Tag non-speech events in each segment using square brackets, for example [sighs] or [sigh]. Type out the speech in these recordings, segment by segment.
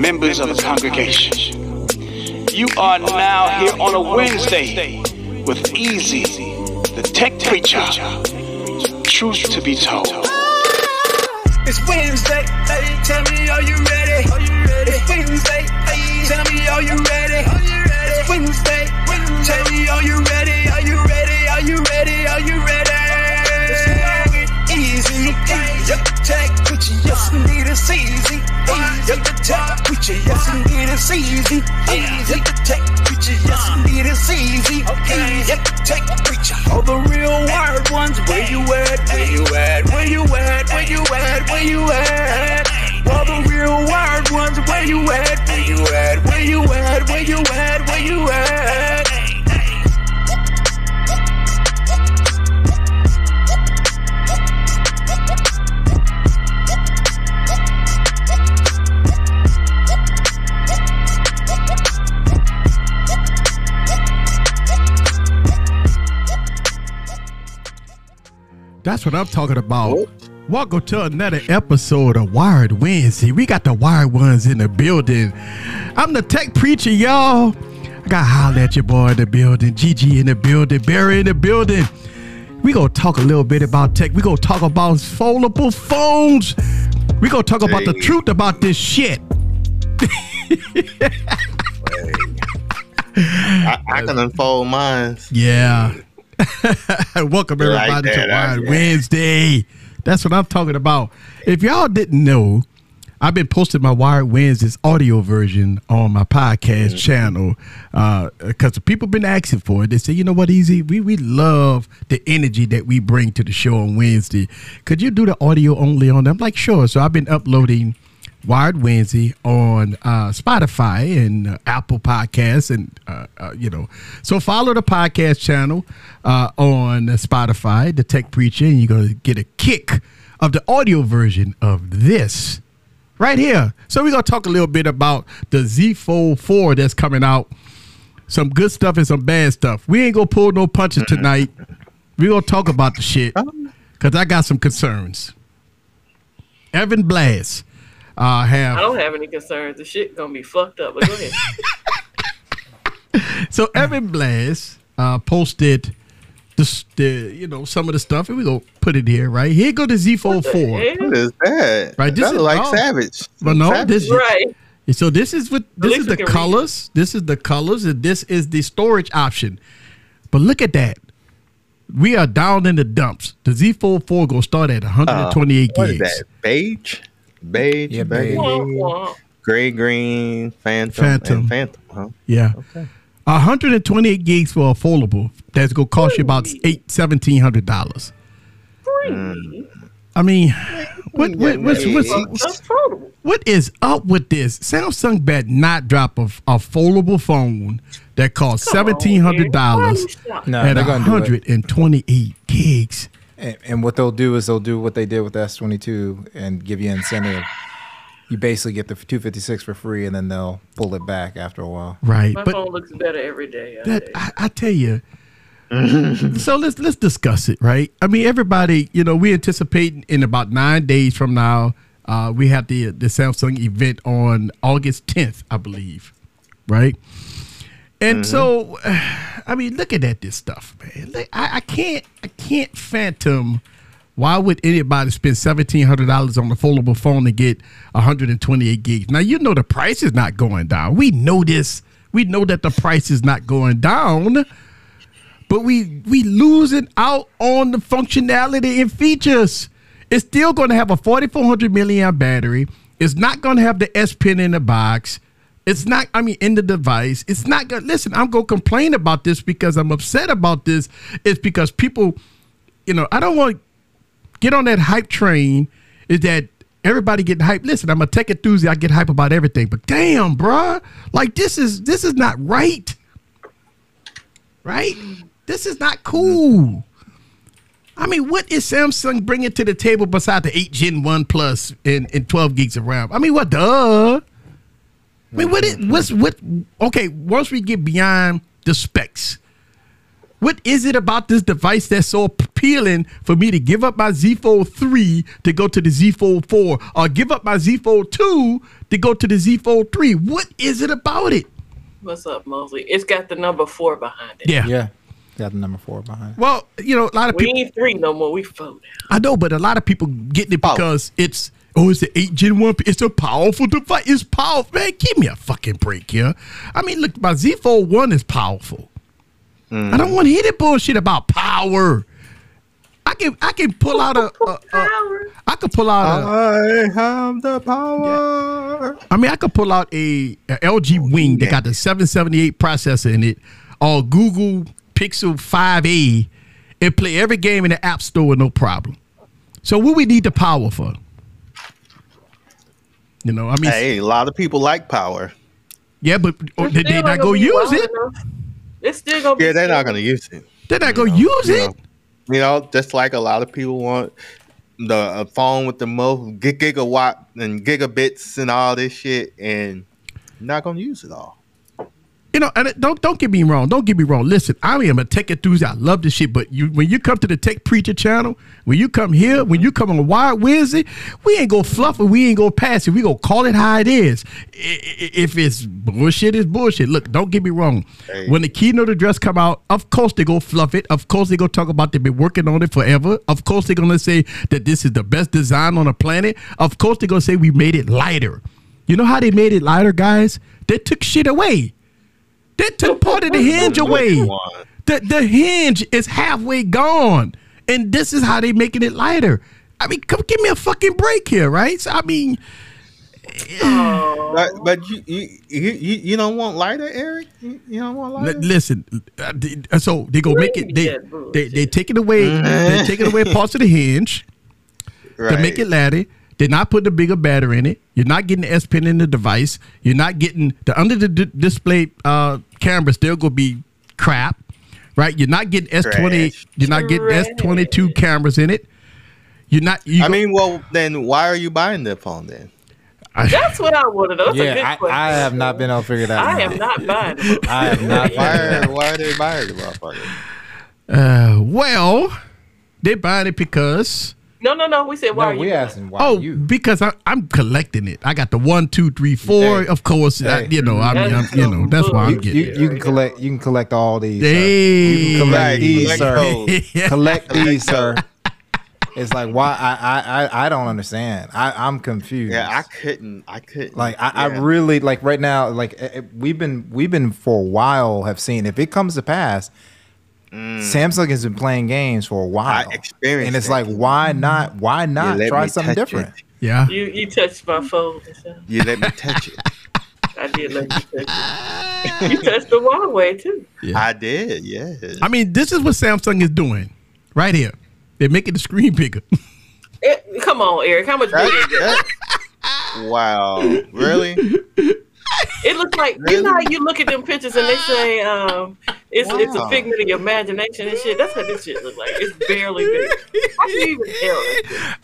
members of the congregation. You are now here on a Wednesday with Easy, the tech preacher. Truth to be told. It's Wednesday. Hey, tell me, are you ready? It's Wednesday. Hey, tell me, are you ready? It's Wednesday. Tell me, are you ready? Are you ready? Are you ready? Are you ready? Easy. Yep, tech preacher. Yes, indeed, it's easy. Yep, the tech preacher. Yes, indeed, it's easy. Yep, the tech preacher. Yes, indeed, it's easy. Yep, the tech preacher. All the real wired ones. Where you at? Where you at? Where you at? Where you at? Where you at? All the real wired ones. Where you at? Where you at? Where you at? Where you at? Where you at? That's what I'm talking about. Welcome to another episode of Wired Wednesday. We got the wired ones in the building. I'm the tech preacher, y'all. I got holler at your boy in the building, Gigi in the building, Barry in the building. We gonna talk a little bit about tech. We gonna talk about foldable phones. We gonna talk about the truth about this shit. I, I [laughs] can unfold mine. Yeah. [laughs] Welcome Like everybody to that, I- Wired Wednesday. That's what I'm talking about. If y'all didn't know, I've been posting my Wired Wednesdays audio version on my podcast channel uh, because the people been asking for it. They say, you know what, Easy, we we love the energy that we bring to the show on Wednesday. Could you do the audio only on them? I'm like, sure. So I've been uploading Wired Wednesday on uh, Spotify and uh, Apple Podcasts, and uh, uh, you know, so follow the podcast channel uh, on Spotify, the Tech Preacher, and you're gonna get a kick of the audio version of this right here. So we're gonna talk a little bit about the Z Fold 4 that's coming out. Some good stuff and some bad stuff. We ain't gonna pull no punches tonight. We're gonna talk about the shit because I got some concerns. Evan Blass uh, have I don't have any concerns. The shit gonna be fucked up. But go ahead. [laughs] So Evan Blass uh, posted the, the you know some of the stuff, and we go put it here. Right here, go to Z Fold Four. hell? What is that? Right, this that is- look like oh. Savage. But no, Savage. this Right. So this is what this is the can read colors. This is the colors, and this is the storage option. But look at that. We are down in the dumps. The Z Fold 4 gonna start at 128 What is gigs. that? Beige, beige, Yeah, beige, beige. Womp womp. gray, green, phantom, Phantom. and phantom. Huh? Yeah. 128 gigs for a foldable. That's gonna cost you about eight seventeen hundred dollars. Free. Mm. I mean, what what what's, what's, That's what is up with this? Samsung bet not drop a, a foldable phone that costs seventeen hundred dollars man. No, at they're gonna do it. hundred and twenty eight gigs. And, and what they'll do is they'll do what they did with the S22 and give you incentive. You basically get the 256 for free, and then they'll pull it back after a while. Right, My but phone looks better every day. I that tell you. I, I tell you. [laughs] so let's let's discuss it, right? I mean, everybody, you know, we anticipating in about nine days from now, uh, we have the the Samsung event on August tenth, I believe, right? And mm-hmm. so, [sighs] I mean, looking at this stuff, man, like, I, I can't I can't phantom. Why would anybody spend seventeen hundred dollars on a foldable phone to get one hundred and twenty eight gigs? Now you know the price is not going down. We know this. We know that the price is not going down but we we losing out on the functionality and features. It's still going to have a 4400 milliamp battery. It's not going to have the S Pen in the box. It's not. I mean, in the device. It's not to Listen, I'm going to complain about this because I'm upset about this. It's because people, you know, I don't want to get on that hype train. Is that everybody getting hype? Listen, I'm a tech enthusiast. I get hype about everything, but damn, bruh, like this is this is not right right? This is not cool. I mean, what is Samsung bringing to the table beside the 8 Gen 1 Plus and, and 12 gigs of RAM? I mean, what duh? I mean, it, what's, what, okay, once we get beyond the specs, What is it about this device that's so appealing for me to give up my Z Fold 3 to go to the Z Fold 4 or give up my Z Fold 2 to go to the Z Fold 3? What is it about it? What's up, Mosley? It's got the number four behind it. Yeah. Yeah. Got the number four behind. it. Well, you know, a lot of We people ain't three no more. We four now. I know, but a lot of people getting it Oh. because it's oh, it's the eight Gen one. It's a powerful device. It's powerful, man. Give me a fucking break here. I mean, look, my Z Fold one is powerful. I don't want to hear that bullshit about power. I can I can pull out a, a, a Power. I could pull out a I have the power. I mean I could pull out a, a LG oh, Wing that got the 778 processor in it or Google Pixel 5a and play every game in the App Store no problem. So what we need the power for? You know, I mean, Hey, a lot of people like power. yeah, but oh, It's they, still they not gonna gonna be use wild it. enough. It's still gonna be. Yeah, they're not gonna use it. They're not gonna use You it. know, you know, just like a lot of people want the a phone with the most gig- gigawatt and gigabits and all this shit, and not gonna use it all. You know, and it- don't don't get me wrong. Don't get me wrong. Listen, I am a tech enthusiast. I love this shit. But you, when you come to the Tech Preacher channel, when you come here, when you come on Wired Wednesday, we ain't gonna fluff it. We ain't gonna pass it. We gonna call it how it is. If it's bullshit, it's bullshit. Look, don't get me wrong. Hey. When the keynote address come out, of course they go fluff it. Of course they go talk about they've been working on it forever. Of course they're gonna say that this is the best design on the planet. Of course they're gonna say we made it lighter. You know how they made it lighter, guys? They took shit away. They took part of the hinge away. The the hinge is halfway gone, and this is how they making it lighter. I mean, come give me a fucking break here, right? So, I mean, But, but you, you you you you don't want lighter, Eric? You, you don't want li- lighter? listen. uh, uh, So they go make it. They Yeah, they bullshit. they taking away. They taking away parts of the hinge to make it lighter. They're not putting the bigger battery in it. You're not getting the S Pen in the device. You're not getting the under the d- display uh, camera still gonna be crap, right? You're not getting S twenty. You're not getting S twenty two cameras in it. You're not. You I go- mean, well, then why are you buying the phone then? [laughs] That's what I want to know. That's a good Yeah, question. I, I have not been able to figure that out. I out. am not buying them. I have not. Why are, why are they buying the motherfucker? Uh, well, they're buying it because No, no, no. We said why No, are you? we buying asking why oh, you. because I, I'm collecting it. I got the one, two, three, four. Hey. Of course, I- Hey. you know. I mean, I'm, you know, that's why I'm bullshit. You, getting. you, you can collect. You can collect all these. sir. Hey. You can [laughs] collect these, sir. Collect these, sir. It's like why I I I, I don't understand. I I'm confused. Yeah, I couldn't. I couldn't. like I, I really like right now. Like eh, eh, we've been we've been for a while have seen if it comes to pass. Samsung has been playing games for a while, experienced and it's that. like, why not? Why not let try something different? it. Yeah. You you touched my phone. You let me touch it. [laughs] I did let you touch it. [laughs] You touched the wrong way too. I did. Yeah. I mean, this is what Samsung is doing right here. They're making the screen bigger. [laughs] Eh, come on, Eric. How much bigger? That- that- wow. Really? It looks like you know how you look at them pictures and they say um, it's it's a Wow. figment of your imagination and shit. That's how this shit looks like. It's barely big. How can you even tell?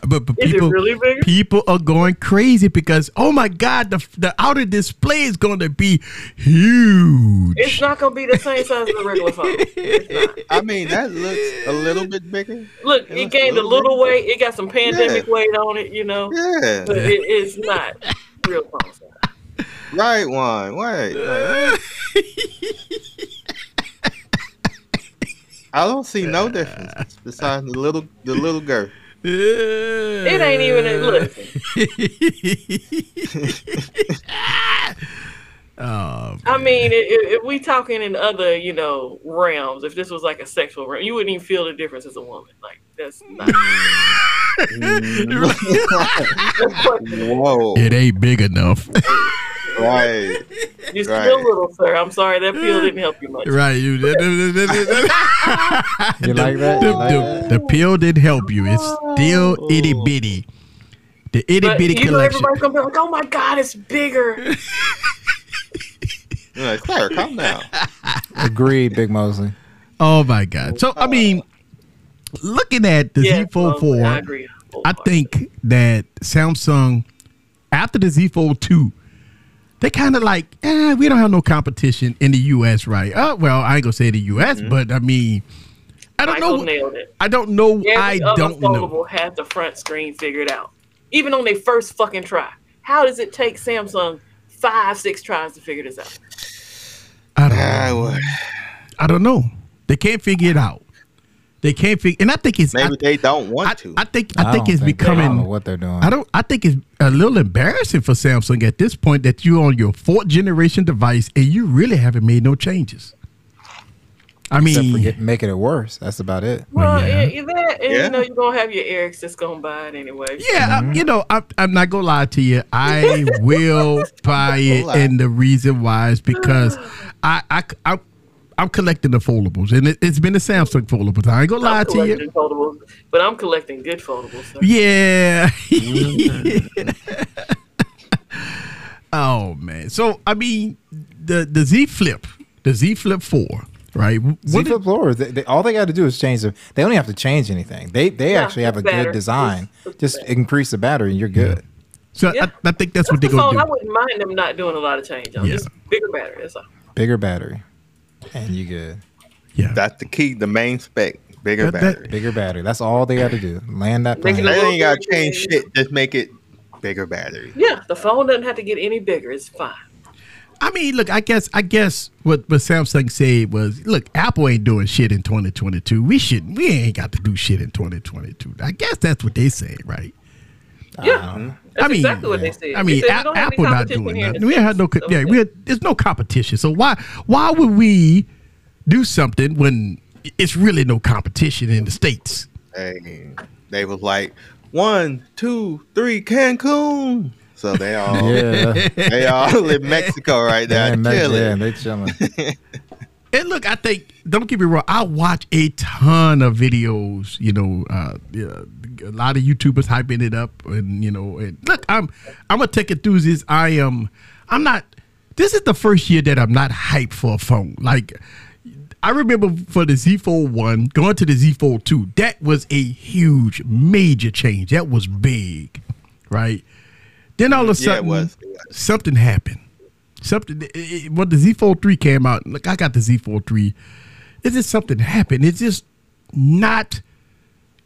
but but Is it people really bigger? people are going crazy because oh my god, the the outer display is going to be huge. It's not gonna be the same size as a regular phone. [laughs] I mean, that looks a little bit bigger. Look, It it gained a a little little weight. It got some pandemic Yeah. weight on it, you know. Yeah. But it is not real phone size. Right one. Wait. wait. I don't see no difference besides the little the little girl. It ain't even a look. [laughs] Um, I mean, i- i- if we talking in other, you know, realms, if this was like a sexual realm, you wouldn't even feel the difference as a woman. Like that's not. [laughs] [laughs] Whoa. it ain't big enough. Right. [laughs] You're Right. still little, sir. I'm sorry that pill didn't help you much. right. You, [laughs] You like that? The, You like the- that? the pill didn't help you. It's still oh. itty bitty. The itty But bitty you know, collection. everybody's gonna be like, "Oh my God, it's bigger." [laughs] You're like, Claire, calm down. Agreed, Big Mosley. Oh my god. So I mean, looking at the yeah, Z Fold well, 4, I agree. Oh, I think that Samsung, after the Z Fold 2, they kind of like, eh, we don't have no competition in the U.S. Right? Uh, well, I ain't gonna say the U.S., but I mean, I don't Michael know. nailed it. I don't know. Every I other don't know. foldable had the front screen figured out, even on their first fucking try. How does it take Samsung five, six tries to figure this out? I don't Ah, know. I don't know. They can't figure it out. They can't figure, and I think it's. maybe I, they don't want I, to. I think. I, think don't it's they- I don't know becoming. what they're doing. I don't. I think it's a little embarrassing for Samsung at this point that you're on your fourth generation device and you really haven't made no changes. I Except for mean, get, making it worse. That's about it. Well, yeah. yeah. that, Yeah. you know you're gonna have your Erics that's gonna buy it anyway. yeah, I- mm-hmm. you know, I'm, I'm not gonna lie to you. I [laughs] will buy it, and the reason why is because [sighs] I, I, I I'm collecting the foldables, and it, it's been the Samsung foldables. I ain't gonna lie I'm to you. collecting foldables, but I'm collecting good foldables. So. Yeah. [laughs] oh man. So I mean, the the Z Flip, the Z Flip Four, right? Z Flip Floor, they, they, all they got to do is change the. They don't have to change anything. They they Yeah, actually have a better. good design. It's- it's Just better. increase the battery, and you're good. so Yeah. I, I think that's what they're the phone. gonna I do. wouldn't mind them not doing a lot of change. on Yeah. Just bigger battery. That's all. Bigger battery, and you good. Yeah. That's the key, the main spec. Bigger That- that- battery. Bigger battery. That's all they got to do. Land that Make it plane. They ain't gotta change shit. Just make it bigger battery. Yeah, the phone doesn't have to get any bigger. It's fine. I mean, look, I guess I guess what, what Samsung said was, look, Apple ain't doing shit in 2022. We should we ain't got to do shit in 2022. I guess that's what they say, right? Yeah, uh, that's I mean, exactly what they said. I mean, They said, A- "We don't have any Apple not doing here in nothing. We had no, States." co- yeah, we had, there's no competition. So why why would we do something when it's really no competition in the states? Hey, they was like one, two, three, Cancun. So they all [laughs] Yeah. they all in Mexico right now, Yeah, chilling. yeah, they chilling. [laughs] And look, I think don't get me wrong. I watch a ton of videos. You know, uh, yeah, a lot of YouTubers hyping it up, and you know, and look, I'm I'm a tech enthusiast. I am. I'm not. This is the first year that I'm not hyped for a phone. Like, I remember for the Z Fold one going to the Z Fold two. That was a huge, major change. That was big, right? Then all of a sudden, was. something happened. Something it, it, when the Z Fold three came out. Look, I got the Z Fold three. It's just something happened. It's just not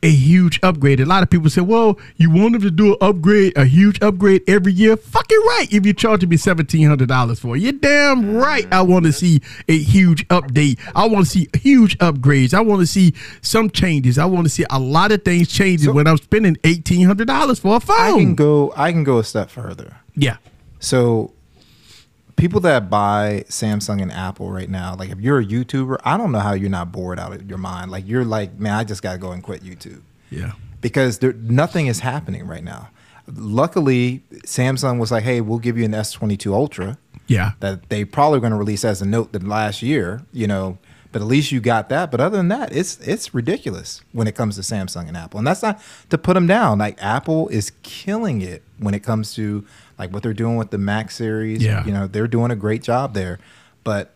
a huge upgrade. A lot of people say, "Well, you want them to do an upgrade, a huge upgrade every year." Fucking right. If you're charging me seventeen hundred dollars for it, you're damn right. I want to mm-hmm. see a huge update. I want to see huge upgrades. I want to see some changes. I want to see a lot of things changing when I'm spending eighteen hundred dollars for a phone. I can go. I can go a step further. yeah. So, people that buy Samsung and Apple right now, like if you're a YouTuber, I don't know how you're not bored out of your mind. Like you're like, man, I just gotta go and quit YouTube Yeah. because there nothing is happening right now. Luckily, Samsung was like, hey, we'll give you an S22 Ultra Yeah. that they probably going to release as a note the last year, you know. But at least you got that. But other than that, it's it's ridiculous when it comes to Samsung and Apple. And that's not to put them down. Like Apple is killing it when it comes to like what they're doing with the Mac series. Yeah. You know, they're doing a great job there. But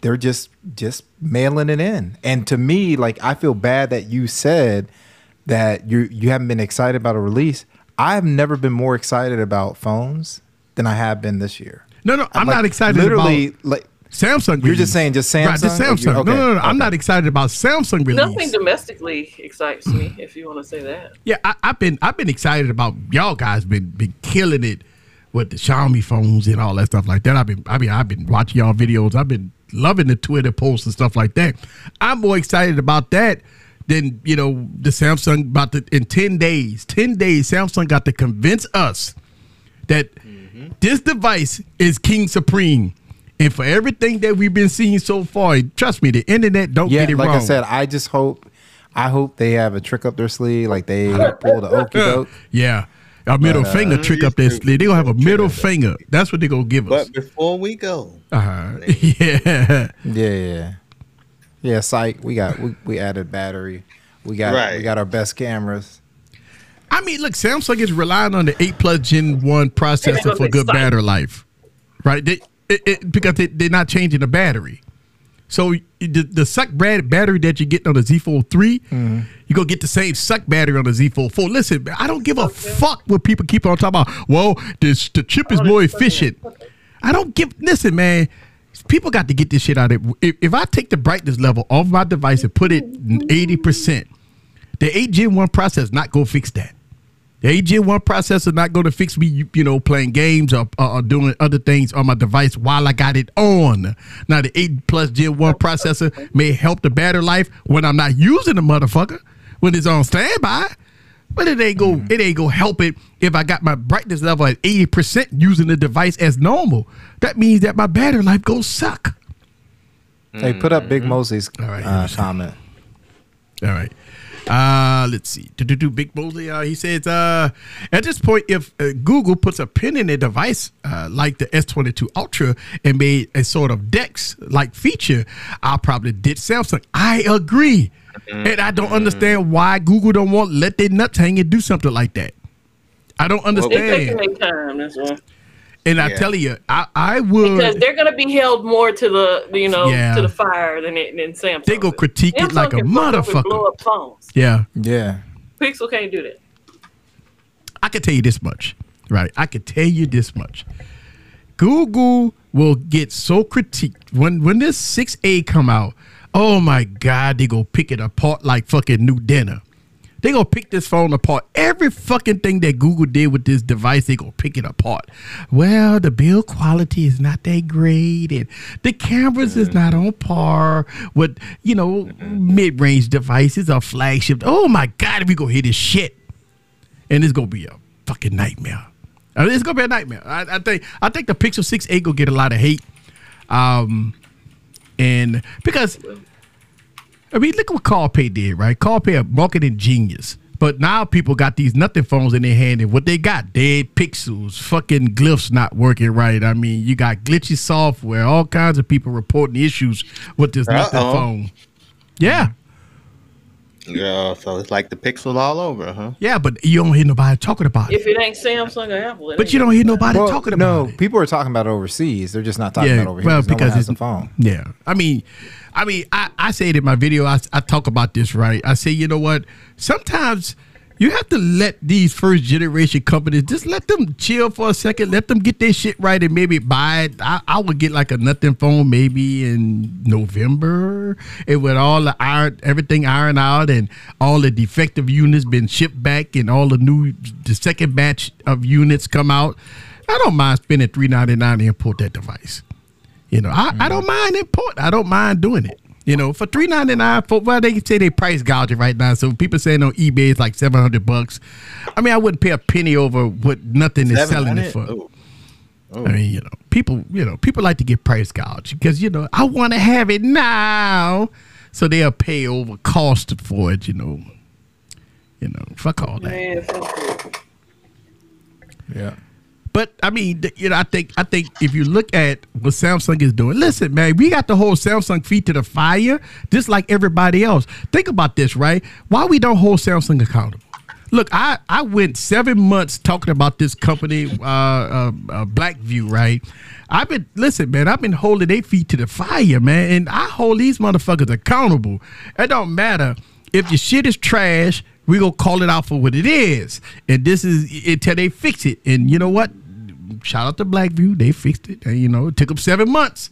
they're just just mailing it in. And to me, like I feel bad that you said that you you haven't been excited about a release. I've never been more excited about phones than I have been this year. No, no, I'm Like, not excited literally, about like Samsung. You're release. just saying just Right, the Samsung? Or Samsung. you- No, okay, no, no. I'm not excited about Samsung release. Nothing domestically excites me, if you want to say that. Yeah, I, I've been I've been excited about y'all guys been been killing it with the Xiaomi phones and all that stuff like that. I've been I mean I've been watching y'all videos. I've been loving the Twitter posts and stuff like that. I'm more excited about that than you know the Samsung about the in ten days. Ten days, Samsung got to convince us that mm-hmm. this device is king supreme. And for everything that we've been seeing so far, trust me, the internet don't Yeah, get it like wrong. Like I said, I just hope, I hope they have a trick up their sleeve, like they [laughs] pull the okey doke. Yeah. A middle uh, finger trick up their sleeve. They're gonna have a middle finger. That's what they're gonna give us. But before we go, Uh-huh. [laughs] Yeah. Yeah, yeah, yeah. Psych, we got we, we added battery. We got we got our best cameras. I mean, look, Samsung is relying on the eight plus Gen one processor for good Exciting. battery life, right? They, it, it, because they, they're not changing the battery. So the, the suck bat- battery that you're getting on the Z Fold 3, Mm-hmm. you're gonna get the same suck battery on the Z Fold 4. Listen, I don't give a fuck what people keep on talking about. Well, this the chip is more efficient. I don't give. Listen, man. People got to get this shit out of it. If, if I take the brightness level off my device and put it eighty percent, the eight Gen one process not gonna fix that. The eight Gen one processor not gonna fix me. You, you know, playing games or, or, or doing other things on my device while I got it on. Now the eight plus Gen one processor may help the battery life when I'm not using the motherfucker when it's on standby. But it ain't go it ain't go help it if I got my brightness level at 80% using the device as normal. That means that my battery life goes suck. Hey, put up Big Mosley's All right, uh, here's- comment. All right. Uh, let's see. Do, do, do, Big Mosley. Uh, he says, uh, at this point, if uh, Google puts a pin in a device uh, like the S22 Ultra and made a sort of DeX like feature, I'll probably ditch Samsung. I agree. And I don't understand why Google don't want let their nuts hang and do something like that. I don't taking understand. their time. That's why. And I tell you, I, I would. Because they're gonna be held more to the you know Yeah. to the fire than it, than Samsung. They go is. critique it like a can fuck up and motherfucker. Blow up phones. yeah. Yeah. Pixel can't do that. I can tell you this much, right? I can tell you this much. Google will get so critiqued when when this 6A come out. Oh my God, they go pick it apart like fucking new dinner. They gonna pick this phone apart. Every fucking thing that Google did with this device, they gonna pick it apart. Well, the build quality is not that great, and the cameras is not on par with you know mid range devices or flagship. Oh my God, we gonna hit this shit and it's gonna be a fucking nightmare. I mean, it's gonna be a nightmare. I, I think I think the Pixel 6a gonna get a lot of hate, um, and because I mean, look what Carl Pei did, right? Carl Pei a marketing genius. But now people got these nothing phones in their hand, and what they got, dead pixels, fucking glyphs not working right. I mean, you got glitchy software, all kinds of people reporting issues with this nothing Uh-oh. phone. Yeah, Yeah, so it's like the pixel all over, huh? yeah, but you don't hear nobody talking about it. If it ain't Samsung or Apple, it But ain't you don't hear nobody Well, talking no, about it. No, people are talking about it overseas. They're just not talking about it over here. well, because no because one has it's a phone. Yeah, I mean, I mean, I, I say it in my video. I, I talk about this, right? I say, you know what? Sometimes you have to let these first generation companies just let them chill for a second, let them get their shit right, and maybe buy it. I, I would get like a nothing phone maybe in November, and with all the iron, everything ironed out, and all the defective units been shipped back, and all the new, the second batch of units come out. I don't mind spending three ninety nine to import that device. You know, I, I don't mm-hmm. mind import. I don't mind doing it. You know, for three ninety nine for well, they say they price gouging right now. So people saying on eBay it's like seven hundred bucks. I mean, I wouldn't pay a penny over what nothing is selling it 700? for. Ooh. I mean, you know, people, you know, people like to get price gouged because you know I want to have it now, so they'll pay over cost for it. You know, you know, fuck all that. Man, fuck it. Yeah. But I mean, you know, I think I think if you look at what Samsung is doing, listen, man, we got the whole Samsung feet to the fire, just like everybody else. Think about this, right? Why we don't hold Samsung accountable? Look, I I went seven months talking about this company, uh, uh, uh, Blackview, right? I've been listen, man. I've been holding their feet to the fire, man, and I hold these motherfuckers accountable. It don't matter if your shit is trash. We gonna call it out for what it is, and this is until they fix it. And you know what? Shout out to Blackview, they fixed it. And, you know, it took them seven months.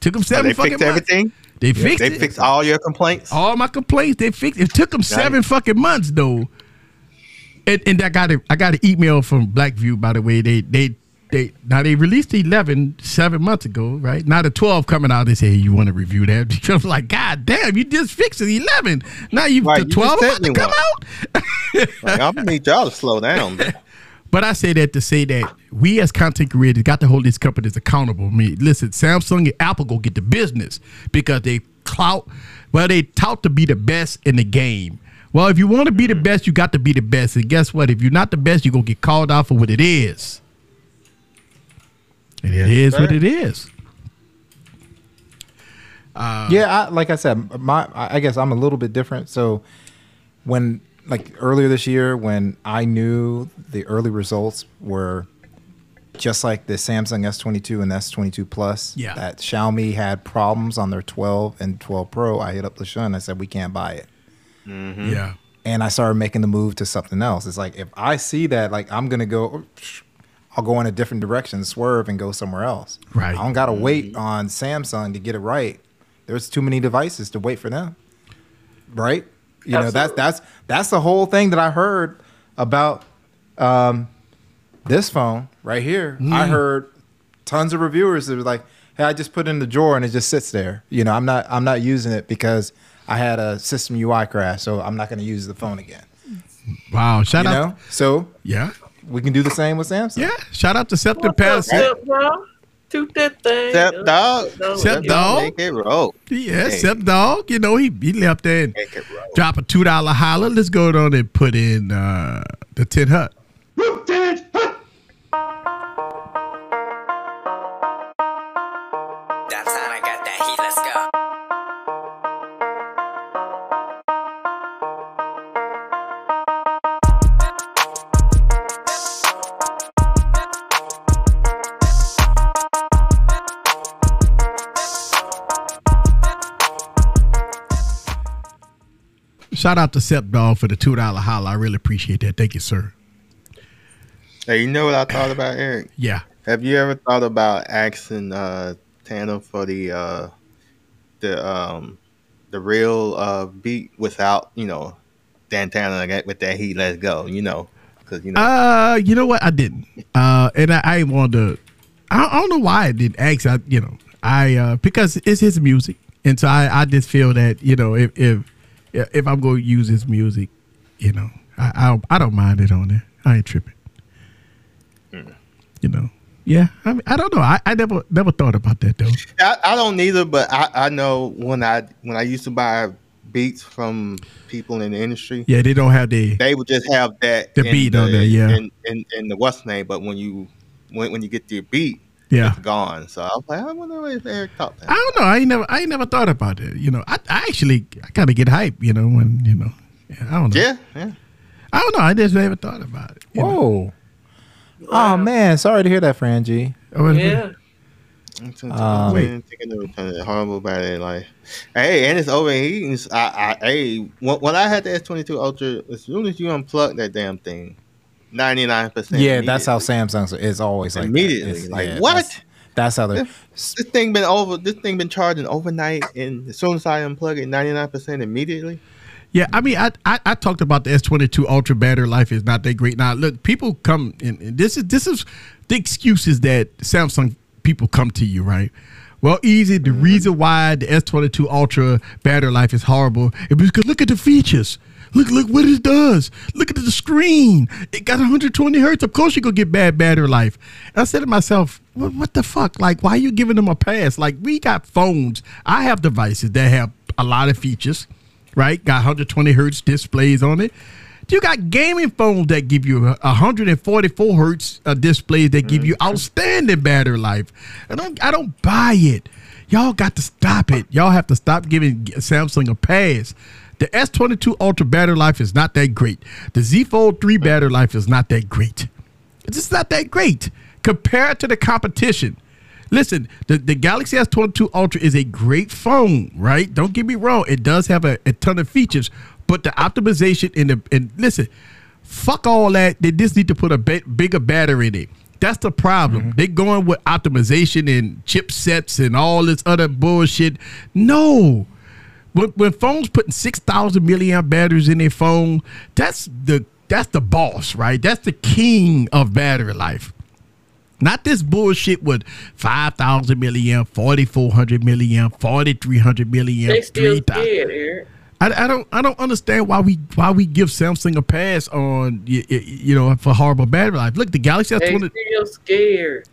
Took them Oh, seven they fucking fixed months. everything. They fixed They it. fixed all your complaints. all my complaints. They fixed. It took them seven fucking months though. And, and I got a, I got an email from Blackview by the way. They they they now they released the 11 seven months ago, right? Now the 12 coming out. They say hey, you want to review that? [laughs] I'm like, God damn, you just fixed the 11. Now you Right, the you 12 about to come one. out. [laughs] Like, I'm gonna need y'all to slow down. But I say that to say that we as content creators got to hold these companies accountable. I mean, listen, Samsung and Apple go get the business because they clout, well, they tout to be the best in the game. Well, if you want to be the mm-hmm. best, you got to be the best. And guess what? If you're not the best, you're going to get called out for what it is. And it is what it is. Uh, yeah, I, like I said, my I guess I'm a little bit different. So when like earlier this year, when I knew the early results were just like the Samsung S22 and S22 Plus, Yeah. that Xiaomi had problems on their 12 and 12 Pro, I hit up LaShawn and I said we can't buy it. Mm-hmm. Yeah. and I started making the move to something else. It's like if I see that, like I'm gonna go, I'll go in a different direction, swerve, and go somewhere else. Right. I don't gotta mm-hmm. wait on Samsung to get it right. There's too many devices to wait for them. Right? You know, that's that's that's the whole thing that I heard about um, this phone right here. I heard tons of reviewers that were like, "Hey, I just put it in the drawer and it just sits there." You know, I'm not I'm not using it because I had a system UI crash, so I'm not going to use the phone again. Wow. Shout You out. know, so Yeah. we can do the same with Samsung. Yeah. Shout out to Septon What's up, Patterson. Sep, dog? Toot that thing. Sep, up. dog. Dog. Sep, dog. Make it roll. Yeah, Hey. Sep Dog. You know, he, he left there and Make it roll. drop a two dollar holler. Let's go on and put in uh, the tin hut. Downtown, Shout out to Sep Dog for the two dollar holler. I really appreciate that. Thank you, sir. Hey, you know what I thought about, Eric? Yeah. Have you ever thought about asking uh, Tandem for the uh, the um, the real uh, beat without you know Dan Tanner like, with that heat? Let's go. You know, because you know. Uh, you know what? I didn't. Uh, and I, I wanted to. I, I don't know why I didn't ask. I, you know, I uh because it's his music, and so I, I just feel that you know if if if I'm going to use his music, you know, I I don't, I don't mind it on there. I ain't tripping. Mm. You know. Yeah, I mean, I don't know. I, I never never thought about that though. I, I don't either, but I, I know when I when I used to buy beats from people in the industry, Yeah, they don't have the they would just have that The beat on there, yeah. in, in, in the what's name. But when you when, when you get the beat, yeah. it's gone. So I was like, I wonder if Eric thought that. I don't know. I ain't never I ain't never thought about it. You know, I, I actually I kind of get hype. You know, when you know, yeah, I don't know. yeah, yeah. I don't know. I just never thought about it. you know. Oh man, sorry to hear that, Fran G. Oh, Yeah. I'm Um, thinking thinking of returning horrible about it. Like, hey, and it's overheating. It's- I, I, hey, when, when I had the S22 Ultra, as soon as you unplug that damn thing, ninety nine percent. Yeah, that's how Samsung is always like. Immediately, It's- like, what? That's, that's how they. This thing been over. This thing been charging overnight, and as soon as I unplug it, ninety nine percent immediately. Yeah, I mean, I, I I talked about the S twenty two Ultra battery life is not that great. Now, look, people come and and this is this is the excuses that Samsung people come to you, right? Well, easy. The mm-hmm. reason why the S twenty two Ultra battery life is horrible is because look at the features. Look, look what it does. Look at the screen. It got 120 hertz. Of course, you're gonna get bad battery life. And I said to myself, what, what the fuck? Like, why are you giving them a pass? Like, we got phones. I have devices that have a lot of features right? Got 120 hertz displays on it. You got gaming phones that give you 144 hertz uh, displays that give you outstanding battery life. I don't, I don't buy it. Y'all got to stop it. Y'all have to stop giving Samsung a pass. The S22 Ultra battery life is not that great. The Z Fold 3 battery life is not that great. It's just not that great compared to the competition. Listen, the, the Galaxy S22 Ultra is a great phone, right? Don't get me wrong. It does have a, a ton of features, but the optimization in the and listen, fuck all that. They just need to put a bit bigger battery in it. That's the problem. Mm-hmm. They're going with optimization and chipsets and all this other bullshit. No. When, when phones putting six thousand milliamp batteries in their phone, that's the that's the boss, right? That's the king of battery life. Not this bullshit with 5,000 milliamp, 4,400 milliamp, 4,300 milliamp. They milliamp, still 3,000. scared, Eric. I, I don't I don't understand why we why we give Samsung a pass on you, you know for horrible battery life. Look, the Galaxy They S20 still scared.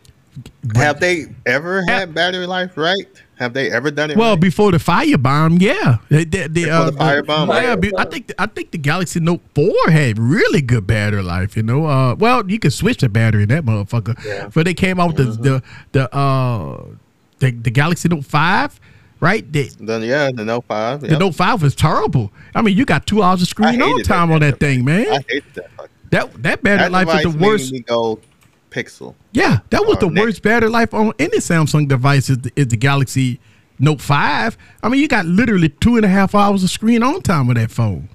Have they ever had battery life right? Have they ever done it? Well, right? before the firebomb, yeah, they, they, they, Before the firebomb? yeah, be- I think the, I think the Galaxy Note Four had really good battery life. You know, uh, well, you could switch the battery in that motherfucker. Yeah. But they came out with the the the uh the, the Galaxy Note Five, right? The, then yeah, the Note Five. the. Note Five was terrible. I mean, you got two hours of screen on time that on that device. thing, man. I hate that. That that battery That life is the worst. me go Pixel. Yeah, that was the Nick. worst battery life on any Samsung device is the, is the Galaxy Note 5. I mean, you got literally two and a half hours of screen on time with that phone.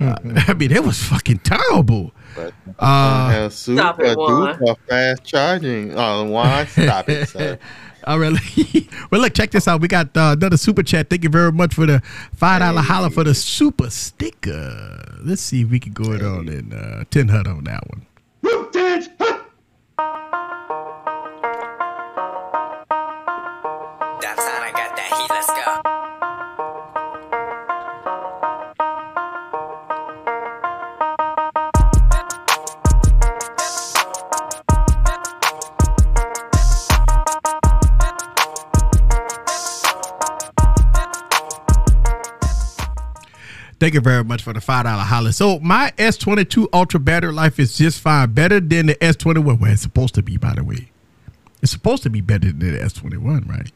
Uh, [laughs] I mean, that was fucking terrible. But Uh, super Stop it, Juan. duper fast charging. Oh, why? Stop it, sir. [laughs] All right. [laughs] well, look, check this out. We got uh, another super chat. Thank you very much for the five dollar holler for the super sticker. Let's see if we can go it on in uh, ten hut on that one. Downtown, Thank you very much for the five dollar holler. So my S twenty two Ultra battery life is just fine, better than the S twenty one. Where it's supposed to be, by the way. It's supposed to be better than the S twenty one, right?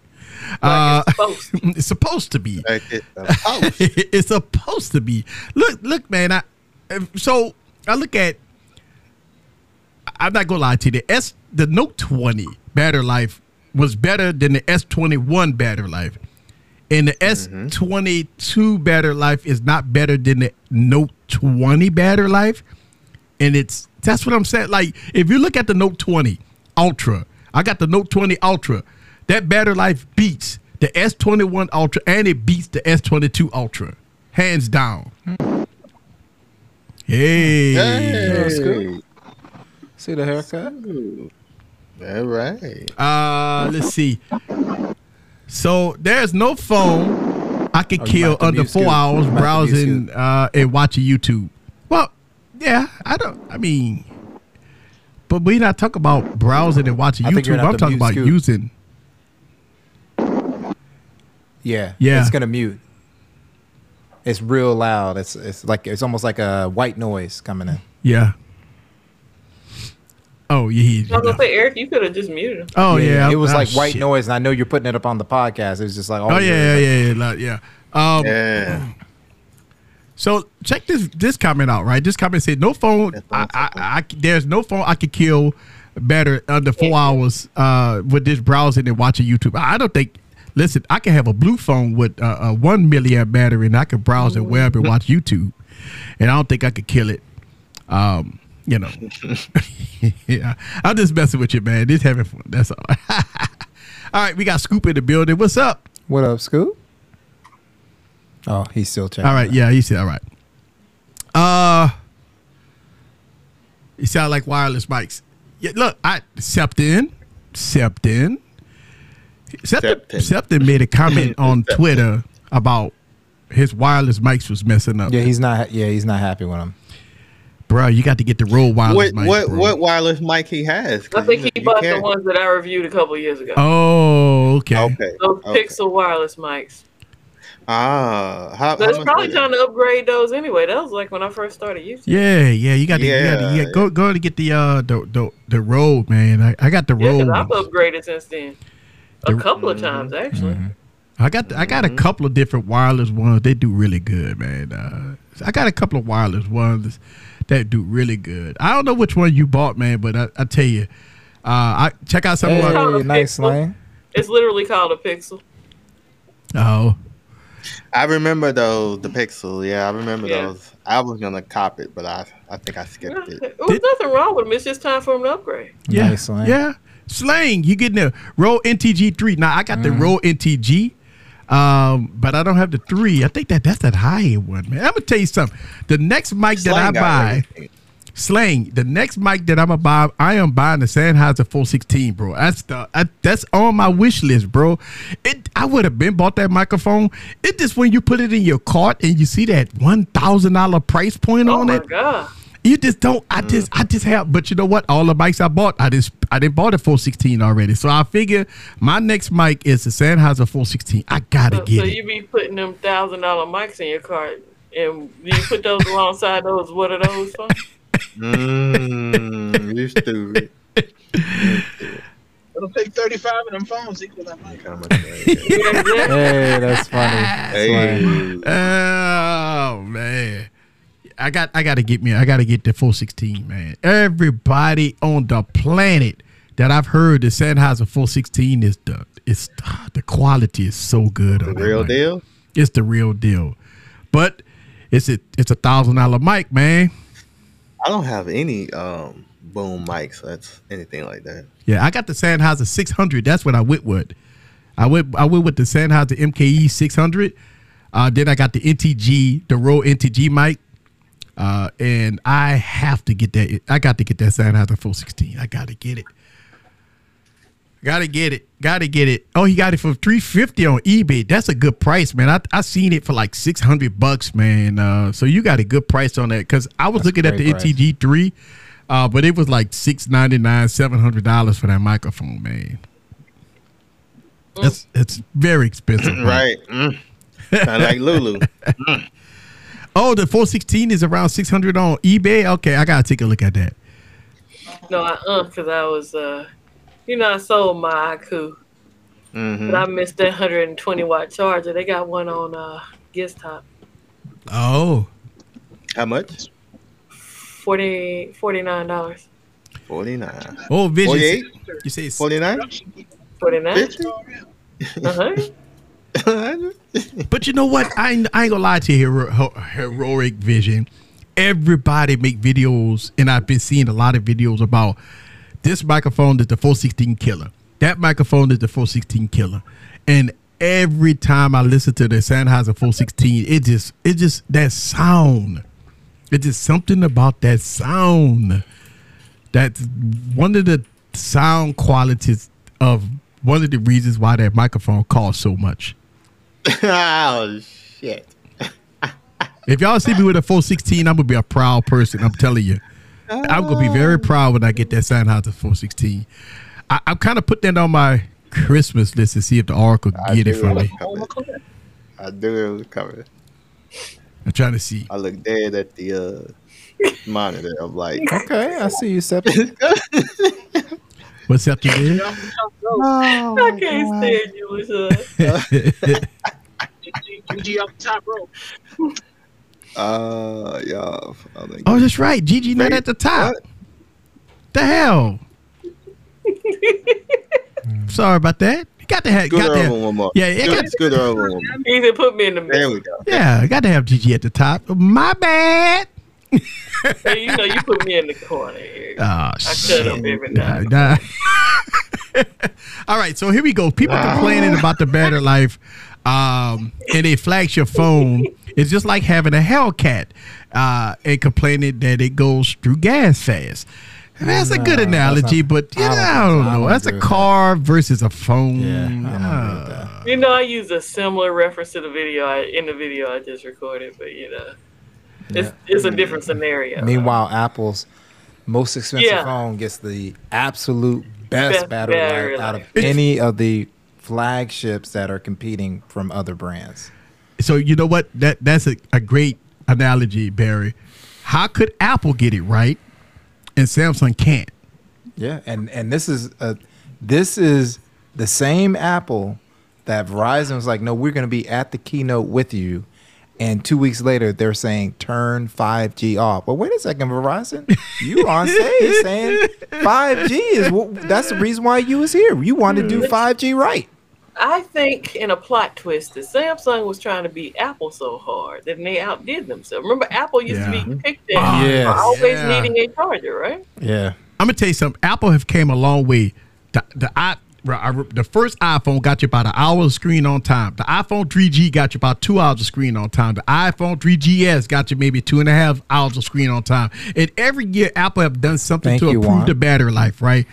Uh, Like it's supposed to. [laughs] it's supposed to be. Like it's [laughs] a it's supposed to be. Look, look, man. I so I look at. I'm not gonna lie to you. The S, the Note 20 battery life was better than the S21 battery life, and the S22 battery life is not better than the Note 20 battery life. And it's that's what I'm saying. Like if you look at the Note 20 Ultra, I got the Note 20 Ultra. That battery life beats the S21 Ultra and it beats the S22 Ultra, hands down. Hey, Hey. See the haircut? All right. uh, let's see. So there's no phone I could Oh, kill might have to under four hours You might have to mute browsing uh, and watching YouTube. Well, yeah, I don't. I mean, but we not talking about browsing and watching I YouTube. I'm talking about Scoot. using. Yeah. Yeah. It's gonna mute. It's real loud. It's it's like it's almost like a white noise coming in. Yeah. Oh yeah. I was gonna say, Eric, you could have just muted him. Oh yeah. It was Oh, like white shit. noise, and I know you're putting it up on the podcast. It was just like, Oh yeah, yeah, yeah, yeah, like, yeah. Um, Yeah. So check this this comment out, right? This comment said, "No phone. I, I, I, there's no phone I could kill better under four hours uh, with this browsing and watching YouTube. I don't think. Listen, I can have a blue phone with uh, a one milliamp battery, and I can browse and web and watch YouTube, and I don't think I could kill it. Um, you know, [laughs] yeah, I'm just messing with you, man. Just having fun. That's all. [laughs] all right, we got Scoop in the building. What's up? What up, Scoop? Oh, he's still checking. All right, yeah, he said all right. Uh you sound like wireless mics. Yeah, look, I Septon, Septon, Septon, Septon. Septon made a comment [laughs] on Twitter about his wireless mics was messing up. Yeah, he's not. Yeah, he's not happy with him. Bro, you got to get the Rode wireless What mics. what bro. what wireless mic he has? I think you he you bought the can't- ones that I reviewed a couple years ago. Oh, okay. Okay. Those okay. Pixel wireless mics. Ah, how, But how it's probably was time to upgrade those anyway. That was like when I first started using. it. Yeah, yeah, you got to, you got to, Yeah. yeah, go, go to get the, uh, the, the, the Rode, man. I, I got the Yeah, Rode. because I've ones. upgraded since then. A The- couple of times actually. I got I got a couple of different wireless ones. They do really good, man. Uh, I got a couple of wireless ones that do really good. I don't know which one you bought, man, but I, I tell you, uh, I check out some Hey, of my. nice Pixel. lane. It's literally called a Pixel. Oh, I remember those the Pixel. Yeah, I remember Yeah. those. I was gonna cop it, but I I think I skipped it. [laughs] There's nothing wrong with them. It's just time for them to upgrade. yeah, Nice yeah. Slang, you getting the Rode NTG three? Now I got the Rode NTG, um, but I don't have the three. I think that that's that high one, man. I'm gonna tell you something. The next mic that I buy. everything. Slang, the next mic that I'm gonna buy, I am buying the Sennheiser 416, bro. That's the I, that's on my wish list, bro. It I would have been bought that microphone. It just when you put it in your cart and you see that one thousand dollar price point Oh on my it, god. You just don't. I just I just have. But you know what? All the mics I bought, I just I didn't bought a 416 already. So I figure my next mic is the Sennheiser 416. I gotta So, get so it. you be putting them thousand dollar mics in your cart, and you put those alongside those. What are those for? Mm, you stupid. It'll take 35 of them phones equal that mic. Much that is? [laughs] Hey, that's funny. That's funny. Oh man. I got I gotta get me I gotta get the 416, man. Everybody on the planet that I've heard the Sennheiser 416 is the it's the quality is so good the on that real deal. It's the real deal. But it's a it's a thousand dollar mic, man. I don't have any um boom mics. That's anything like that. Yeah, I got the Sennheiser 600. That's what I went with. I went I went with the Sennheiser MKE 600. Uh, then I got the NTG, the Rode NTG mic. Uh, and I have to get that. I got to get that Sennheiser 416. I got to get it. Got to get it. Got to get it. Oh, he got it for 350 on eBay. That's a good price, man. I I seen it for like 600 bucks, man. Uh, so you got a good price on that cuz I was That's looking at the great price. NTG 3 uh, but it was like 699 $700 for that microphone, man. That's it's very expensive. man. Right. Mm. Sound like Lulu. [laughs] Oh, the 416 is around 600 on eBay. Okay, I got to take a look at that. No, I uh, because I was uh, you know, I sold my IQ, hmm but I missed that 120 watt charger. They got one on uh, Giztop, Oh. How much? 40 49 dollars. Forty nine. Oh, Vision. 48? You say it's- Forty nine? 49. Fifty? [laughs] [laughs] But you know what? I ain't, I ain't gonna lie to you, hero, heroic vision. Everybody make videos, and I've been seeing a lot of videos about this microphone is the 416 killer. That microphone is the 416 killer. And every time I listen to the Sennheiser 416, it just it just that sound. It's just something about that sound. That's one of the sound qualities of one of the reasons why that microphone costs so much. Oh shit. If y'all see me with a 416, I'm gonna be a proud person. I'm telling you, I'm gonna be very proud when I get that sign out Sennheiser 416. I, I'm kind of put that on my Christmas list to see if the Oracle I get it knew for me. coming. I knew it was coming. I'm trying to see. I look dead at the uh, monitor. I'm like, Okay, I see you, Sep. [laughs] What's up, [laughs] you did? oh, I can't stand you, with uh, [laughs] GG off the top rope. uh, yeah. I'm like, Oh, that's right. Gigi not at the top. What? The hell. [laughs] Sorry about that. You got to have. Scoot Got to have one more. yeah, it Scoot, got- scoot her over one more. he even put me in the There middle. we go. yeah, got to have Gigi at the top. My bad. Hey, you know, you put me in the corner here. Oh, I shit. cut up every Nah, nah. [laughs] All right, so here we go. People complaining about the battery life um, in a flagship phone. It's just like having a Hellcat uh, and complaining that it goes through gas fast. That's a good analogy, that's not- but you I know, don't I don't I know. don't That's a agree with car versus a phone. Yeah, I don't agree with Ah. You know, I use a similar reference to the video I, in the video I just recorded, but you know, it's it's a different scenario. Meanwhile, Apple's most expensive Yeah. phone gets the absolute best Best battery, battery life out of life. any of the flagships that are competing from other brands. So you know what? That that's a, a great analogy, Barry. How could Apple get it right and Samsung can't? Yeah, and and this is a this is the same Apple that Verizon was like, no, we're going to be at the keynote with you, and two weeks later they're saying turn 5G off. Well, wait a second, Verizon, you on stage saying 5G is wh- that's the reason why you was here. You want to do mm-hmm. 5G right. I think in a plot twist that Samsung was trying to beat Apple so hard that they outdid themselves. Remember, Apple used Yeah. to be picked at yes. for always Yeah. needing a charger, right? Yeah, I'm gonna tell you something. Apple have came a long way. The the i the first iPhone got you about an hour of screen on time. The iPhone 3G got you about two hours of screen on time. The iPhone 3GS got you maybe two and a half hours of screen on time. And every year, Apple have done something Thank to improve Juan. the battery life, right?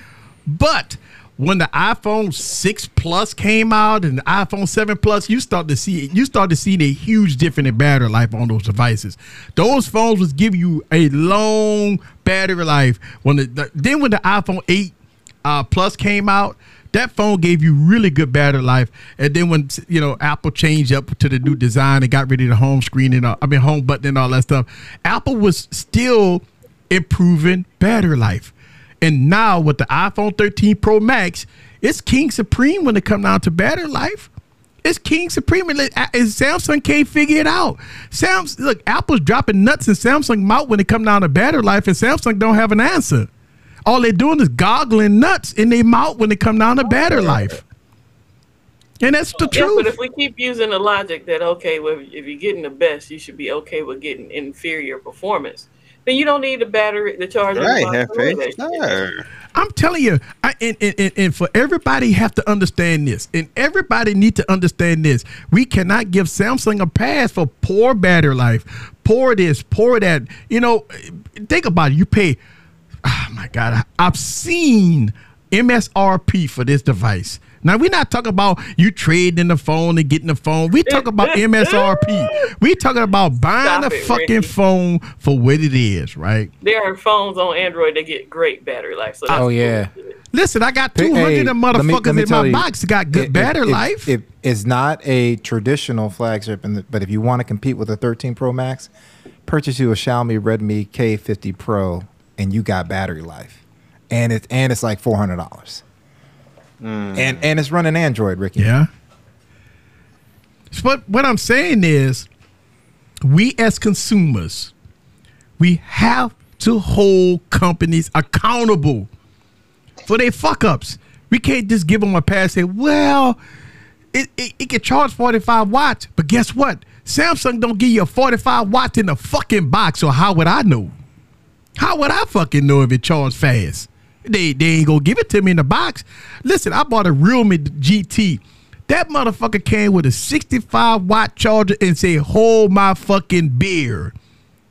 But when the iPhone 6 Plus came out and the iPhone 7 Plus, you start to see you start to see a huge difference in battery life on those devices. Those phones was giving you a long battery life. When the, the then when the iPhone 8 uh, Plus came out, that phone gave you really good battery life. And then when you know Apple changed up to the new design and got rid of the home screen and all, I mean home button and all that stuff, Apple was still improving battery life. And now with the iPhone 13 Pro Max, it's king supreme when it comes down to battery life. It's king supreme, and, uh, and Samsung can't figure it out. Samsung, look, Apple's dropping nuts in Samsung mouth when it comes down to battery life, and Samsung don't have an answer. All they're doing is goggling nuts in their mouth when they come down to battery life. And that's the Yeah, but truth. if we keep using the logic that okay, well, if you're getting the best, you should be okay with getting inferior performance, then you don't need the battery, the charger. Right, to Hefe. that shit. Sure. I'm telling you, I, and, and, and, and for everybody have to understand this, and everybody need to understand this. We cannot give Samsung a pass for poor battery life, poor this, poor that. You know, think about it. You pay. Oh my God, I, I've seen MSRP for this device. Now we're not talking about you trading in the phone and getting the phone. We talking about [laughs] MSRP. We talking about buying Stop a it, fucking Ricky. phone for what it is, right? There are phones on Android that get great battery life. So Oh, yeah. cool. Listen, I got Hey, 200 of let me- motherfuckers let me in my you, box got good if- battery if- life. If it's not a traditional flagship, and but if you want to compete with a 13 Pro Max, purchase you a Xiaomi Redmi K50 Pro, and you got battery life, and it's and it's like four hundred dollars, mm. and and it's running Android, Ricky. yeah. But what I'm saying is, we as consumers, we have to hold companies accountable for their fuck ups. We can't just give them a pass and say, well, it, it, it can charge 45 watts, but guess what? Samsung don't give you a 45 watts in the fucking box, so how would I know? How would I fucking know if it charged fast? They they ain't gonna give it to me in the box. Listen, I bought a Realme GT. That motherfucker came with a 65 watt charger and say, hold my fucking beer.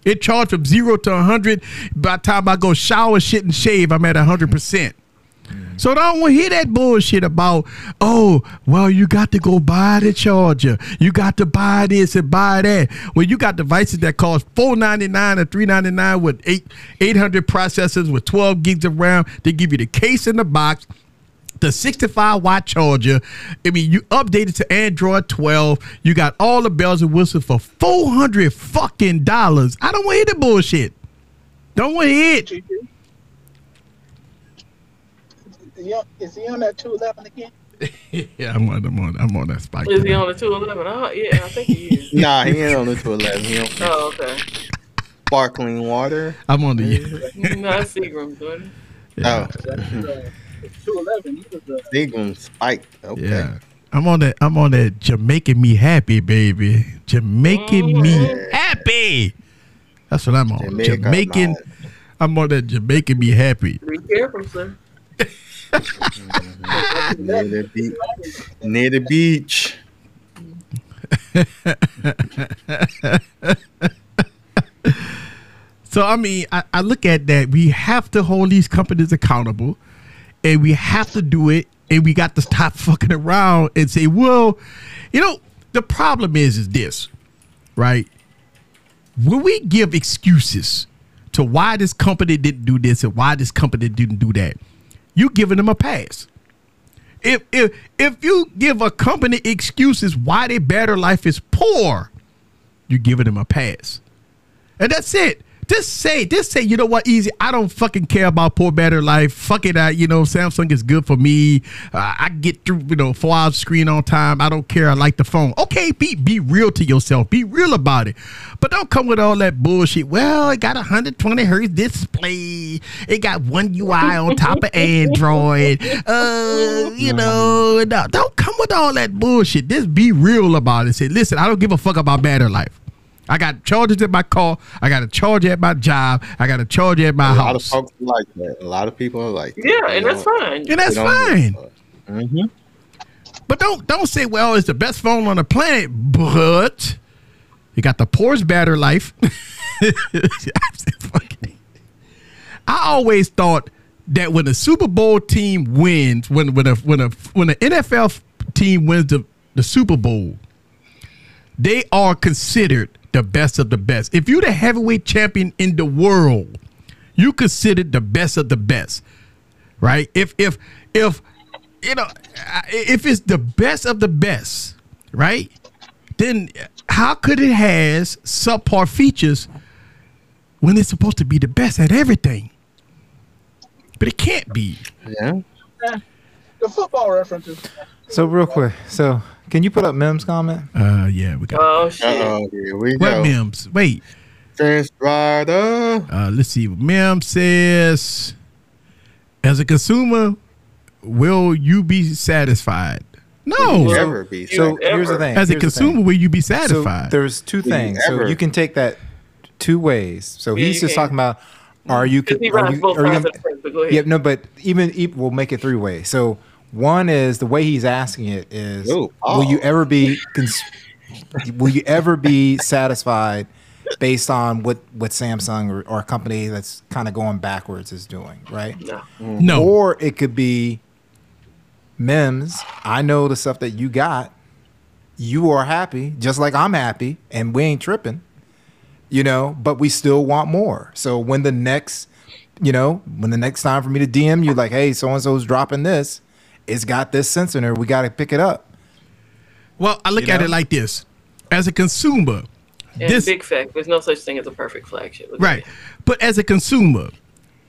It charged from zero to 100. By the time I go shower, shit, and shave, I'm at 100%. Mm-hmm. So I don't hear that bullshit about, oh, well, you got to go buy the charger. You got to buy this and buy that. Well, you got devices that cost four ninety nine or three ninety nine with eight eight hundred processors with twelve gigs of RAM. They give you the case in the box. The 65 watt charger. I mean, you updated to Android 12. You got all the bells and whistles for 400 fucking dollars. I don't want to hear the bullshit. Don't want to hear it. Is he on, is he on that 211 again? [laughs] Yeah, I'm on, I'm on, I'm on that spike. Is he on the 211? Oh, yeah, I think he is. [laughs] Nah, he ain't on the 211. He on oh, okay. sparkling water. I'm on the. [laughs] No, that's Seagram's doing Yeah. Oh, uh, 211. He was Seagram spiked. Okay. Yeah. I'm on that. I'm on that. Jamaican me happy, baby. Jamaican me happy. That's what I'm on. Jamaica Jamaican. man. I'm on that Jamaican me happy. Be careful, sir. Near the beach. Near the beach. [laughs] So I mean, I, I look at that. We have to hold these companies accountable, and we have to do it. And we got to stop [laughs] fucking around and say, well, you know, the problem is, is this, right? When we give excuses to why this company didn't do this and why this company didn't do that, you giving them a pass. If if if you give a company excuses why their better life is poor, you're giving them a pass. And that's it. Just say, just say, you know what, easy. I don't fucking care about poor battery life. Fuck it, I, you know, Samsung is good for me. Uh, I get through, you know, four hours screen on time. I don't care. I like the phone. Okay, be be real to yourself. Be real about it. But don't come with all that bullshit. Well, it got a 120 hertz display. It got one UI on top of Android. Uh, you know, no, don't come with all that bullshit. Just be real about it. Say, listen, I don't give a fuck about battery life. I got chargers at my car. I got a charger at my job. I got a charger at my A lot of house. folks like that. A lot of people are like that. Yeah, They and that's don't- fine. And that's they don't give a fine. fuck. Mhm. But don't don't say, well, it's the best phone on the planet, but you got the poorest battery life. [laughs] I always thought that when a Super Bowl team wins, when when a when a when an NFL team wins the, the Super Bowl, they are considered the best of the best. If you're the heavyweight champion in the world, you considered the best of the best, right? If if if you know if it's the best of the best, right? Then how could it has subpar features when it's supposed to be the best at everything? But it can't be. Yeah. the football references. So real quick, so can you put up Mim's comment? Uh, yeah, we got. Oh, shit. Uh-oh, here we what go. Mims? Wait, Vince Ryder. uh, let's see. Mim says, as a consumer, will you be satisfied? No. Never be. So Ever. here's the thing. As a here's the consumer, will you be So satisfied? there's two Will you things. So you can take that two ways. So Yeah, he's just can. talking about are you Because he are you, are you gonna- of the fence, but go ahead. yeah, no, but even, even we'll make it three ways. So one is the way he's asking it is Ooh, will you oh. ever be [laughs] cons- will you ever be satisfied based on what what Samsung or, or a company that's kind of going backwards is doing, right? No. Mm-hmm. No. Or it could be Mims, I know the stuff that you got. You are happy, just like I'm happy, and we ain't tripping. You know, but we still want more. So when the next, you know, when the next time for me to DM you, like, hey, so and so's dropping this, it's got this sensor in there. We got to pick it up. Well, I look You at know? it like this: as a consumer, And this big fact, there's no such thing as a perfect flagship. Right. it. But as a consumer,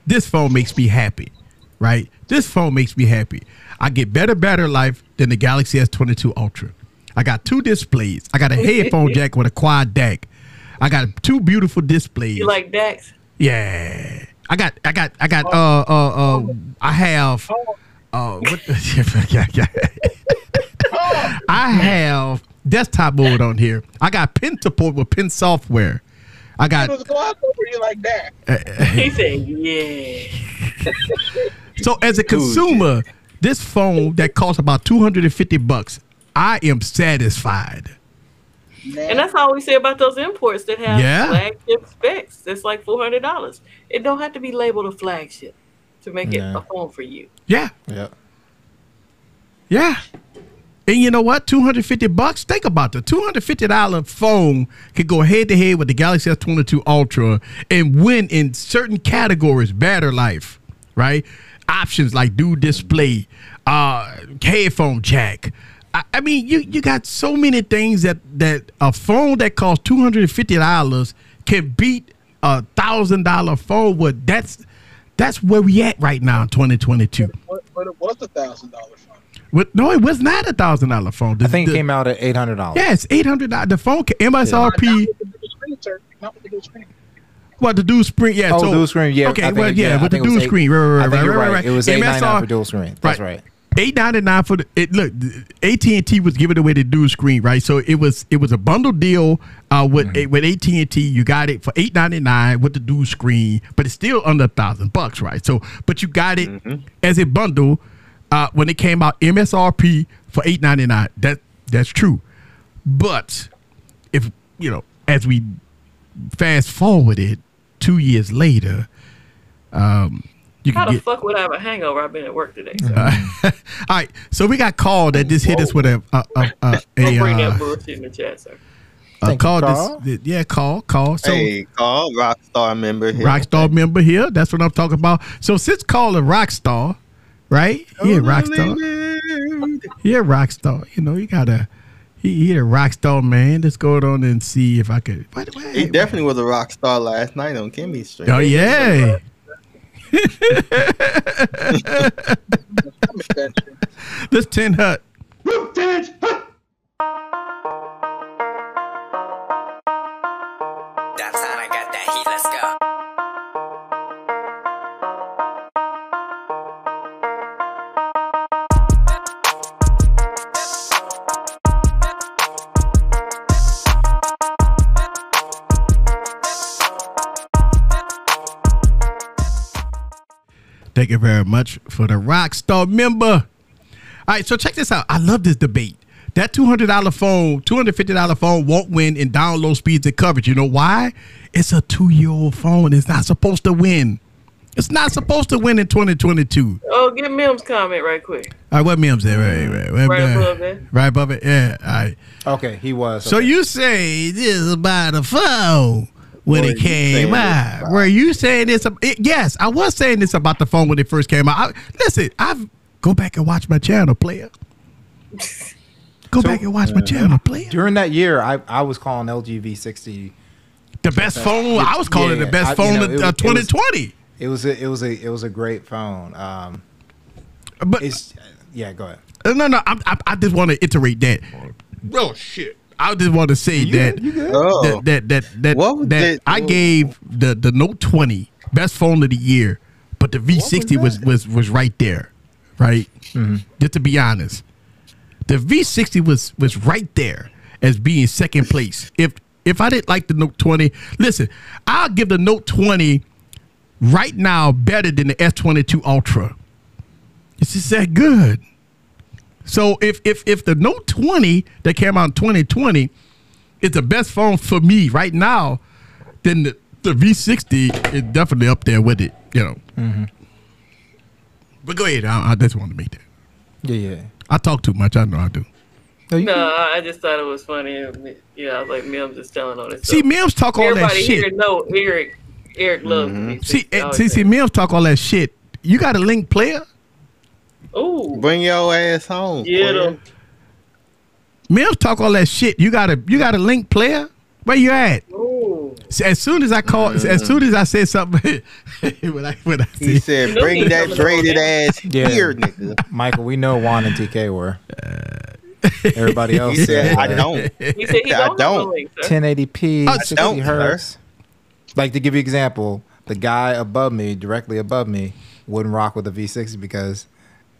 this phone makes me happy, right? This phone makes me happy. I get better battery life than the Galaxy S22 Ultra. I got two displays. I got a [laughs] headphone jack with a quad DAC. I got two beautiful displays. You like Dax? Yeah. I got I got I got uh uh uh I have Oh, what [laughs] yeah, yeah. [laughs] I have desktop mode on here. I got pen support with pen software. I It got was glad over you like that. Eh, eh. He said, yeah. so as a consumer, this phone that costs about 250 bucks, I am satisfied. And that's all we say about those imports that have Yeah. flagship specs. That's like four hundred dollars. It don't have to be labeled a flagship to make it a phone for you. Yeah. Yeah. Yeah. And you know what? 250 bucks? Think about the $250 phone could go head to head with the Galaxy S22 Ultra and win in certain categories, battery life, right? Options like dual display, uh, headphone jack. I, I mean, you you got so many things that that a phone that costs $250 can beat a thousand dollar phone with that's that's where we at right now in 2022. But, but it was a thousand dollar phone. With, no, it was not a thousand dollar phone. The- I think it the- came out at eight hundred dollars. Yeah, it's eight hundred dollars. The phone MSRP. with the dual screen, sir. Not with the dual screen. What the dual screen? Yeah, Oh, so, dual screen. Yeah. Okay, I think- well, yeah, I with the think it was dual eight- screen. Right, right, I right, right, you're right, right. right. It was eight ninety nine MSR for dual screen. That's right. Eight ninety nine for the it. Look, AT and T was giving away the dual screen, right? So it was it was a bundle deal uh, with Mm-hmm. with AT and T. You got it for eight ninety nine with the dual screen, but it's still under a thousand bucks, right? So, but you got it as a bundle uh, when it came out MSRP for eight ninety nine. That that's true, but if you know as we fast forward it two years later, um, you How the get. fuck would I have a hangover? I've been at work today. So All right, [laughs] so we got called that just hit us with a a a, a, don't a, bring uh, that bullshit in the chat, sir. a Thank call. This, yeah, call, call. So hey, call Rockstar member here. Rockstar member here. That's what I'm talking about. So since calling Rockstar, right? Yeah, Rockstar. Yeah, Rockstar. You know, you gotta. He, he a rockstar man. Let's go on and see if I could. Wait, wait, He definitely was a rock star last night on Kimmy Street. Oh yeah. Let's ten hut. That Thank you very much for the Rockstar member. All right, so check this out. I love this debate. That two hundred dollar phone, two hundred fifty dollar phone won't win in download speeds and coverage. You know why? It's a two year old phone. It's not supposed to win. It's not supposed to win in twenty twenty two. Oh, get Mim's comment right quick. All right, what memes there? Right, right, right, Right right, above that. right above it. Yeah. All right. Okay, he was. So okay. you say this is about the phone when Boy, it came saying out? Were you saying this? it- yes, I was saying this about the phone when it first came out. I, listen, I've go back and watch my channel, player. [laughs] Go back and watch my channel, player. during that year, I, I was calling LG V60. The best phone. I was calling it the best I- you phone know, of it was- uh, it was- 2020. It was a, it was a it was a great phone. Um, But it's yeah. Go ahead. uh, no, no, I, I, I just want to iterate that. Oh shit! I just want to say that. Oh, that that that that, What that that- I gave the the Note 20 best phone of the year, but the V60 was was was, right there, right? Mm-hmm. Just to be honest, the V60 was was right there as being second place. If if I didn't like the Note 20, listen, I'll give the Note 20 right now better than the S22 Ultra. It's just that good. So if if if the Note 20 that came out in 2020 is the best phone for me right now, then the, the V60 is definitely up there with it. You know. But go ahead. I, I just want to make that. Yeah, yeah. I talk too much. I know I do. No, No, I just thought it was funny. Yeah, I was like, Mims just telling on this. See, Mims talk all that Everybody shit. here know Eric. Eric loves me. See, eh, see, see, Mims talk all that shit. You got a link player? Ooh, Bring your ass home. get player. him. Mims talk all that shit. You got a you got a link player? Where you at? Ooh. As soon as I call, as soon as I said something, [laughs] when I when I He said, said, You know "Bring that coming braided ass Yeah. here, nigga." Michael, we know Juan and TK were. Everybody else He said, said, "I uh, don't." [laughs] He said he I don't. don't. Link, 1080p, I 60 don't, hertz. Like to give you an example, the guy above me, directly above me, wouldn't rock with the V60 because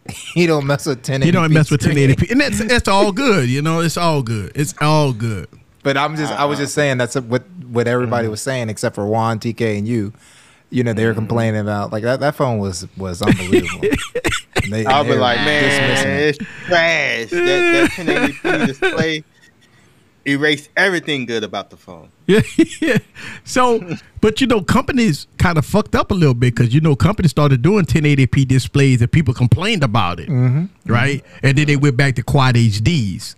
[laughs] he don't mess with 1080p. you don't mess with screen. 1080p, [laughs] and that's that's all good. You know, it's all good. It's all good. But I'm just, I was just saying that's what what everybody mm. was saying except for Juan, TK, and you. You know, they were mm. complaining about like that. That phone was was unbelievable. [laughs] They- I'll be like, dismissing man, it. it's trash. That, that 1080p display erased everything good about the phone. [laughs] Yeah, yeah. So, but you know, companies kind of fucked up a little bit because you know companies started doing 1080p displays and people complained about it, mm-hmm. Mm-hmm. right? And then they went back to quad HDs,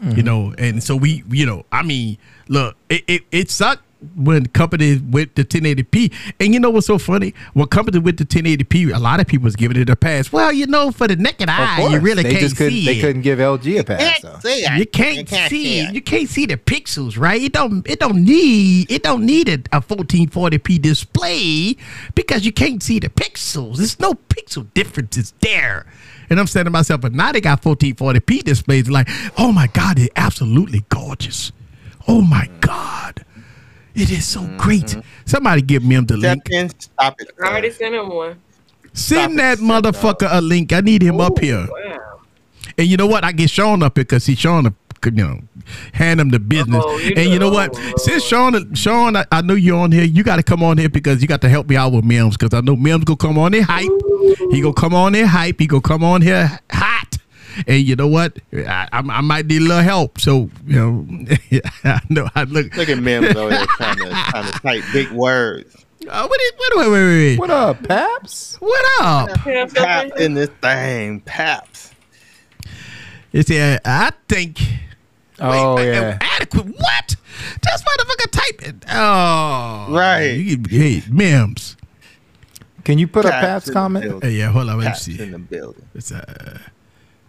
you mm-hmm. know. And so we, you know, I mean, look, it it, it sucked when companies went to 1080p. And you know what's so funny? When companies went to 1080p, a lot of people was giving it a pass. Well, you know, for the naked Of eye, course, you really they can't just couldn't. see They it. couldn't give LG a pass. though. See it. You can't, see it. You can't see the pixels, right? It don't. It don't need. It don't need a, a 1440p display because you can't see the pixels. There's no pixel differences there. And I'm saying to myself, but now they got 1440p displays. Like, oh my god, they're absolutely gorgeous. Oh my god, it is so great. Mm-hmm. Somebody give me the Step link. in, stop it. I already sent him one. Send Stop that it, motherfucker a link. I need him up here. Wow. And you know what? I get Sean up here because he's Sean, could, you know, hand him the business. Oh, you and you know know, what? Since Sean, Sean, I, I know you're on here. You got to come on here because you got to help me out with Mims because I know Mims gonna come on here hype. He gonna come on here hype. He gonna come on here hot. And you know what? I, I, I might need a little help. So you know, [laughs] I know I look. Look at Mims over there trying to, trying to type big words. Uh, what is, wait, wait, wait, wait, wait. What up, Paps? What up? Have Pap in this thing, Paps. It's uh, I think. Oh Wait, yeah. Adequate. What? Just motherfucker type it. Oh. Right. You, hey, Mims. Can you put a Paps Paps in the comment? Hey, yeah, hold on. Let me see. in the building. It's uh,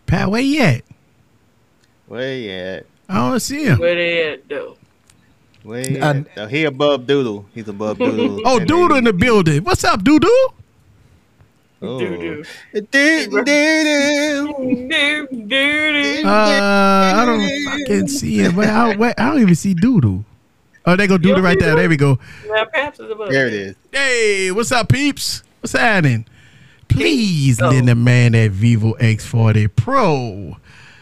Pat, where you at? Where you at? I don't see him. Where they at though? Where you Uh, at? though? He above Doodle. He's above [laughs] Doodle. Oh, Doodle in the building. What's up, Doodle? Oh. Doo-doo. Doodle. Doodle. Do, do, do. Uh, I don't fucking see him. Wait, I, I don't even see Doodle. Oh, they go Doodle right there. There we go. Now Paps is above. There it is. Hey, what's up, peeps? What's happening? Please Oh. lend a man that Vivo X40 Pro.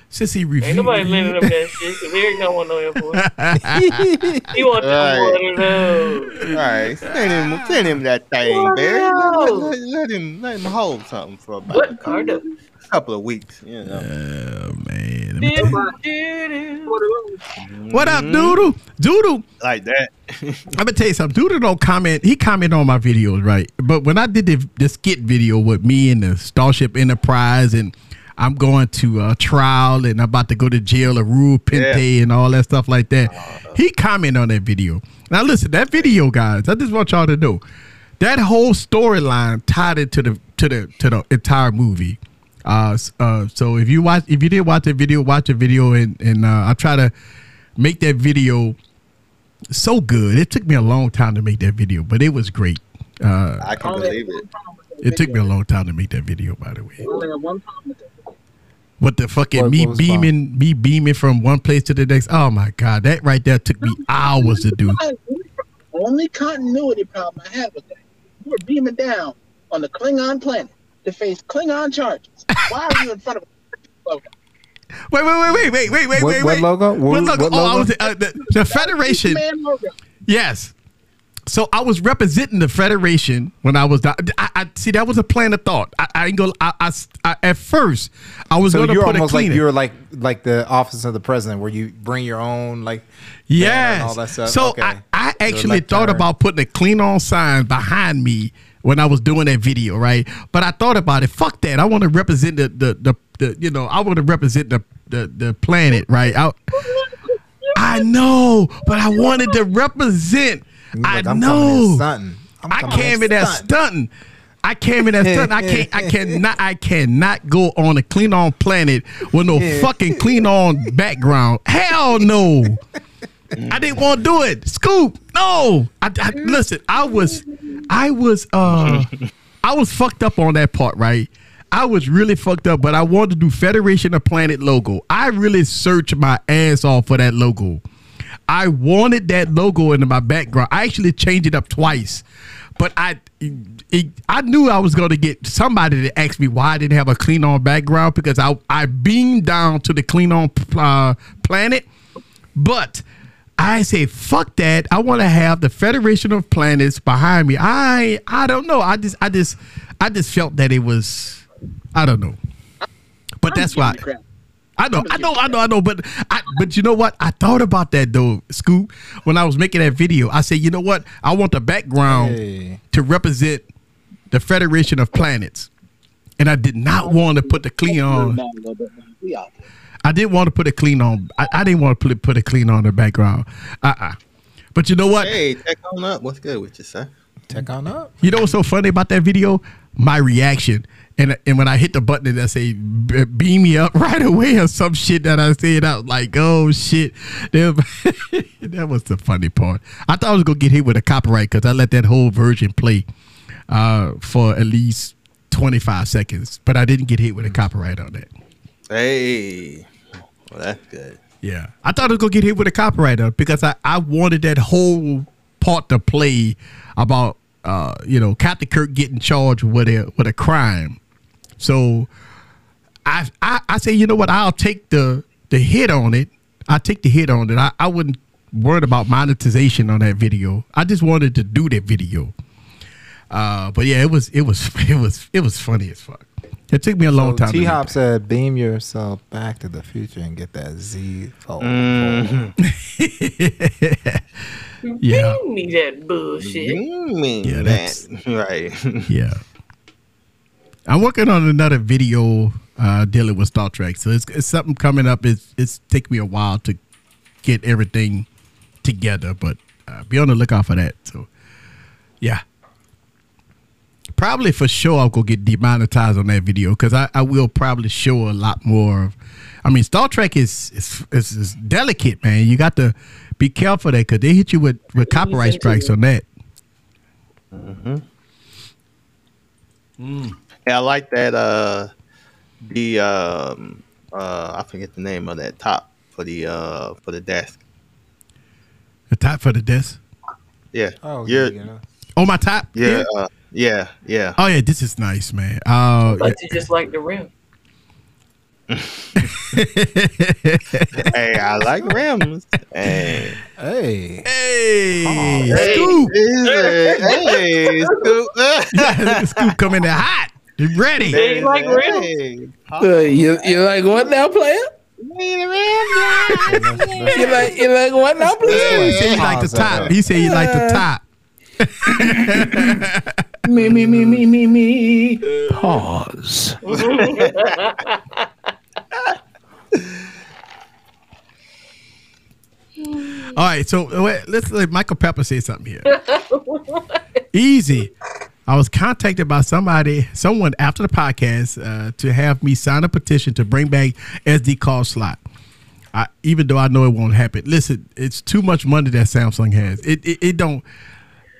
Since he reviewed. Ain't nobody lending him that shit because Eric don't want no invoice. He want Right. them one. All right, send him, send him that thing, Barry. Let, let- let him, let him hold something for about a What couple, are the couple of weeks. You know. Oh man. Let do, me tell you. do, do. What up, Doodle? Doodle, like that. I'm gonna tell you something. Doodle don't comment. He comment on my videos, right? But when I did the, the skit video with me and the Starship Enterprise, and I'm going to uh, trial and I'm about to go to jail, a Rura Penthe and all that stuff like that. He comment on that video. Now listen, that video, guys. I just want y'all to know that whole storyline tied into the to the to the entire movie. Uh, uh, so if you watch, if you did watch the video, watch the video, and and uh, I try to make that video so good. It took me a long time to make that video, but it was great. Uh, I can Only believe it. one problem with the it took me a long time to make that video, by the way. Only had one problem with the video. What the fucking What- me what was the beaming, me beaming from one place to the next. Oh my god, that right there took me hours to do. Only continuity problem I had with that. You were beaming down on the Klingon planet to face Klingon charges. Why are you in front of a Wait, wait, wait, wait, wait, wait, wait, What- wait. what wait. logo? What- What logo? what Oh, I logo? was uh, the, the Federation. Logo. Yes. So I was representing the Federation when I was. I, I see that was a plan of thought. I, I ain't gonna. I, I, I- at first I was So gonna you're put a almost like you're like like the office of the president, where you bring your own like Yes. all that stuff. So Okay. I, I actually thought about putting a Klingon sign behind me when I was doing that video, right? But I thought about it. Fuck that. I want to represent the the, the, the you know I want to represent the, the the planet, right? I, I know, but I wanted to represent. I Look, I'm know. I came in that stunting. I came in that stunting. I can't. I cannot. I cannot go on a Klingon planet with no fucking Klingon background. Hell no. [laughs] [laughs] I didn't want to do it. Scoop. No. I, I listen. I was. I was. Uh. I was fucked up on that part, right? I was really fucked up, but I wanted to do Federation of Planet logo. I really searched my ass off for that logo. I wanted that logo in my background. I actually changed it up twice, but I it, I knew I was going to get somebody to ask me why I didn't have a Klingon background because I I beamed down to the Klingon uh, planet, but I say fuck that. I want to have the Federation of Planets behind me. I I don't know. I just I just I just felt that it was I don't know, but that's why. I know, I know, I know, I know, but I, but you know what? I thought about that though, Scoop. When I was making that video, I said, you know what? I want the background Hey. to represent the Federation of Planets, and I did not want to put the clean on. Down a little bit, man. We out there. I didn't want to put a clean on. I, I didn't want to put put a Klingon the background. Uh uh But you know what? Hey, check on up. What's good with you, sir? Check on up. You know what's so funny about that video? My reaction. And, and when I hit the button that say "B- beam me up [laughs] right away or some shit that I said, I was like, oh shit. [laughs] That that was the funny part. I thought I was going to get hit with a copyright because I let that whole version play uh, for at least 25 seconds. But I didn't get hit with a copyright on that. Hey, well that's good. Yeah. I thought I was to get hit with a copyright because I, I wanted that whole part to play about, uh, you know, Captain Kirk getting charged with a, with a crime. So I, I I say, you know what? I'll take the the hit on it. I take the hit on it. I, I wouldn't worry about monetization on that video. I just wanted to do that video. Uh, but yeah, it was it was [laughs] it was it was funny as fuck. It took me a long time. to T Hop said, "Beam yourself back to the future and get that Z fold." [laughs] Yeah, Bring me that bullshit. Mm, Yeah, yeah, that's- that [laughs] right. yeah. I'm working on another video uh, dealing with Star Trek, so it's, it's something coming up. It's it's taking me a while to get everything together, but uh, be on the lookout for that. So, yeah. Probably for sure I'll go get demonetized on that video because I, I will probably show a lot more. Of, I mean, Star Trek is is, is is delicate, man. You got to be careful there because they hit you with, with copyright strikes on that. Mm-hmm. Mm. Yeah, I like that. Uh, the um, uh, I forget the name of that top for the uh for the desk. The top for the desk. Yeah. Oh, yeah, you know. Oh, my top. yeah, here? uh, yeah, yeah. Oh yeah, this is nice, man. Uh, But you just like the rim. [laughs] hey, I like rims. Hey, Hey, hey, Hey. Scoop. hey, [laughs] Scoop. Yeah, Scoop coming in hot. You ready? Hey, like rims. Hey, Uh, you you like what now, player? You like you like what now, player? He said he like the top. He said he like the top. [laughs] Me me me me me me. [laughs] Pause. [laughs] All right, so uh, wait, let's let Michael Pepper say something here. [laughs] Easy. I was contacted by somebody, someone after the podcast, uh, to have me sign a petition to bring back SD card slot. I, even though I know it won't happen. Listen, it's too much money that Samsung has. It it, it don't.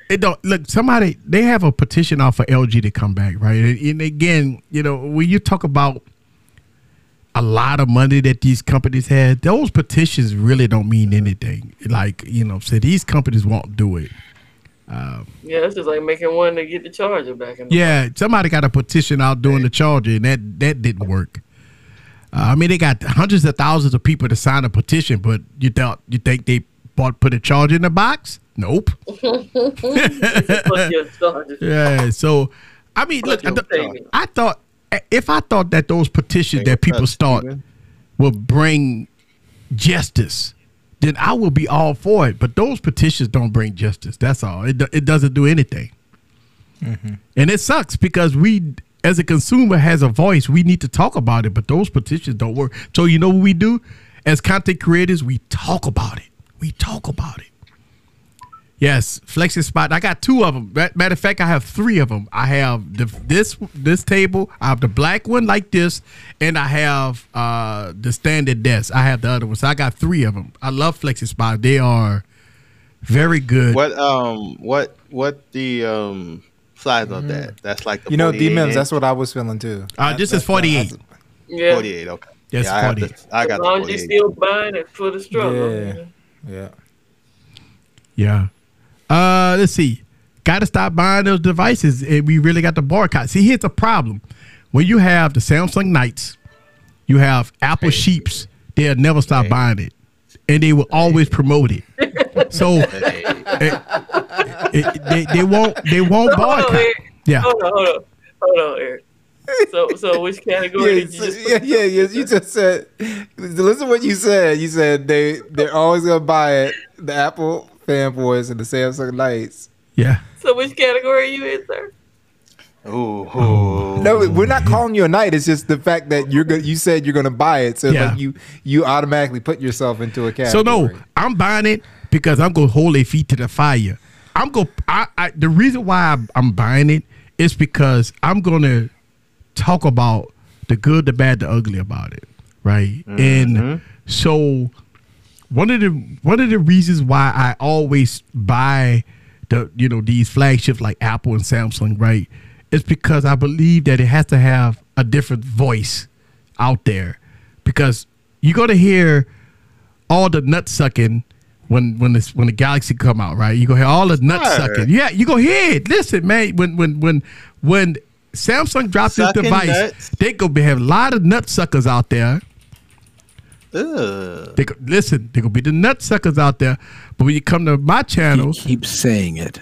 It don't look. Somebody they have a petition out for LG to come back, right? And, and again, you know, when you talk about a lot of money that these companies had, those petitions really don't mean anything. Like you know, so these companies won't do it. Yeah, it's just like making one to get the charger back in. The Yeah, somebody got a petition out doing the charger, and that that didn't work. Uh, I mean, they got hundreds of thousands of people to sign a petition, but you thought you think they bought put a charger in the box? Nope. Fuck your charges. [laughs] Yeah. So, I mean, look, I, th- I thought if I thought that those petitions that people start Steven. will bring justice, then I will be all for it. But those petitions don't bring justice. That's all. It do- it doesn't do anything. And it sucks because we, as a consumer, has a voice. We need to talk about it, but those petitions don't work. So you know what we do as content creators? We talk about it. We talk about it. Yes, FlexiSpot. I got two of them. Matter of fact, I have three of them. I have the this this table. I have the black one like this, and I have uh the standard desk. I have the other one. So I got three of them. I love FlexiSpot. They are very good. What um what what the um size of that? That's like the You know, 48 D Mims, that's what I was feeling too. Uh, this is 48. Yeah. 48. Okay. Yes, yeah, I, have 48. the, I got As the long as you 48. still buying it for the struggle. Yeah. Yeah. Yeah. Uh, let's see. Got to stop buying those devices. And we really got to boycott. See, here's the problem: when you have the Samsung Knights, you have Apple Sheeps. They'll never stop buying it, and they will always promote it. So it- it- eh, eh, eh, they, they won't they won't So hold on, Yeah. Hold on, hold on, hold on, Eric. So, so which category Yeah, did you so- just? yeah, yeah, yeah. You just said. Listen to what you said. You said they they're always gonna buy it. The Apple fanboys and the Samsung Knights. Yeah. So which category are you in, sir? Ooh, ooh. No, we're not calling you a knight. It's just the fact that you're going. You said you're gonna buy it, so Yeah. like you you automatically put yourself into a category. So no, I'm buying it because I'm gonna hold a feet to the fire. I'm go. I, I the reason why I'm, I'm buying it is because I'm gonna talk about the good, the bad, the ugly about it, right? And mm-hmm. so one of the one of the reasons why I always buy the you know these flagships like Apple and Samsung, right? Is because I believe that it has to have a different voice out there because you're gonna hear all the nut sucking when when this when the Galaxy come out, right? You gonna hear all the nut sucking. Yeah, you gonna hear it. Listen, man, when when when when Samsung drops this device, nuts. they gonna have a lot of nut suckers out there. Ugh. They go, listen, they gonna be the nut suckers out there. But when you come to my channel, Keep saying it.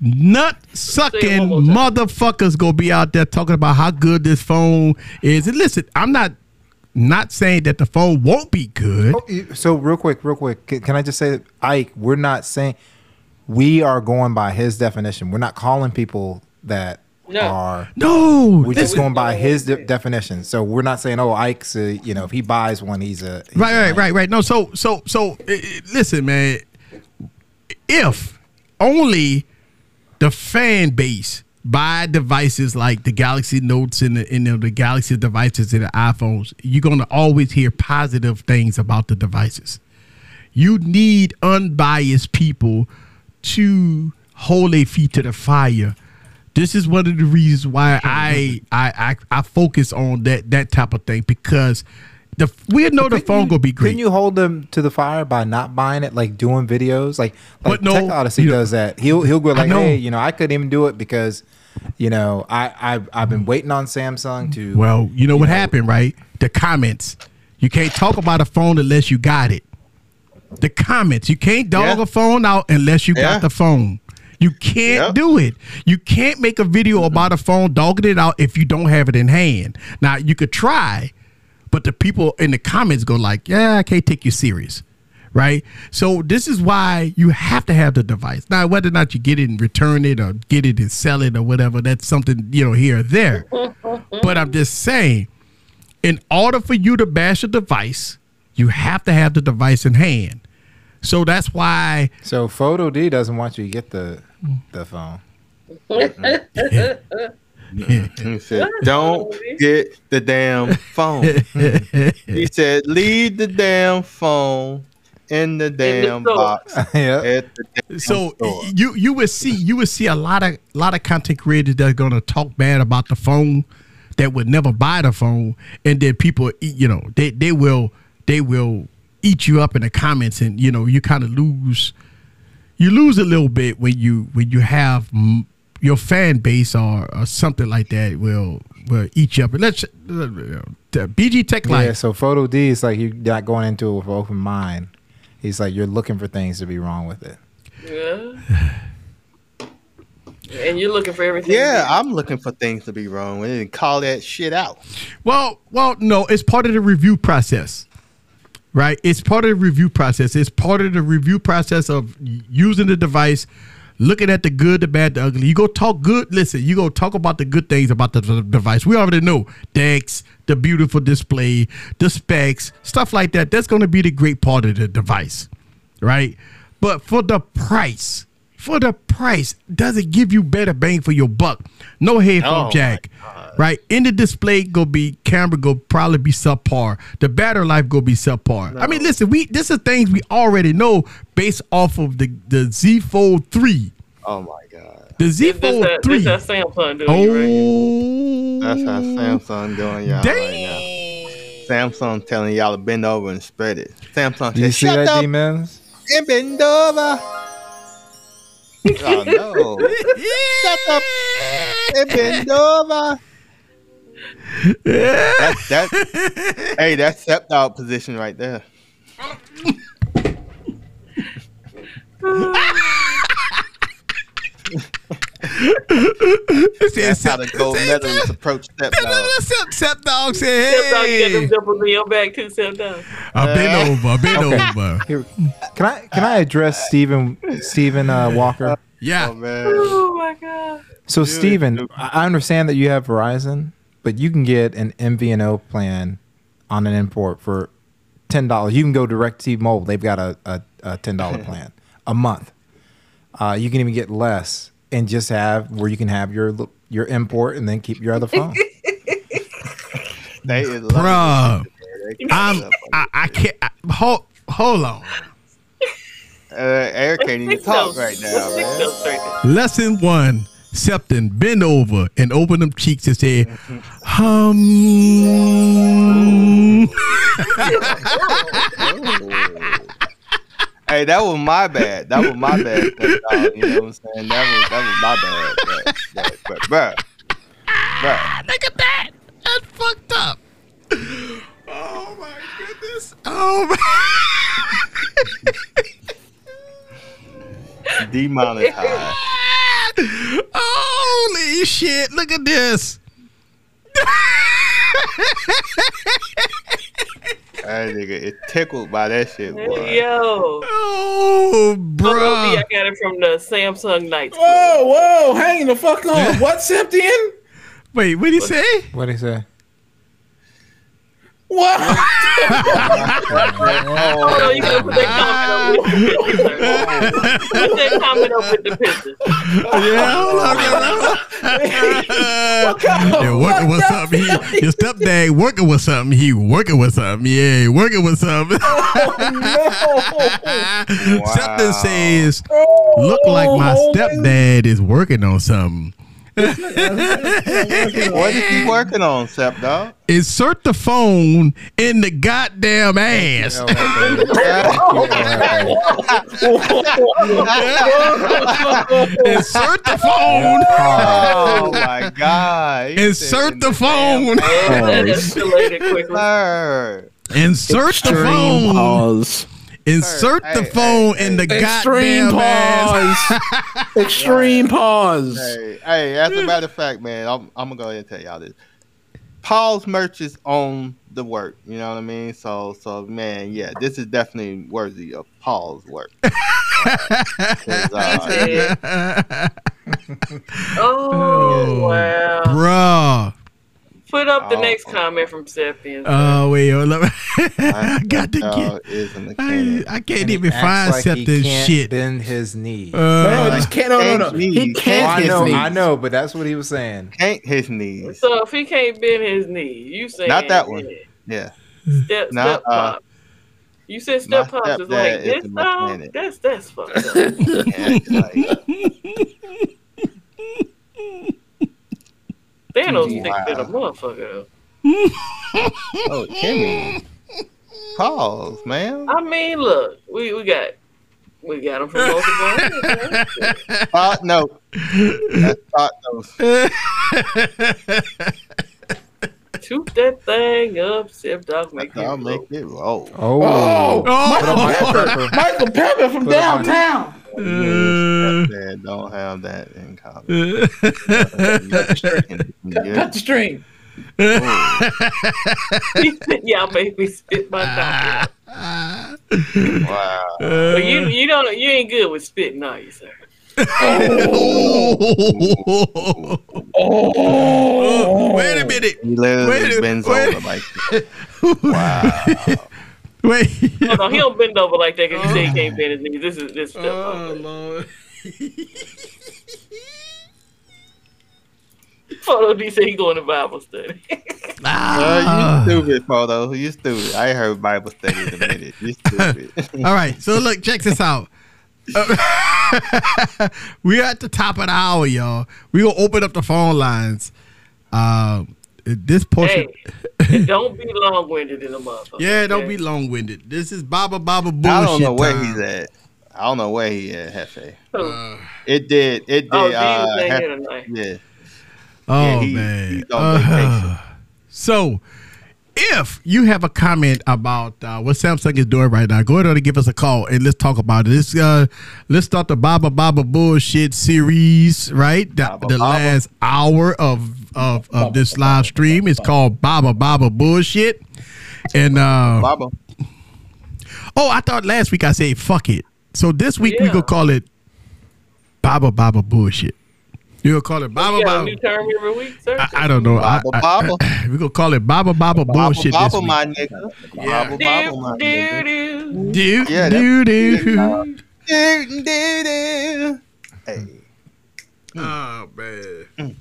nut sucking one more time. motherfuckers gonna be out there talking about how good this phone is. And listen, I'm not not saying that the phone won't be good. Oh, so real quick, real quick, can, can I just say, that, Ike? We're not saying we are going by his definition. We're not calling people that No. are. No, We're just going by his de- definition. So we're not saying, oh, Ike's, a, you know, if he buys one, he's a he's right, a right, knight. right, right. No, so, so, so, listen, man. If only the fan base buy devices like the Galaxy Notes and the, and the, the Galaxy devices and the iPhones, you're gonna always hear positive things about the devices. You need unbiased people to hold their feet to the fire. This is one of the reasons why I I I, I focus on that that type of thing because the we know the phone you- gonna be great. Couldn't you hold them to the fire by not buying it, like doing videos, like like But no, Tech Odyssey you know- does that. He'll he'll go like, hey, you know, I couldn't even do it because, you know, I I've, I've been waiting on Samsung to. Well, you know what happened, right? The comments. You can't talk about a phone unless you got it. The comments. You can't dog Yeah. a phone out unless you Yeah. got the phone. You can't Yep. do it. You can't make a video about a phone dogging it out if you don't have it in hand. Now you could try, but the people in the comments go like, "Yeah, I can't take you serious." Right? So this is why you have to have the device. Now, whether or not you get it and return it or get it and sell it or whatever, that's something, you know, here or there. [laughs] but I'm just saying, in order for you to bash a device, you have to have the device in hand. So that's why So Photo D doesn't want you to get the the phone. Mm-hmm. He said, "Don't get the damn phone." [laughs] he said, "Leave the damn phone in the damn store. box [laughs] yeah. at the damn so store." you you would see you would see a lot of lot of content creators that are gonna talk bad about the phone that would never buy the phone and then people you know they they will they will eat you up in the comments and you know you kind of lose you lose a little bit when you when you have your fan base or, or something like that will will eat you up. Let's uh, BG Tech Yeah, so photo D is like you're not going into it with an open mind. He's like you're looking for things to be wrong with it. Yeah. and you're looking for everything. Yeah, I'm looking for things to be wrong with it and call that shit out. Well, well, no, it's part of the review process, right? It's part of the review process. It's part of the review process of using the device, looking at the good, the bad, the ugly. You go talk good. Listen, you go talk about the good things about the, device. We already know DeX, the beautiful display, the specs, stuff like that. That's going to be the great part of the device, right? But for the price, for the price, does it give you better bang for your buck? No headphone Oh, jack, right? In the display, go be camera go probably be subpar. The battery life go be subpar. I mean, listen, we this is things we already know based off of the the Z Fold three. Oh my god, The Z This, this, Fold that, three. this that Samsung doing you right Oh, that's how Samsung doing y'all right now. Samsung telling y'all to bend over and spread it. Samsung Do you said, see "Shut that, up D-Mans? and bend over." Oh no! Shut up and bend over. That's that. hey, that's step out position right there. [laughs] That's how the gold medalists approach step out. Step, step dog said, Step dog, you got them "Hey, dimples in your back too. Step down. I've been over, I've been Okay. over." Here, can I can I address Stephen Stephen uh, Walker? Yeah, Oh man. Oh my god. So Dude, Stephen. I I understand that you have Verizon, but you can get an MVNO plan on an import for ten dollars. You can go direct to T-Mobile; they've got a, a, a ten dollar [laughs] plan a month. Uh, you can even get less and just have where you can have your your import and then keep your other phone. [laughs] They is bruh. They- I'm, I, I can't. I, hold, hold on. Uh, Eric can't even talk those- right now, let's man. those straight there. Lesson one: Septon, bend over and open them cheeks and say, "Hum." [laughs] Hey, that was my bad. That was my bad. [laughs] Dog, uh, you know what I'm saying? That was that was my bad. But, but bruh, ah, bruh. Look at that. That's fucked up. Oh my goodness. Oh my. [laughs] Demonetized. [laughs] Holy shit. Look at this. That nigga is tickled by that shit, boy. Yo. Oh, Maybe bruh. I got it from the Samsung Nights. Whoa, whoa, hang the fuck on. [laughs] What's Septian? Wait, what did he say? what [laughs] [laughs] do he say? What? Oh, you gotta put that comment up with the picture. sir. Put that comment up with the picture. Yeah, hold on. [laughs] Yeah, working with something. He, your stepdad working with something. He working with something. Yeah, working with something. Oh, [laughs] something says, oh, look like my stepdad is working on something. [laughs] What is he working on, Sep dog? Insert the phone in the goddamn ass. [laughs] [laughs] Insert the phone. oh my god. Insert the phone. That escalated quickly. Insert the phone. Pause. Insert Hey, the phone hey, in the Extreme goddamn pause. [laughs] Extreme pause. Hey, hey, as a matter of fact, man, I'm, I'm gonna go ahead and tell y'all this. Paul's merch is on the work. You know what I mean? So, so man, yeah, this is definitely worthy of Paul's work. [laughs] uh, [laughs] Yeah. Oh, wow. Bruh. Put up the Oh. next comment from Septian. Oh, wait. yo, let me- I got to dog get. is a I, mechanic. I can't And even acts find like he shit. Bend his knee. no, Uh, just can't. No, no, no. He Can't can't I know, knees. I know, but that's what he was saying. Can't his knees. So if he can't bend his knee, you saying Not that one. Yeah. Step, No, step uh, pop. You said step my pops is like this a dog? mechanic. That's that's fucked up. [laughs] Yeah, like, [laughs] [laughs] Thanos thick Wow. than a motherfucker. oh, Kimmy. Pause, man. I mean, look, we, we got we got him from multiple angles. man. Thought no. That's thought no. Shoot that thing up, Sip Dog, make I'll it make roll. it roll. Oh, Oh. Michael Pepper, Michael Pepper from Put up my- downtown. Uh, That don't have that in common. Cut the string. [laughs] He said, [laughs] Y'all make me spit my tongue. Wow. But you you don't you ain't good with spitting, are you, sir? Oh, Wait a minute. He literally Wait a- bends wait. over like [laughs] that. Wait. No, no, he don't bend over like that because he said he can't bend his knees. This is this stuff. Oh Lord. [laughs] Photo D said he going to Bible study. [laughs] Ah. Uh, you stupid, photo. You stupid. I heard Bible study in a minute. You stupid. [laughs] All right, so look, check this out. Uh, we're at the top of the hour, y'all. We will open up the phone lines. Um, this portion, hey, don't be long winded in a motherfucker. yeah, don't okay? be long winded. This is Baba Baba bullshit. I don't know where time. he's at. I don't know where he at, Hefe. Oh, It did. It did. oh, uh, Hefe- yeah. Oh Yeah, he- man. he's on Uh, so, if you have a comment about uh, what Samsung is doing right now, go ahead and give us a call and let's talk about it. Let's uh, let's start the Baba Baba bullshit series. Right, the, Baba the Baba. last hour of of, of this live stream is called Baba Baba bullshit. And uh, Baba. oh, I thought last week I said fuck it. So this week we Yeah. gonna call it Baba Baba bullshit. You gonna call it Baba You got a Baba? new term every week, sir? I, I don't know. I, Baba I- Baba. [clears throat] we gonna call it Baba Baba Baba, bullshit Baba, this week. my nigga. Yeah. Baba, Baba, my do, nigga. do, do. Do Yeah, do that- do. Do, do, do. Hey. Oh man.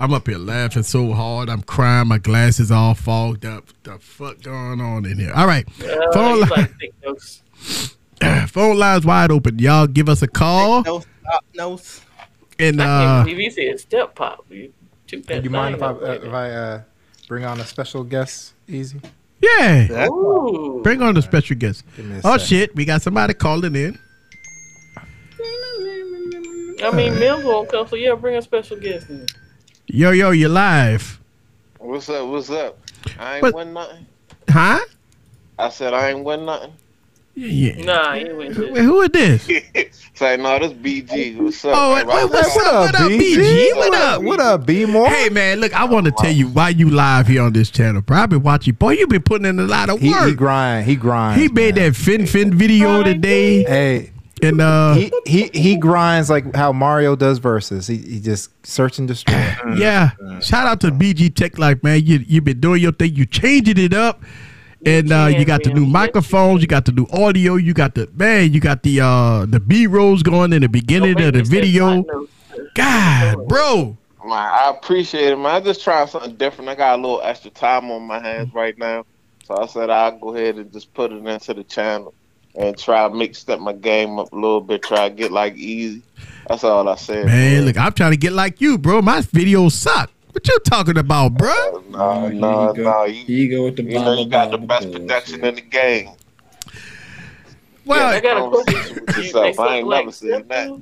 I'm up here laughing so hard. I'm crying. My glasses all fogged up. The fuck going on in here? All right. Uh, Phone, you li- like thick notes. [clears throat] phone lines wide open. Y'all give us a call No stop, no. And I uh can't believe he said step pop. You took that Do you mind if I uh, if I uh, bring on a special guest? Easy. yeah. Ooh. Bring on the special guest. A Oh sec. shit, we got somebody calling in. I mean, Mel won't come, so yeah, bring a special guest in. Yo yo, you live. What's up? What's up? I ain't What- win nothing. Huh? I said I ain't win nothing. Yeah. yeah. Nah, he went Wait, who is this? [laughs] Say no, this BG. What's up? Oh, wait, wait, what's What up? up, What up, BG? BG? What up? What up, B more? Hey man, look, I want to tell you why you live here on this channel, bro. I've been watching. Boy, you been putting in a lot of work. he grind. He grind. He made that fin fin video today, Hey, and uh, he, he he grinds like how Mario does verses. He, he just search and destroy. yeah. Shout out to BG Tech Life, man. You you've been doing your thing. You changing it up, and uh, you got the new microphones. You got the new audio. You got the man. You got the uh the B rolls going in the beginning of the make me say video. God, bro. Man, I appreciate it, man. I just trying something different. I got a little extra time on my hands right now, so I said I'll go ahead and just put it into the channel and try to mix up my game up a little bit. Try to get like easy. That's all I said. Man, look, I'm trying to get like you, bro. My videos suck. What you talking about, bro? No, no, no. You, Here you go with the you know, you got the best Baba production in the game. Well, I got a question. Conversation with yourself. I ain't like never seen that.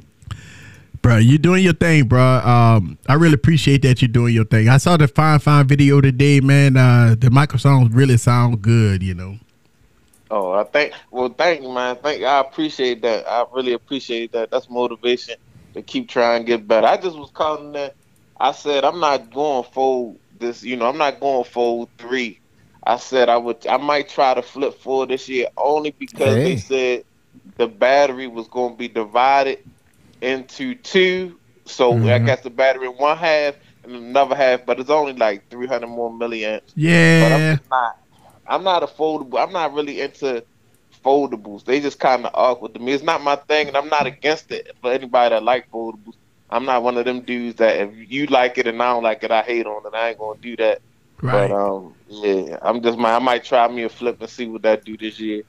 bro, you doing your thing, bro. Um, I really appreciate that you're doing your thing. I saw the fine, fine video today, man. Uh, the microphones really sound good, you know. Oh, I think. Well, thank you, man. Thank you. I appreciate that. I really appreciate that. That's motivation to keep trying to get better. I just was calling that. I said I'm not going full this. You know, I'm not going full three. I said I would. I might try to flip four this year only because Hey. they said the battery was going to be divided into two. So I Mhm. guess the battery in one half and another half, but it's only like 300 more milliamps. But I'm Yeah, not. I'm not a foldable. I'm not really into foldables. They just kind of awkward to me. It's not my thing, and I'm not against it. For anybody that like foldables, I'm not one of them dudes that if you like it and I don't like it, I hate on it. I ain't gonna do that. right, But um, yeah, I'm just. my I might try me a flip and see what that do this year.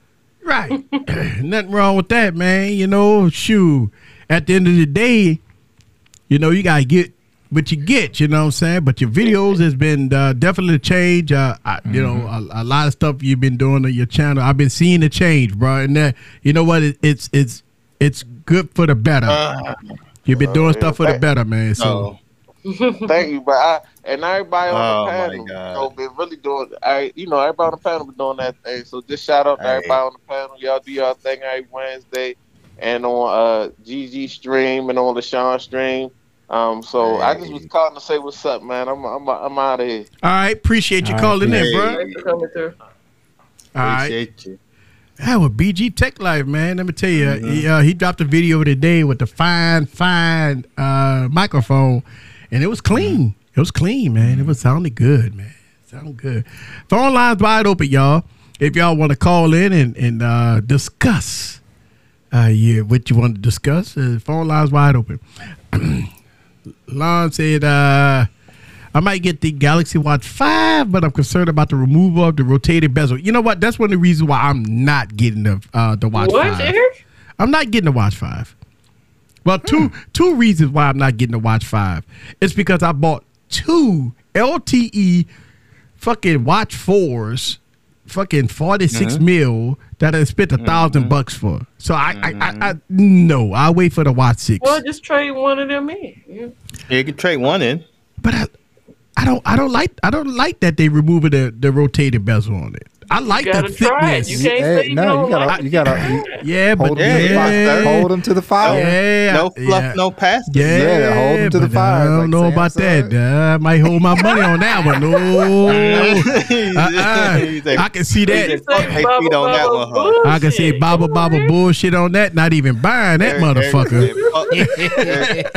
right. [clears throat] Nothing wrong with that, man. You know, shoot. At the end of the day, you know, you gotta get what you get. You know what I'm saying? But your videos has been uh, definitely a change. Uh, I, You know, a, a lot of stuff you've been doing on your channel. I've been seeing the change, bro. And that, you know what? It, it's it's it's good for the better. You've been doing yeah. stuff for the better, man. So. No. [laughs] Thank you, but I and everybody on Oh, the my panel, you God. know, been really doing. I, you know, everybody on the panel been doing that thing. So just shout out to Hey. everybody on the panel. Y'all do y'all thing every Wednesday, and on uh GG stream and on the Sean stream. Um, so I just was calling to say what's up, man. I'm I'm I'm out of here. All right, appreciate you All right, calling in, hey. bro. Thanks for coming through. All right. Appreciate you. That was BG Tech Life, man. Let me tell you, he, uh, he dropped a video today with the fine, fine uh, microphone, and it was clean. It was clean, man. It was sounding good, man. Sound good. Phone lines wide open, y'all. If y'all want to call in and and uh, discuss, uh, yeah, what you want to discuss, uh, phone lines wide open. [clears throat] Lon said, uh, I might get the Galaxy Watch 5, but I'm concerned about the removal of the rotated bezel. You know what? That's one of the reasons why I'm not getting the uh, the Watch What, 5. Eric? I'm not getting the Watch 5. Well, two hmm. two reasons why I'm not getting the Watch 5. It's because I bought two LTE fucking Watch 4s, fucking 46 mm-hmm. mil that I spent a mm-hmm. 1000 bucks for. So I, I, I, I, mm-hmm. no, I'll wait for the Watch 6. Well, just trade one of them in. Yeah. Yeah, you can trade one in. But I, I don't I don't like I don't like that they removing the, the rotated bezel on it. I like You the gotta try it. thickness. You can't Hey, say you no, don't you gotta, you [laughs] gotta yeah, but hold them, Yeah, to the yeah, fire. hold them to the fire. yeah, No fluff, yeah. no pass. Yeah, Yeah, hold 'em to the fire, I don't like know Sam about said. that. Uh, I might hold my money on that one. No, [laughs] uh-uh. He I can see that. said, hey, feet on that one, huh? I can see. Baba Baba bullshit on that. Not even buying that Eric- Eric motherfucker. said, fuck- Eric-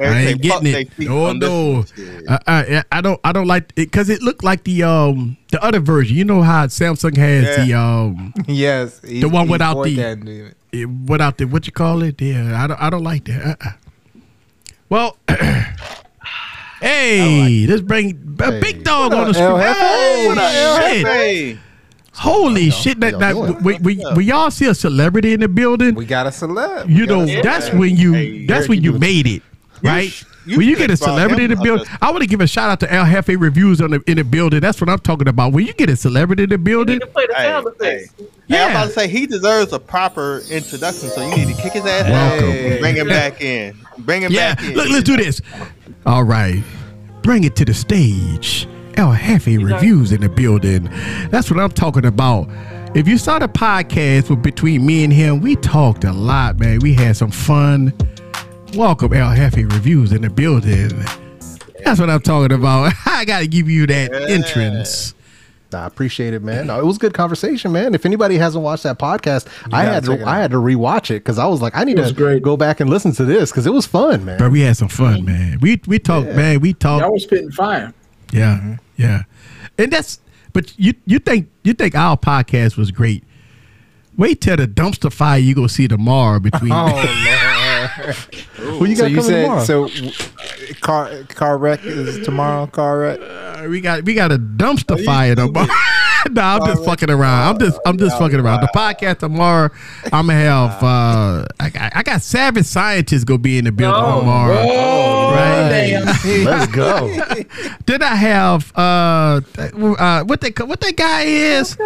Eric [laughs] I ain't getting it. feet Oh on no, one. Uh, uh, I don't. I don't like it because it looked like the um the other version. You know how Samsung has um, [laughs] the um Yes, he's- The one without the- it. it- without the what you call it. Yeah, I don't. I don't like that. Uh-uh. Well, [clears throat] hey, let's bring a Hey. big dog What on the screen. Jefe? Holy What up, shit! Hey, Holy shit! That, that doing? we, we, we y'all see a celebrity in the building. We got a celeb. you got know a celeb. that's when you Hey, that's when you you do it. made it right sh- you when you get a celebrity in him the building i want to give a shout out to Al jefe reviews on the, in the building that's what i'm talking about when you get a celebrity in the building need to play the Hey, hey. effects. Hey, I'm about to say he deserves a proper introduction, so you need to kick his ass Welcome. out and bring him back in. Bring him yeah back in. look let's do this all right bring it to the stage el jefe reviews in the building that's what i'm talking about if you saw the podcast with between me and him we talked a lot man we had some fun welcome el jefe reviews in the building that's what i'm talking about [laughs] i gotta give you that entrance I appreciate it, man. No, it was good conversation, man. If anybody hasn't watched that podcast, I had to it I had to rewatch it because I was like, I need to great. go back and listen to this because it was fun, man. But we had some fun, man. We we talked, man. We Y'all talked, was spitting fire. yeah, yeah. And that's, but you you think you think our podcast was great? Wait till the dumpster fire you gonna see tomorrow between. Oh [laughs] Lord. Who you so got you coming said tomorrow? so? w- Car car wreck is tomorrow. Car wreck. Uh, we got we got a dumpster fire [laughs] tomorrow. [laughs] no, I'm just fucking around. I'm just I'm just fucking around. The podcast tomorrow, I'm gonna have uh, I got I got savage scientists gonna be in the building Oh, tomorrow. Oh, Right. damn. Let's go. [laughs] Then I have uh, uh what they what that guy is.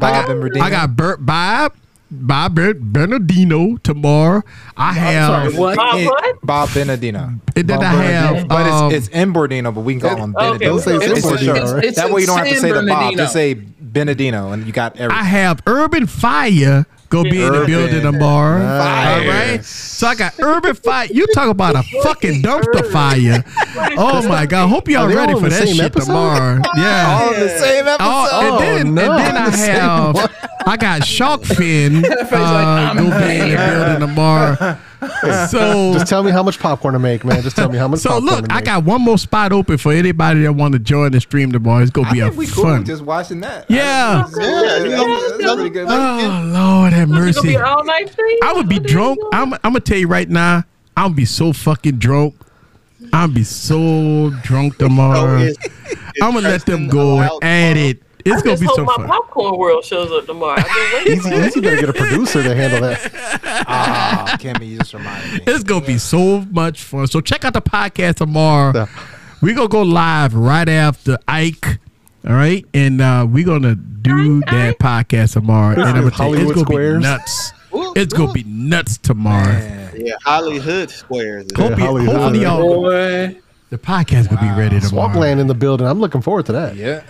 Bob and Medina. I got Bert Bob, Bob Ber- Bernardino tomorrow. I have, Sorry, what? Bob, what? Bob Benedino. and then Bob I have, But um, it's, it's in Bordino, but we can call him Okay, Benedino. Don't say It's San a shirt. Bernardino. That way you don't have to say the Bob. Just say Benedino, and you got everything. I have Urban Fire go be in the building tomorrow. Fire. All right. So I got Urban Fire. You talk about a [laughs] fucking dumpster fire. Oh my God. Hope y'all Are ready for that shit episode? tomorrow. Yeah. All in the same episode. Oh, and then, no. and then I [laughs] The have I got Shark Fin [laughs] uh, I'm go be in the building tomorrow. So Just tell me how much popcorn to make, man. Just tell me how much popcorn. So popcorn look, to I got one more spot open for anybody that want to join the stream tomorrow. It's gonna I be a think we cool fun. just watching that. Yeah. Yeah, you know, That's pretty good. Oh Lord have It's be mercy. all night. I would be What are you drunk. I'm, I'm gonna tell you right now. I'm gonna be so fucking drunk. I'm gonna be so drunk [laughs] oh, tomorrow. I'm gonna let them go allowed at it. It's I gonna just be hope so my fun. popcorn world shows up tomorrow. I've been waiting. Easy, easy better get a producer to handle that. [laughs] Ah, Kimmy, you just reminded me. It's gonna be so much fun. So check out the podcast tomorrow. Yeah. We're gonna go live right after Ike. All right, and uh, we're gonna do Ike, that podcast tomorrow. And I'm gonna tell you, Hollywood it's gonna Squares. be nuts. Ooh, It's gonna be nuts tomorrow. Man. Yeah, Hollywood Squares. Hope you, Hollywood. hopefully y'all, Boy, The podcast will be ready tomorrow. Swampland in the building. I'm looking forward to that. Yeah.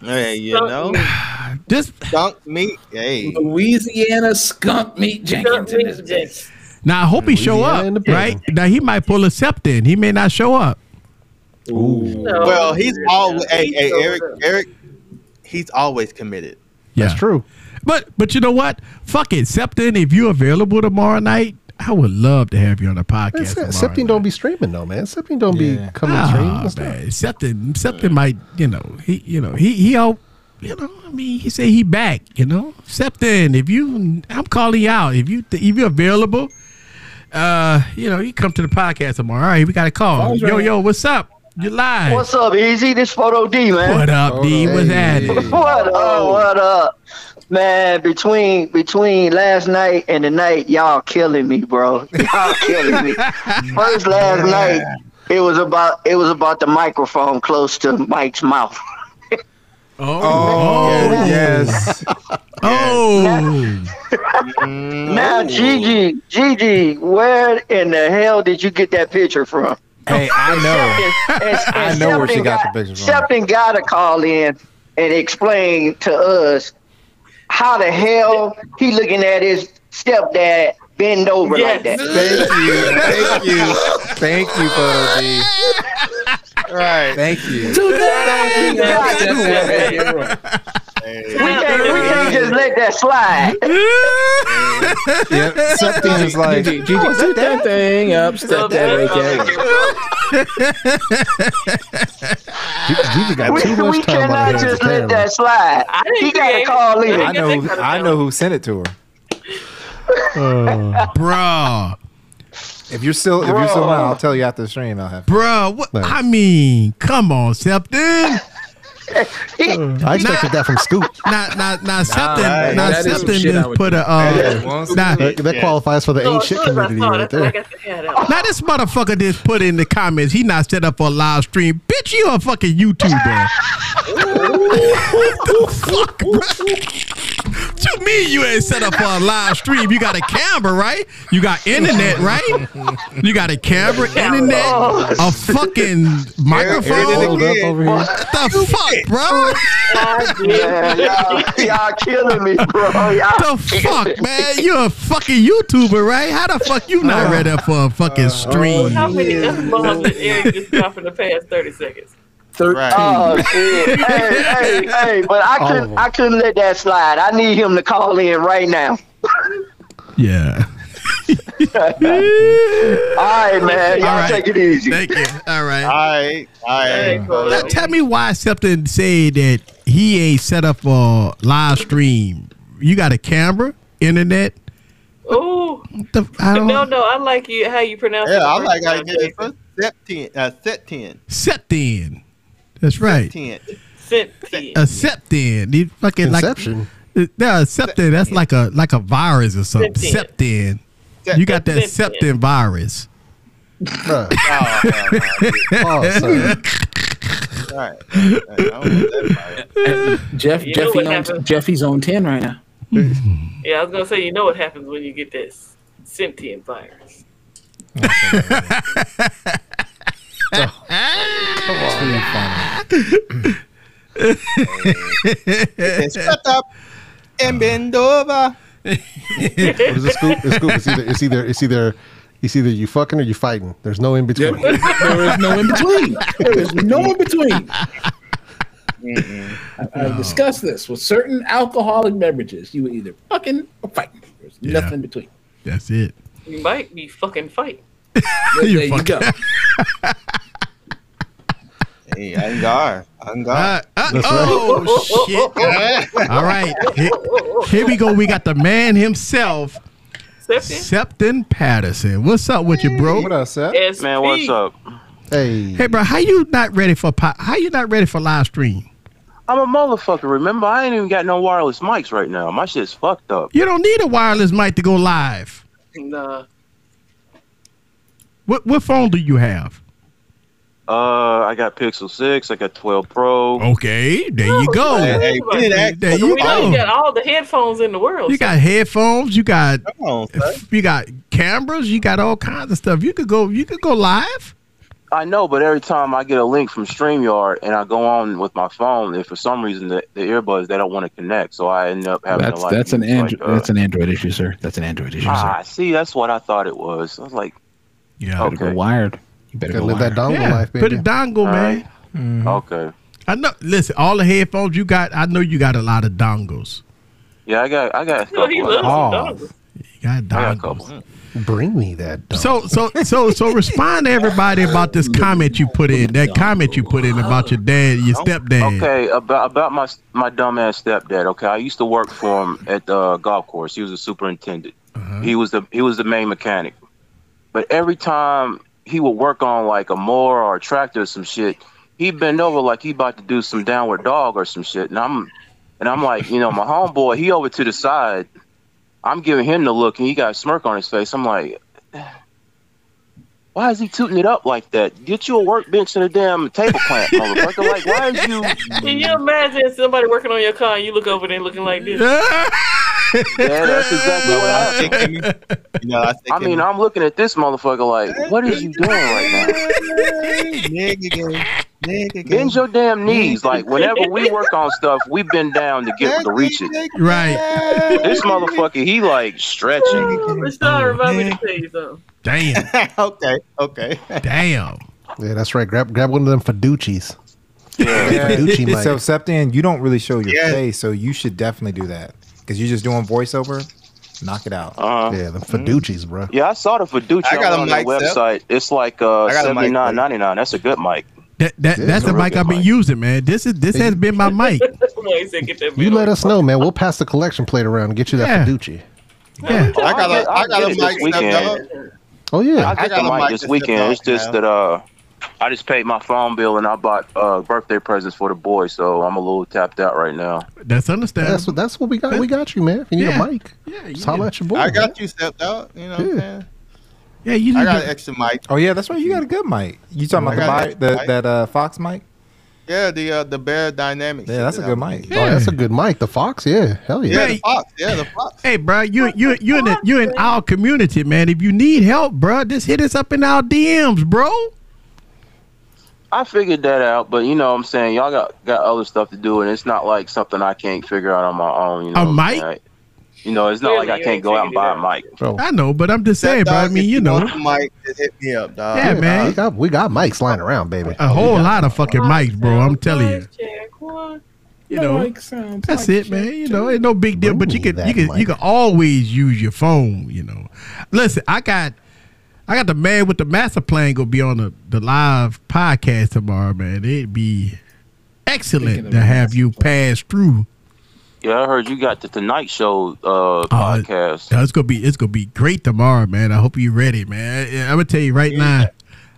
Hey, you know, [sighs] This skunk meat. Hey, Louisiana skunk meat Jenkins in this bitch. now I hope he show up. in the building. Right now he might pull a septon. He may not show up. No. well, he's always. Hey, He's hey, over Eric, there. Eric, he's always committed. Yeah. That's true. But but you know what? Fuck it, Septon. If you're available tomorrow night, I would love to have you on the podcast. tomorrow Septing don't be streaming though, man. Septing don't Yeah. be coming to stream. Ah, That's man. Septon, Septon might, you know, he, you know, he, he, all, you know, I mean, he say he back, you know. Septon, if you, I'm calling you out. If you, if you're available, uh, you know, you come to the podcast tomorrow. All right, we got a call. Phone's Yo, ringing. yo, what's up? You live? What's up, Easy? This Photo D, man. What up, D? What's happening? What up? What up? Man, between between last night and tonight, y'all killing me, bro. [laughs] Y'all killing me. First last night, it was about it was about the microphone close to Mike's mouth. [laughs] Oh, oh yes. oh, [laughs] Now, mm. Gigi, Gigi, where in the hell did you get that picture from? Hey, I know. And- and I know where she Septon got the picture from. Septon got to call in and explain to us how the hell he looking at his stepdad bend over like that. Thank you. Thank you. [laughs] Thank you, Photo D. Right. Thank you. We can't, we can't just let that slide. [laughs] Yep. Septon is like, Gigi, Gigi, toot oh, that thing up, step that right there. Gigi got We, too much we time on cannot her hands, just let apparently. that slide. I didn't He got to call in. I know. I know who sent it to her. bruh, If you're still, if you're still on, I'll tell you after the stream. I'll have. bruh. What? Nice. I mean, come on, Septon. I expected that from Scoop. Not, not, not Septon, right. now, That is some Septon shit I just would put do. a, uh, Once- now, That, that qualifies for the So ain't shit soon as I community right there. got the hat. Now this motherfucker just put in the comments he not set up for a live stream. Bitch, you a fucking YouTuber. the fuck, bro? [laughs] To me, you ain't set up for a live stream. You got a camera, right? You got internet, right? You got a camera, [laughs] internet, a fucking [laughs] microphone. Hold up over here. What the fuck, bro? Man, y'all, y'all killing me, bro. Y'all The fuck, man? You a fucking YouTuber, right? How the fuck you not ah. ready for a fucking uh, stream? How many F bombs did Eric just drop in the past 30 seconds? Thirteen. Oh [laughs] shit! hey, hey, hey! But I All couldn't. I couldn't let that slide. I need him to call in right now. Yeah. [laughs] All right, man. Y'all All right. take it easy. Thank you. All right. All right. All Hey, cool. Now, tell me why something said that he ain't set up a live stream. You got a camera, internet. Oh. The, I don't No, no, I like you how you pronounce it. Yeah, I like how you get it Jason. first. Set ten. Uh, set ten. Set then. That's right. Ten. Septi. A septin. You fucking like Inception. no, a septin. That's like a like a virus or something. Septin. Septin. You got that Septin. septin virus. Bruh. [laughs] Oh, Oh, oh, oh. son. all right. I don't want that fire. Jeff, You Jeffy on. Jeffy's on ten right now. Yeah, I was gonna say, you know what happens when you get this sentient virus. [laughs] [laughs] Then Shut up and bend over. What is it, Scoop? It's Scoop. It's either, it's either, it's either, it's either you fucking or you fighting. There's no in Yeah, between. there is no in between. There is no in between. [laughs] Mm-hmm. I, I've discussed this with certain alcoholic beverages. You were either fucking or fighting. There's Yeah. nothing in between. That's it. You might be fucking fighting. There, You there you go. [laughs] Hey, I'm guard. I'm guard. Uh, uh, oh shit! [laughs] All right, here, here we go. We got the man himself, Septi. Septon Patterson. What's up with you, bro? What up, Seth? SP. Man, what's up? Hey, Hey, bro, how you not ready for po- how you not ready for live stream? I'm a motherfucker. Remember, I ain't even got no wireless mics right now. My shit's fucked up. You don't need a wireless mic to go live. Nah. What what phone do you have? Uh, I got Pixel Six. I got 12 Pro. Okay, there you go. Hey, hey, we didn't There you We know you got all the headphones in the world. You got headphones. You got on, you got cameras. You got all kinds of stuff. You could go. You could go live. I know, but every time I get a link from StreamYard and I go on with my phone, if for some reason the, the earbuds they don't want to connect, so I end up having That's to like. that's an use, Android. like, uh, that's an Android issue, sir. That's an Android issue, ah, sir. see, that's what I thought it was. I was like, Yeah. Better go wired. You better go live that wired. dongle Yeah, life, Put a dongle, man. Mm-hmm. okay, I know. Listen, all the headphones you got, I know you got a lot of dongles. yeah, I got, I got a couple. he loves them. some dongles. You got I got dongles. Bring me that. Dongle. So so so so [laughs] respond to everybody about this comment you put in. That comment you put in about your dad, your stepdad. Okay, about about my my dumbass stepdad. Okay, I used to work for him at the golf course. He was a superintendent. He was the he was the main mechanic. But every time he would work on like a mower or a tractor or some shit, he'd bend over like he about to do some downward dog or some shit. And I'm and I'm like, you know, my homeboy, he over to the side. I'm giving him the look, and he got a smirk on his face. I'm like, why is he tooting it up like that? Get you a workbench and a damn table clamp, motherfucker. Like, why is you? Can you imagine somebody working on your car and you look over there looking like this? [laughs] Yeah, that's exactly what I happened. think, you know, I think I mean, I'm looking at this motherfucker like, what is you doing right nigga game, nigga now? Bend your damn knees. Like, whenever we work on stuff, we bend down to get to reach it. Right. This motherfucker, he like stretching. Rashad, remind me to tell you something. Damn. [laughs] okay, okay. Damn. Yeah, that's right. Grab grab one of them Fiducci's. Yeah. Fiducci mic. So Septian, you don't really show your Yeah. face, so you should definitely do that because you're just doing voiceover. Knock it out. Uh, Yeah, them Fiduci's, bro. yeah, I saw the Fiducci I got a on their mic set. website. It's like uh, I got a mic seventy nine ninety nine. That's a good mic. That, that Yeah, that's the mic I've been mic. using, man. This is this has been my mic. [laughs] Somebody said get that You let us know, man. We'll pass the collection plate around and get you that Yeah. Fiducci. Yeah. I got I'll get- a, I I'll got a get it this mic weekend. stepped. Oh I yeah. get I got the a mic mic this weekend. step It's just now. that uh, I just paid my phone bill and I bought uh birthday presents for the boys, so I'm a little tapped out right now. That's understandable. That's what that's what we got. We got you, man. If you need Yeah. a mic, yeah, you just holler at your boy. I got you stepped out. You know what I'm Yeah. saying? yeah, you I got to- an extra mic. Oh yeah, that's right. You got a good mic. You talking I about got the, mic, the mic. that uh, Fox mic? Yeah, the uh, the Beyerdynamics. Yeah, that's a good I- mic. Oh, that's a good mic. The Fox, yeah, hell yeah. Yeah, Hey. the Fox. Yeah, the Fox. Hey, bro, you you you in the, you in our community, man. If you need help, bro, just hit us up in our DMs, bro. I figured that out, but you know what I'm saying y'all got got other stuff to do, and it's not like something I can't figure out on my own. You know, A what I'm mic? Saying? I- you know, it's not Clearly like I can't go out and buy a mic. Bro, I know, but I'm just saying, bro. I mean, you know, want mic, just hit me up, dog. Yeah, man. we got we got mics lying around, baby. a whole lot of fucking mics, bro. I'm telling you. You know, that's it, man. You know, ain't no big deal. But you Bring can you that can you mic. can always use your phone. You know, listen, I got I got the man with the master plan gonna be on the the live podcast tomorrow, man. It'd be excellent to have you pass through. Yeah, I heard you got the Tonight Show uh, podcast. Yeah, it's gonna be it's gonna be great tomorrow, man. I hope you're ready, man. I'm gonna tell you right now,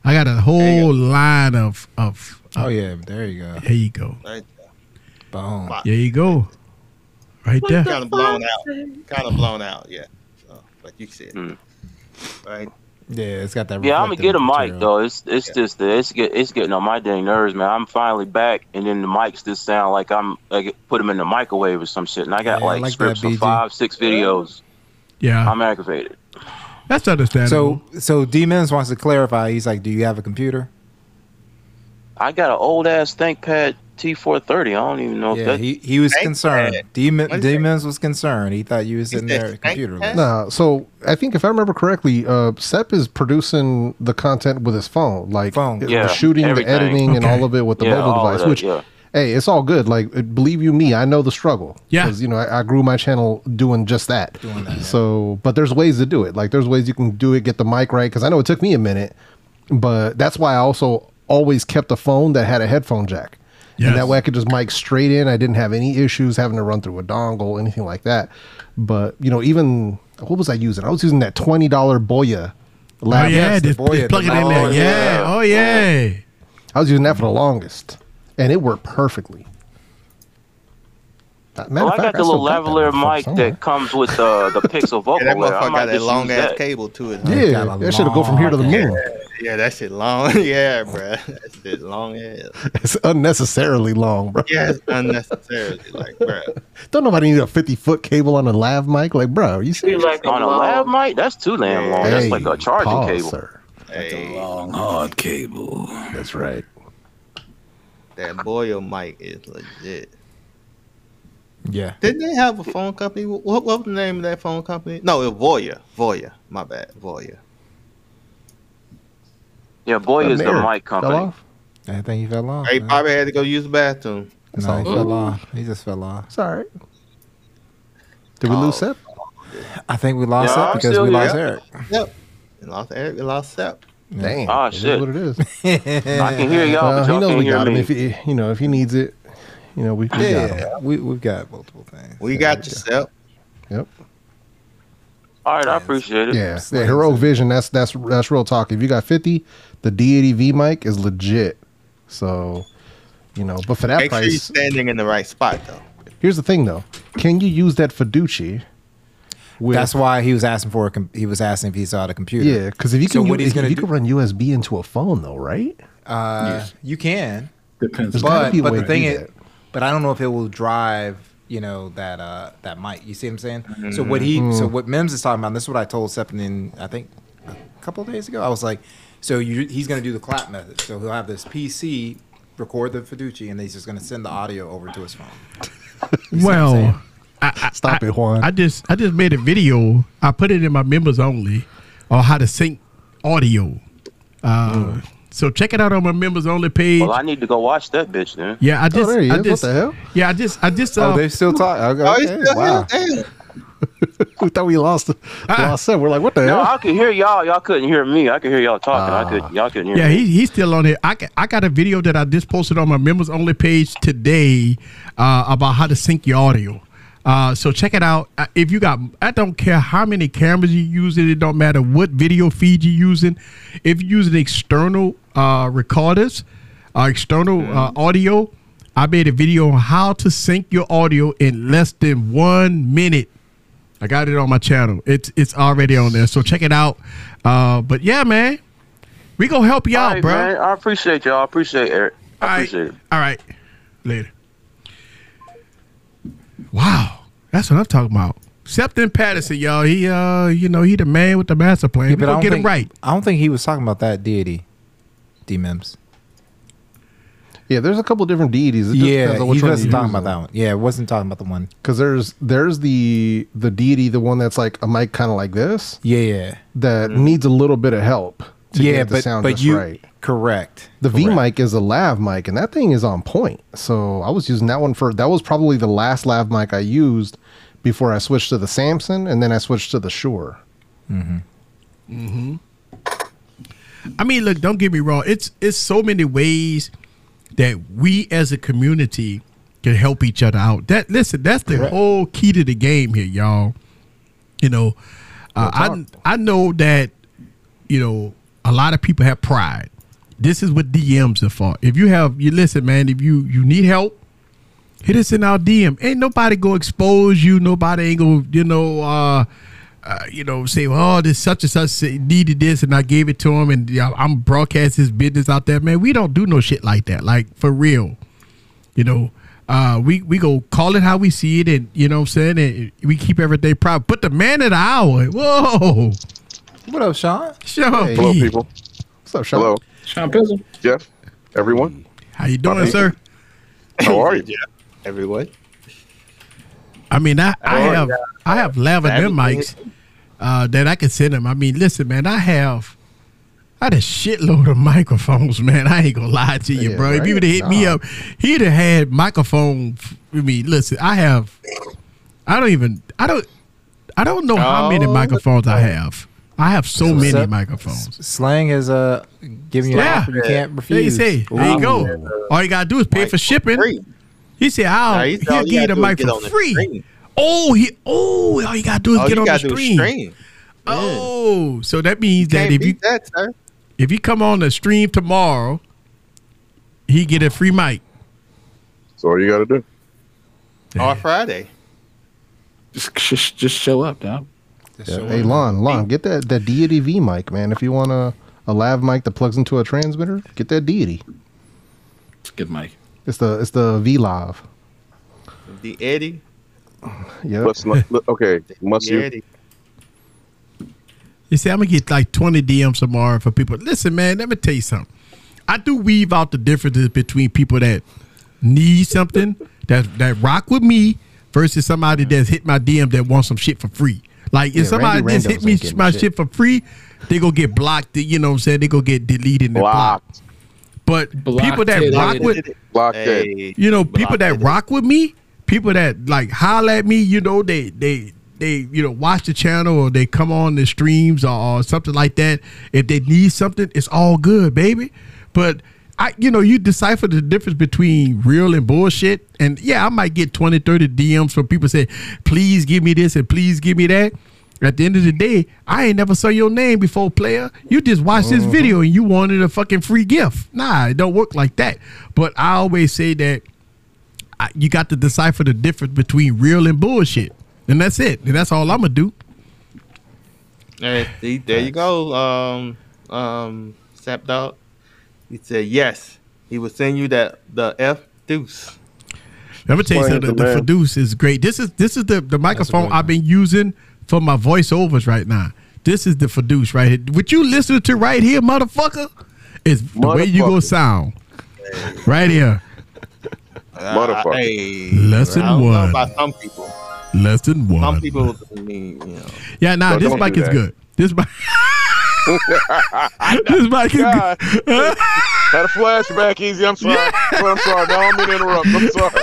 I got a whole line of of. Oh yeah, there you go. Here you go. Right Boom. There you go. Right there. Kind of blown out. Kind of blown out. Yeah. So, like you said. Hmm. Right. Yeah, it's got that. Yeah, I'm gonna get a mic reflective though. It's it's just that it's get it's getting on my dang nerves, man. I'm finally back, and then the mics just sound like I'm like put them in the microwave or some shit, and I got Yeah, I like, like scripts that, for five, six videos. Yeah, I'm aggravated. that's understandable. So so D Mims wants to clarify. He's like, "Do you have a computer?" I got an old ass ThinkPad T430. I don't even know if Yeah, that. he, he was concerned. God. D What is D that? Mims was concerned. He thought you was sitting there thank computerless. God? No, so I think if I remember correctly, uh, Sep is producing the content with his phone, like Phone. the Yeah, shooting, everything. the editing, and all of it with the Yeah, mobile device. that, which, yeah. hey, it's all good. Like, believe you me, I know the struggle. Yeah. because you know I, I grew my channel doing just that. Doing that, yeah. So, but there's ways to do it. Like, there's ways you can do it, get the mic right. Because I know it took me a minute, but that's why I also always kept a phone that had a headphone jack. Yes. And that way I could just mic straight in. I didn't have any issues having to run through a dongle, anything like that. But, you know, even what was I using? I was using that $20 Boya Oh yeah, yes, the just, boy plug it in there. Yeah. Yeah. Oh yeah. I was using that for the longest. And it worked perfectly. Matter Well, of I fact, got the still little that lavalier motherfucker mic somewhere. that comes with [laughs] uh, the Pixel vocal Yeah, that. I motherfucker got that long ass that. cable to it. huh? Yeah, that should go from here to the long moon. Yeah, that shit long. [laughs] yeah, bro. That shit long as. [laughs] It's unnecessarily long, bro. Yeah, it's unnecessarily. Like, bro. Don't nobody need a 50 foot cable on a lav mic. Like, bro, you see, serious? like On a lav mic, that's too damn long. That's like a charging pause, cable. Sir. That's a long, hard cable. That's right. That Boya mic is legit. Yeah. Didn't they have a phone company? What, what was the name of that phone company? No, it was Voya. Voya. My bad. Voya. Yeah, boy is the mic company. Fell? I think he fell off. He man. probably had to go use the bathroom. No, he fell off. He just fell off. It's all right. Did we lose oh. Sep? I think we lost Yeah, it because still we here. lost Eric. Yep. We lost Eric. We lost Sep. Damn. Oh, it is shit. what it is. [laughs] I can hear y'all, Well, but he knows can't we hear got him. me. If he, you know, if he needs it, you know, we, we got him. Yeah, we we've got multiple things. We got yourself Sep. Yep. All right, I appreciate it. Yeah, yeah. Heroic Vision. That's that's that's real talk. If you got fifty, the Deity V mic is legit. So, you know, but for that Make sure you're standing in the right spot, though. here's the thing though. Can you use that Fiduci? With, That's why he was asking for a. Com- he was asking if he saw the computer. yeah, because if you So can, what use, he's gonna you do- can run USB into a phone though, right? Uh, You can. Depends. But but the thing is, that. But I don't know if it will drive. You know that uh that mic. You see what I'm saying? So what he so Mm. what Mims is talking about. and This is what I told Septon I think a couple of days ago. I was like, so you, he's going to do the clap method. So he'll have this PC record the Fiduci, and he's just going to send the audio over to his phone. [laughs] You see what I'm saying? Well, I, I, Stop I, it, Juan. I just I just made a video. I put it in my members only on how to sync audio. Uh, Mm. So check it out on my members only page. Well, I need to go watch that bitch then. yeah, I just there he I is. What just the hell? yeah I just I just Oh, uh, they still talk. [laughs] Okay, Oh, he's still wow. here. [laughs] We thought we lost lost Sep. We're like, what the hell? No, hell? I could hear y'all. Y'all couldn't hear me. I could hear y'all talking. I Ah. could. Y'all couldn't hear Yeah, me. he, he's still on it. I, got- I got a video that I just posted on my members only page today uh, about how to sync your audio. Uh, so check it out. Uh, If you got, I don't care how many cameras you use it. It don't matter what video feed you're using. If you're using external uh, recorders, uh, external uh, audio, I made a video on how to sync your audio in less than one minute. I got it on my channel. It's it's already on there. So check it out. Uh, but yeah, man, we gonna help you All out, right, bro. man. I appreciate y'all. I appreciate Eric. I All right. appreciate it. All right. Later. Wow. That's what I'm talking about. Septon Patterson, y'all. He uh, you know, he the man with the master plan. Yeah, we but I gonna don't get him think, right. I don't think he was talking about that deity, D Mims. Yeah, there's a couple different deities. It just Yeah, depends on he which one wasn't you're talking about that one. Yeah, it wasn't talking about the one. Because there's there's the the deity, the one that's like a mic kind of like this, Yeah, yeah, that needs a little bit of help to yeah. get the But sound but just you right. Correct. The V correct. mic is a lav mic, and that thing is on point. So I was using that one for that was probably the last lav mic I used before I switched to the Samson, and then I switched to the Shure. Hmm. Hmm. I mean, look, don't get me wrong. It's it's so many ways that we as a community can help each other out. That listen, that's the whole key to the game here, y'all. You know, uh, I I know that you know a lot of people have pride. This is what DMs are for. If you have, you listen, man. If you you need help, hit us in our DM. Ain't nobody go expose you. Nobody ain't go, you know, uh, uh, you know, say, oh, this such and such needed this, and I gave it to him, and I'm broadcast his business out there, man. We don't do no shit like that, like for real. You know, uh, we we go call it how we see it, and you know what I'm saying, and we keep everything private. But the man of the hour, whoa, What up, Sean? Sean, Hey. Hello, people. What's up, Sean? Hello, Sean Pizzle. Jeff. Everyone. how you doing, Hey. sir? How are you? Jeff? Everyone. I mean, I, I Oh, have yeah. I have lavender mics uh, that I can send them. I mean, listen, man, I have I had a shitload of [laughs] microphones, man. I ain't gonna lie to you, Yeah, bro. If you would have hit me up, he'd have had microphone. I mean, listen, I have. I don't even. I don't. I don't know how many Oh, microphones I have. I have so many Sep- microphones. Slang is uh giving you an Yeah. offer you can't There you refuse. say, there you go. All you gotta do is pay for shipping. Free. He said, Nah, "I'll he said he'll all give you you the gotta do is mic for free." stream. Oh, he oh, all you gotta do is All get on the gotta do is stream. stream. Oh, so that means that if you that, if you come on the stream tomorrow, he get a free mic. That's all you got to do. Or Friday. Just, just, just show up, dog. Yeah. Hey, Lon, Lon, get that that deity V mic, man. If you want a a lav mic that plugs into a transmitter, get that deity. It's a good mic. It's the it's the V Live. The Eddie. Yeah. Okay. Must The you? Eddie. You see, I'm gonna get like 20 DMs tomorrow for people. Listen, man, let me tell you something. I do weave out the differences between people that need something that that rock with me versus somebody that's hit my DM that wants some shit for free. Like if Yeah, somebody Randy just hit me ain't my shit. shit. for free, they go get blocked. You know what I'm saying? They go get deleted and blocked. But people that Blocked. rock with Block that. Hey, you know, people that blocked. rock with me, people that like holler at me, you know, they they they you know watch the channel or they come on the streams or, or something like that. If they need something, it's all good, baby. But I you know, you decipher the difference between real and bullshit. And yeah, I might get 20, 30 DMs from people say, please give me this and please give me that. At the end of the day, I ain't never saw your name before, player. You just watched this video and you wanted a fucking free gift. Nah, it don't work like that. But I always say that I, you got to decipher the difference between real and bullshit, and that's it. And that's all I'm gonna do. Hey, there you go. Um, um, Sap Dog. He said yes. He will send you that the F deuce. Let me tell you something. it, The man. Fiduce is great. This is this is the the microphone I've been using for my voiceovers right now. This is the Fiduce right here. What you listening to right here, motherfucker, is the way you gonna Motherfucker. sound. Right here. Motherfucker. Uh, hey, Lesson I don't know about some people. Lesson one. Some people, mean, you know. Yeah, nah, No, this mic is that. good. This mic. [laughs] this mic is God. good. [laughs] Had a flashback, easy. I'm sorry. I'm sorry. No, I'm gonna interrupt. I'm sorry.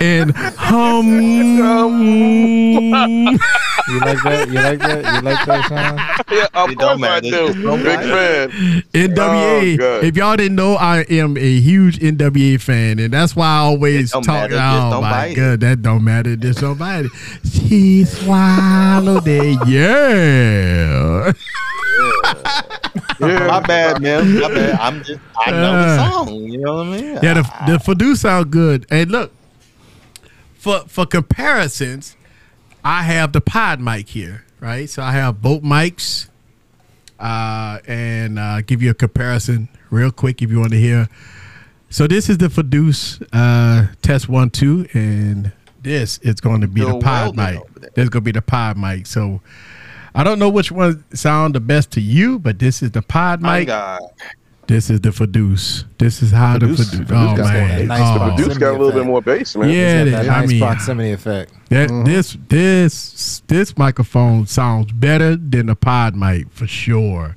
[laughs] and hum. You like that? You like that? You like that, Sean? Yeah, of It course don't I matter. do. Don't Big fan. NWA. Oh, if y'all didn't know, I am a huge NWA fan, and that's why I always talk. matter, Oh don't my god, that don't matter. Just don't bite. She swallowed it. Yeah. Yeah. [laughs] My bad, man. My bad. I'm just, I know the Uh, song. You know what I mean? Yeah, the the Fadu sound good. And look, for for comparisons, I have the pod mic here, right? So I have both mics, uh, and uh, give you a comparison real quick if you want to hear. So this is the Fadus uh, test one two, and this is going to be the pod mic. This is going to be the pod mic. So I don't know which one sound the best to you, but this is the pod My mic. God. This is the Fadus. This is how Fadus- the Fadus. Fadus Oh got man, that nice oh. Fadus. Dude's got a little bit more bass, man. Yeah, It's it got that I nice mean, proximity effect. that this this this microphone sounds better than the pod mic for sure.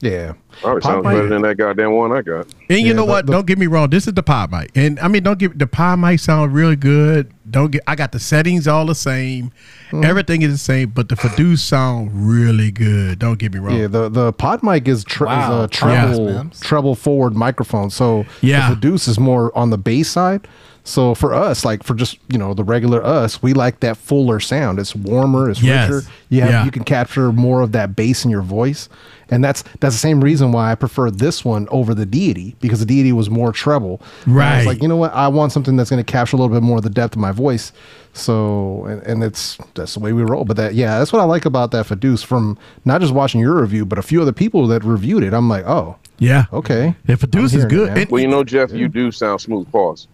Yeah. Probably sounds Popeye- better than that goddamn one I got. And you Yeah, know the- what? the- don't get me wrong. This is the pod mic, and I mean, don't get the pod mic sound really good. Don't get. I got the settings all the same. Mm-hmm. Everything is the same, but the Fadus sound really good. Don't get me wrong. Yeah, the the pod mic is, tre- Wow. is a treble Yeah. treble forward microphone. So Yeah. the Deuce is more on the bass side. So for us, like for just you know the regular us, we like that fuller sound. It's warmer, it's Yes. richer. You have Yeah. you can capture more of that bass in your voice, and that's that's the same reason why I prefer this one over the Deity because the Deity was more treble. Right. was like, you know what? I want something that's going to capture a little bit more of the depth of my voice. So and, and it's that's the way we roll. But that yeah, that's what I like about that Fadus from not just watching your review, but a few other people that reviewed it. I'm like, oh, Yeah. okay. The Fadus is hearing it good. Well, you know, Jeff, you do sound smooth. Pause.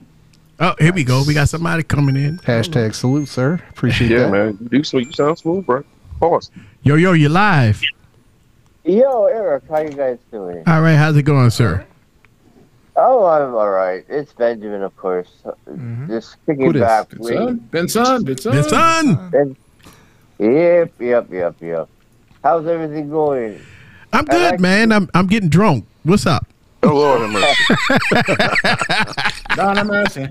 oh, here we go. We got somebody coming in. Hashtag salute, sir. Appreciate it. Yeah, that. man. You do so you sound smooth, bro. Pause. Yo, yo, you live. Yo, Eric, how you guys doing? All right, how's it going, sir? Oh, I'm all right. It's Benjamin, of course. Mm-hmm. Just kicking Who dis? back. Good waiting. son. Ben son. Ben son. Yes, Yep, yep, yep, yep. How's everything going? I'm good, man. I'm I'm getting drunk. What's up? Oh Lord have mercy. [laughs] Don have mercy.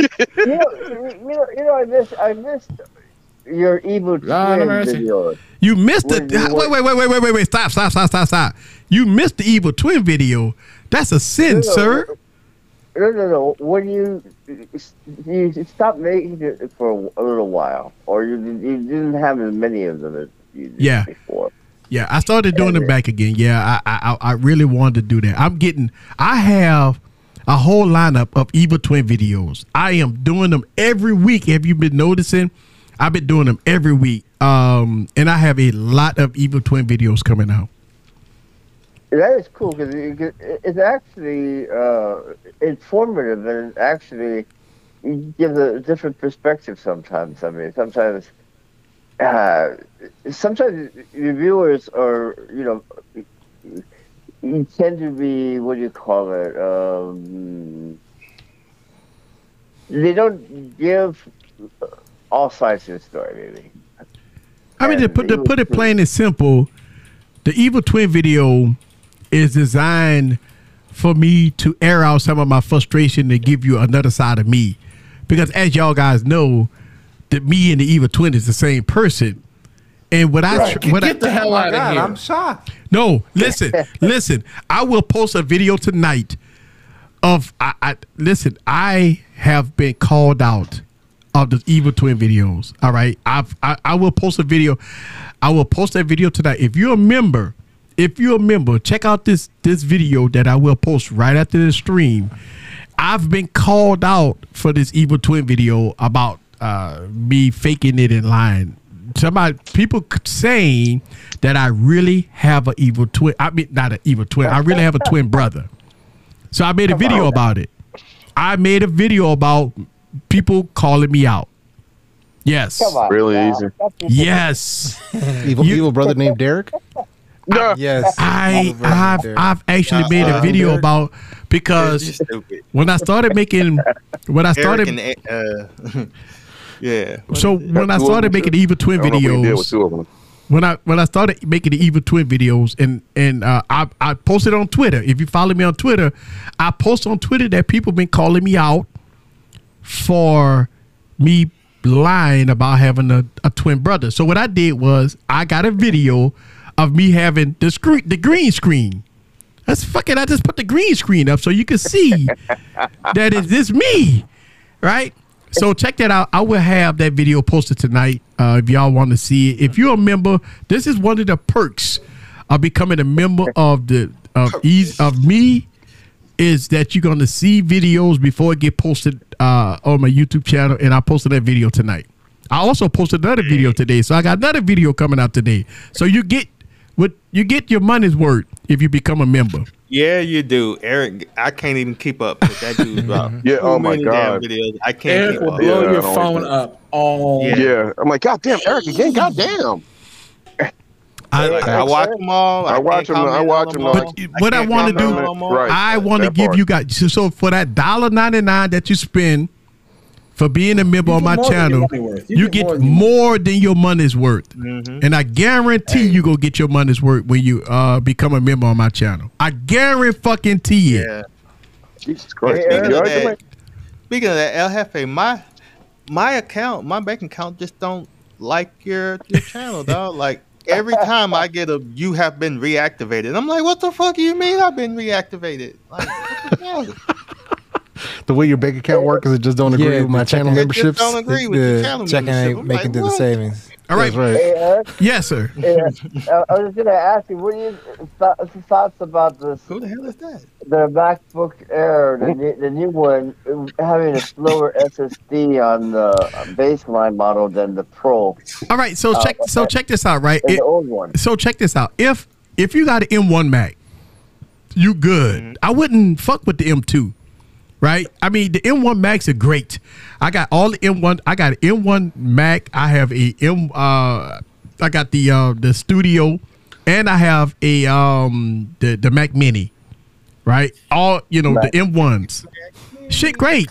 you, know, you know, you know, I missed, I missed your evil twin video. You missed When it. Wait, wait, wait, wait, wait, wait, wait. Stop, stop, stop, stop, stop. You missed the evil twin video. That's a sin, No, sir. No, no, no. When you you stopped making it for a little while, or you you didn't have as many of them as you did Yeah. before. Yeah, I started doing them back again. Yeah, I, I, I really wanted to do that. I'm getting. I have a whole lineup of evil twin videos. I am doing them every week. Have you been noticing? I've been doing them every week. Um, and I have a lot of evil twin videos coming out. That is cool because it, it's actually uh, informative and actually gives a different perspective sometimes. I mean, sometimes uh, sometimes reviewers are, you know, you tend to be what do you call it? Um, they don't give all sides of the story, maybe. I mean, to put to put it plain and simple, the Evil Twin video is designed for me to air out some of my frustration to give you another side of me, because as y'all guys know, that me and the Evil Twin is the same person. And what I Right. what Get I, the hell out of here. I'm shocked. no, listen, [laughs] listen. I will post a video tonight of I, I listen. I have been called out of the evil twin videos. All right, I've, I I will post a video. I will post that video tonight. If you're a member, if you're a member, check out this this video that I will post right after the stream. I've been called out for this evil twin video about uh, me faking it in line. Somebody, people saying that I really have an evil twin. I mean, not an evil twin. I really have a twin brother. So I made a video about it. I made a video about people calling me out. Yes. Come on, Really easy. Yes. [laughs] Evil, evil brother named Derek. Yes. I I've I've actually made a Uh, video about because when I started making when I started and, uh, [laughs] yeah. so when I started making too. evil twin I don't know what he did with videos two of them. when I when I started making the evil twin videos and and uh, I I posted on Twitter. If you follow me on Twitter, I post on Twitter that people been calling me out for me lying about having a, a twin brother. So what I did was I got a video of me having the screen the green screen. That's fucking I just put the green screen up so you can see [laughs] that is this me. Right? So check that out. I will have that video posted tonight uh, if y'all want to see it. If you're a member, this is one of the perks of becoming a member of the of ease of me is that you're gonna see videos before it get posted uh, on my YouTube channel, and I posted that video tonight. I also posted another video today, so I got another video coming out today. So you get what you get your money's worth if you become a member. Yeah, you do, Eric. I can't even keep up with that dude. [laughs] Yeah, oh my God. Videos. I can't Eric keep will up. blow Yeah, your phone like up all Yeah. Yeah. I'm like, God damn, Eric again. God damn. I, Like, I watch them all. I watch can't them. I watch them. all. Like, But what I want to do, on them all. Right. I want to give part. you guys so, so for that dollar ninety nine that you spend for being a member You on my more than your channel. You you, get get more than- more than your money's worth, Mhm. and I guarantee you go get your money's worth when you uh become a member on my channel. I guarantee fucking it. Yeah. Jesus Christ. Speaking of You all right, that, man? speaking of that, El Jefe, my my account, my bank account just don't like your your channel, [laughs] dog. Like every time I get a you have been reactivated, I'm like, what the fuck do you mean I've been reactivated? Like, what [laughs] the way your bank account works is it just don't agree Yeah, with my the channel It just memberships. don't agree with your The channel checking membership. ain't making like, through the savings. All right. That's right. Hey, Eric, Yes, sir. yeah, I was gonna ask you, what are your th- thoughts about this? Who the hell is that? The MacBook Air, the, new- the new one, having a slower [laughs] SSD on the baseline model than the Pro All right. So Uh, check. So check this out. Right. It- the old one. so check this out. If if you got an M1 Mac, you good. I wouldn't fuck with the M2. Right? I mean, the M1 Macs are great. I got all the M1. I got an M1 Mac. I have a M. Uh, I got the uh, the Studio, and I have a um the the Mac Mini. Right? All you know Right. the M1s. Shit, great.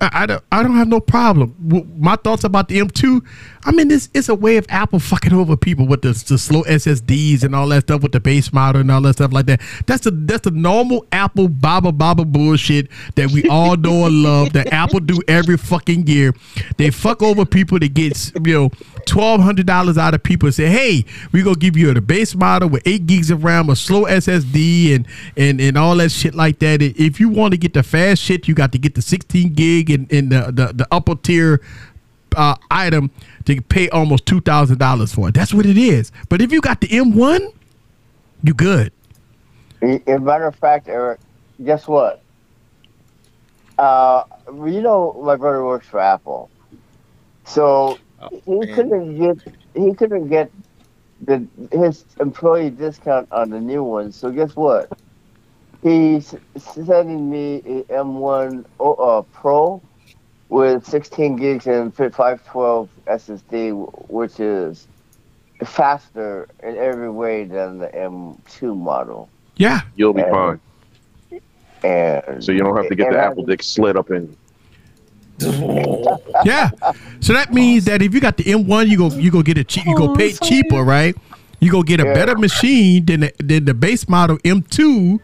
I, I don't I don't have no problem. My thoughts about the M2, I mean this it's a way of Apple fucking over people with the, the slow SSDs and all that stuff with the base model and all that stuff like that. That's the that's the normal Apple baba baba bullshit that we all know and love that Apple do every fucking year. They fuck over people that gets you know twelve hundred dollars out of people and say, hey, we gonna give you the base model with eight gigs of RAM, a slow SSD, and and and all that shit like that. If you want to get the fast shit, you got to get the sixteen gig and, the, the the upper tier uh, item to pay almost two thousand dollars for it. That's what it is. But if you got the M one, you good. As a matter of fact, Eric, guess what? Uh, you know, my brother works for Apple, so he couldn't get he couldn't get the his employee discount on the new one. So guess what? He's sending me a M1 O- uh, Pro with 16 gigs and 512 SSD, which is faster in every way than the M2 model. Yeah. You'll be And- fine. And So you don't have to get the apple dick slit up in. [laughs] Yeah. So that means that if you got the M1, you go you go get it cheap. You go oh, pay cheaper, right? You go get a better machine than the, than the base model M2.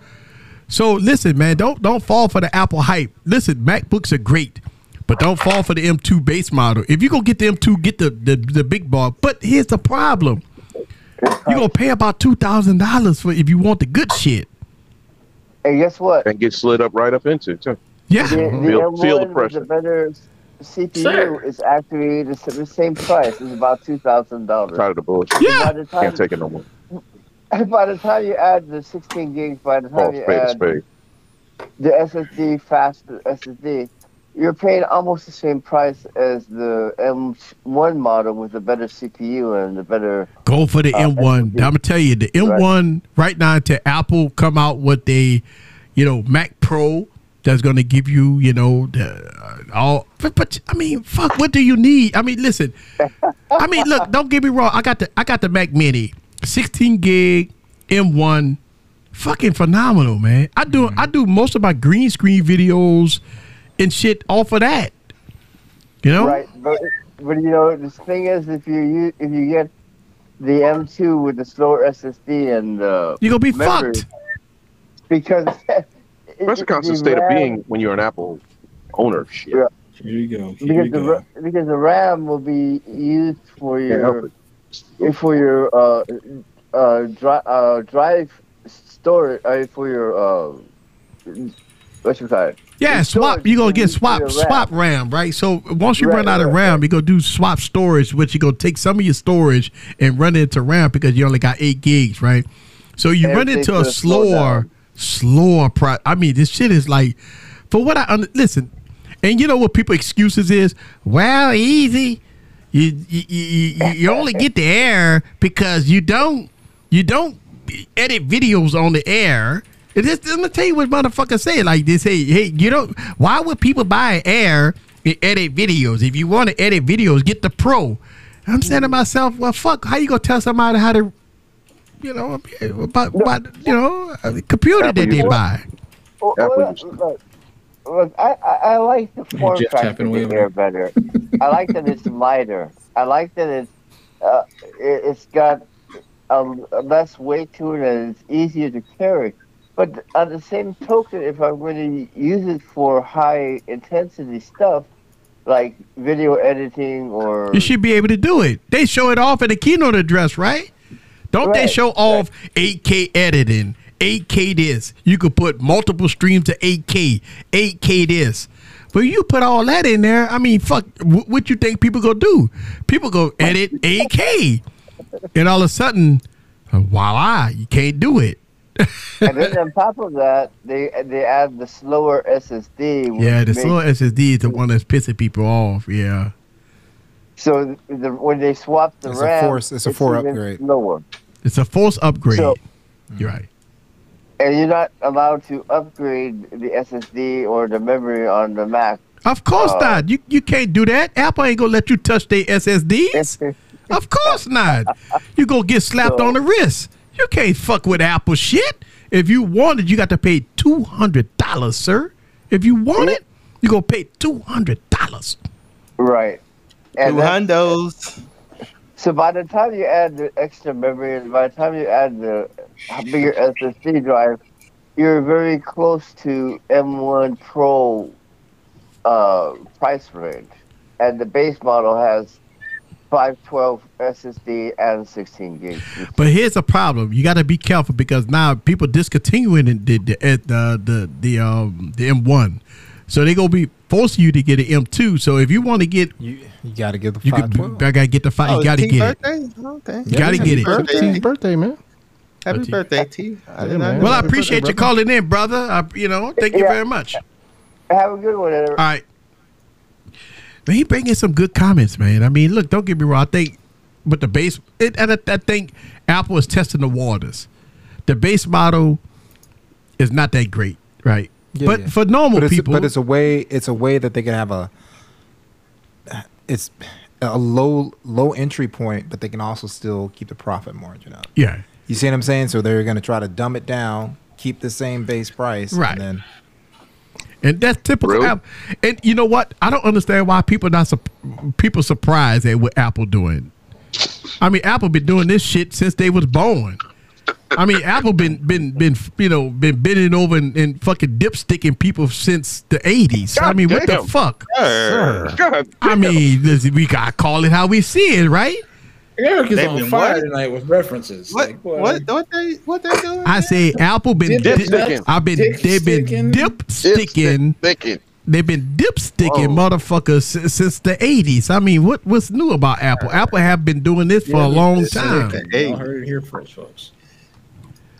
So listen, man, don't don't fall for the Apple hype. Listen, MacBooks are great, but don't fall for the M2 base model. If you go get the M2, get the the, the big bar. But here's the problem: You're gonna pay about two thousand dollars for if you want the good shit. And guess what? And get slid up right up into too. Yeah. The, the Feel, M1 feel the pressure. the better CPU Sure. is actually the, the same price. It's about two thousand dollars. Tired of the bullshit. By the time, Can't take it no more. [laughs] by the time you add the 16 gigs, by the Oh, time you spade add spade. the SSD, fast SSD, you're paying almost the same price as the M1 model with a better CPU and the better. Go for the Uh, M1. I'm gonna tell you, the M1 right now to Apple come out with a, you know, Mac Pro that's gonna give you, you know, the uh, all. But, but I mean, fuck, what do you need? I mean, listen. I mean, look, don't get me wrong. I got the I got the Mac Mini, 16 gig M1, fucking phenomenal, man. I do I do most of my green screen videos and shit off of that. You know, Right, but but you know the thing is, if you use, if you get the M2 with the slower SSD and uh, You gonna be memory, fucked. because That's a constant state of being when you're an Apple owner. Shit. Yeah. Here you go. because the ra- because the RAM will be used for Can't your for your uh uh, dri- uh drive storage uh, for your uh what you call it Yeah, Your swap. You gonna get swap swap RAM, right? So once you Right, run out of right, RAM, you go do swap storage, which you go take some of your storage and run it into RAM because you only got eight gigs, right? So you run into a slower, slower price. I mean, this shit is like, for what I under, listen, and you know what people excuses is? Well, easy. You, you, you, you only get the air because you don't you don't edit videos on the air. It is, I'm gonna tell you what motherfuckers say. Like they say, hey, you don't. Why would people buy air and edit videos? If you want to edit videos, get the pro. I'm saying to myself, well, fuck. How you gonna tell somebody how to, you know, about, about you know, a computer that they buy? Well, well, look, look, I, I, I like the form Jeff factor tapping of away the over air better. I like that it's lighter. I like that it's uh, it, it's got a, a less weight to it and it's easier to carry. But on the same token, if I'm going to use it for high intensity stuff like video editing or You should be able to do it. They show it off in the keynote address, right? Don't they show off 8K editing, 8K this? You could put multiple streams of 8K, 8K this. But you put all that in there, I mean, fuck, wh- what you think people gonna do? People go edit 8K, and all of a sudden, uh, voila, you can't do it. And then on top of that, they they add the slower SSD. Yeah, the makes- slow SSD is the one that's pissing people off. Yeah. So the, when they swap the It's a RAM, force- it's a four even upgrade. Slower. It's a force upgrade. So- You're right. and you're not allowed to upgrade the SSD or the memory on the Mac. Of course Uh, not. You you can't do that. Apple ain't gonna let you touch their SSDs. [laughs] of course not. You gonna get slapped on the wrist. You can't fuck with Apple shit. If you want it, you got to pay two hundred dollars, sir. If you want it, you gonna pay two hundred dollars. Right. Two that's- hundos. So by the time you add the extra memory and by the time you add the bigger SSD drive, you're very close to M1 Pro uh, price range. And the base model has 512 SSD and 16 gigs. But here's a problem. You got to be careful because now people discontinuing the the the the, the, the um the M1, so they gonna be forcing you to get an M2. So if you want to get you, you got to get the you could, 512. I gotta get the five. Oh, you gotta T get it. birthday? Okay. You gotta get it. Birthday, birthday, man. Happy But birthday, T. I did not Well, I that. appreciate you calling in, brother. I, you know, thank you Yeah. very much. Have a good one. Everybody. All right. He bringing some good comments, man. I mean, look, don't get me wrong. I think, but the base, it, and I, I think Apple is testing the waters. The base model is not that great, right? Yeah, but yeah. for normal but people, but it's a way it's a way that they can have a it's a low low entry point, but they can also still keep the profit margin up. Yeah. You see what I'm saying? So they're going to try to dumb it down, keep the same base price, Right. And then And that's typical Apple. And you know what? I don't understand why people not sup- people surprised at what Apple doing. I mean, Apple been doing this shit since they was born. I mean, Apple been been been you know been bending over and, and fucking dipsticking people since the eighties. I mean, what the fuck? Sir. God I mean, this- we gotta call it how we see it, right? Eric is They on been fire what? tonight with references. What? Like, boy, What? What they? What they doing? I say Apple been Dip dip, sticking. I've been Dick they've been sticking. dip sticking. Thinking. They've been dipsticking Whoa. motherfuckers since, since the eighties. I mean, what what's new about Apple? Apple have been doing this for a long time. Y'all heard it here first, folks.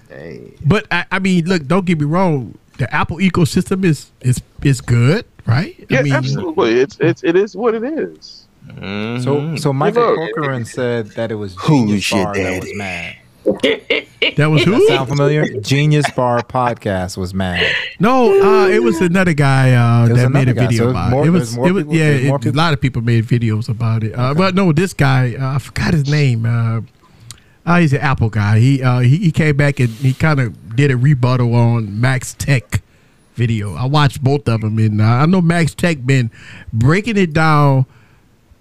Hey. But I, I mean, look, don't get me wrong. The Apple ecosystem is is is good, right? Yeah, I mean, absolutely. It's it's it is what it is. Mm-hmm. so so Michael. Corcoran said that it was Genius your Bar that was mad. that was [laughs] That who? sound familiar? Genius Bar podcast was mad. No, uh, it was another guy uh, was that made a another guy, video so it about more- it. It was, more it was people- yeah. there's more it- a lot of people made videos about it. Uh, but no, this guy, uh, I forgot his name. Uh, uh, he's an Apple guy. He uh, he, he came back and he kind of did a rebuttal on Max Tech video. I watched both of them, and uh, I know Max Tech been breaking it down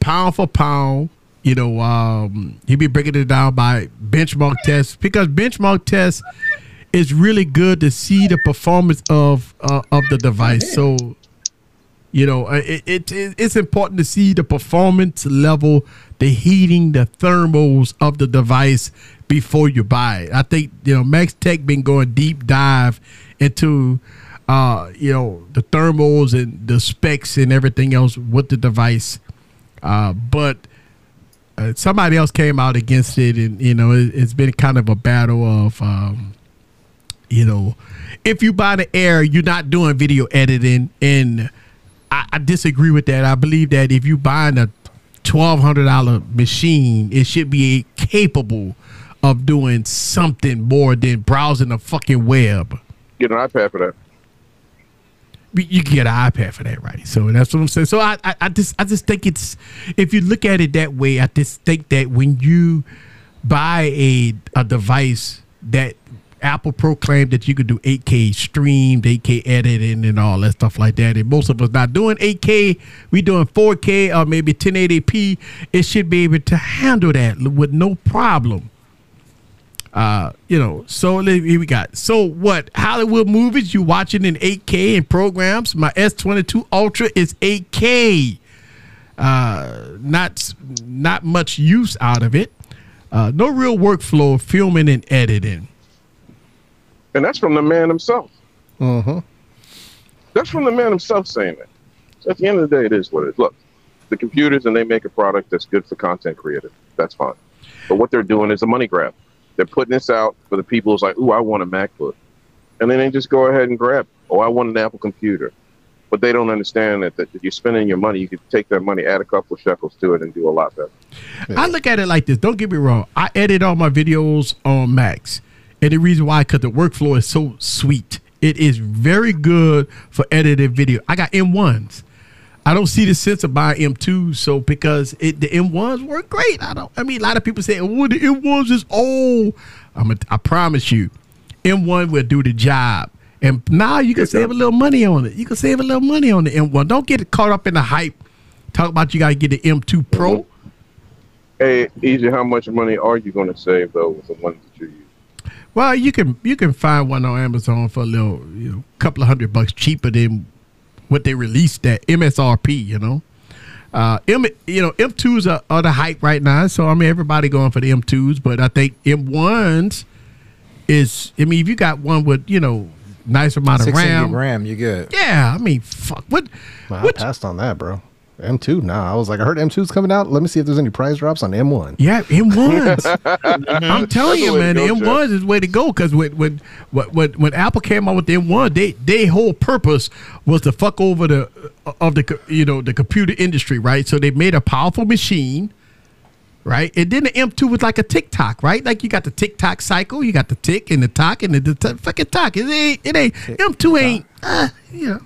pound for pound. You know, um, he be breaking it down by benchmark tests because benchmark tests is really good to see the performance of uh, of the device. So, you know, uh, it, it, it it's important to see the performance level, the heating, the thermals of the device before you buy it. I think you know Max Tech been going deep dive into uh, you know the thermals and the specs and everything else with the device. Uh, but uh, somebody else came out against it, and you know it, it's been kind of a battle of. Um, you know, if you buy the Air, you're not doing video editing, and I, I disagree with that. I believe that if you buying a twelve hundred dollar machine, it should be capable of doing something more than browsing the fucking web. Get an iPad for that. You get an iPad for that, right? So that's what I'm saying. So I, I, I just, I just think it's, if you look at it that way, I just think that when you buy a a device that Apple proclaimed that you could do 8K streamed, 8K editing, and all that stuff like that, and most of us not doing 8K, we doing 4K or maybe 1080p. It should be able to handle that with no problem. Uh, you know, so here we got. So what Hollywood movies you watching in 8K and programs? My S22 Ultra is 8K. Uh, not not much use out of it. Uh, no real workflow of filming and editing. And that's from the man himself. Mm-hmm. That's from the man himself saying that. So at the end of the day, it is what it is. Look, the computers and they make a product that's good for content creators. That's fine. But what they're doing is a money grab. They're putting this out for the people who's like, ooh, I want a MacBook. And then they just go ahead and grab, oh, I want an Apple computer. But they don't understand that, that if you're spending your money, you could take that money, add a couple shekels to it, and do a lot better. I look at it like this. Don't get me wrong. I edit all my videos on Macs. And the reason why, because the workflow is so sweet. It is very good for editing video. I got M1s. I don't see the sense of buying M2s, so because it, the M1s work great. I don't. I mean, a lot of people say, "Oh, the M1s is old." I'm. A, I promise you, M1 will do the job. And now you can save a little money on it. You can save a little money on the M1. Don't get caught up in the hype. Talk about you got to get the M2 Pro. Mm-hmm. Hey, Easy, how much money are you going to save, though, with the ones that you use? Well, you can you can find one on Amazon for a little, you know, couple of hundred bucks cheaper than what they released at MSRP. You know, uh, M you know M twos are, are the hype right now. So I mean, everybody going for the M twos, but I think M ones is. I mean, if you got one with you know nice amount of RAM, RAM, you good. yeah. I mean, fuck what. I passed on that, bro. M2, nah. I was like, I heard M2's coming out. Let me see if there's any price drops on M1. Yeah, M1s. [laughs] I'm telling you, man, go, M1s is the way to go because when when, when when Apple came out with the M1, they their whole purpose was to fuck over the of the you know the computer industry, right? So they made a powerful machine, right? And then the M2 was like a TikTok, right? Like you got the TikTok cycle, you got the tick and the tock and the, the t- fucking tock. It ain't it ain't M2 ain't uh, you know.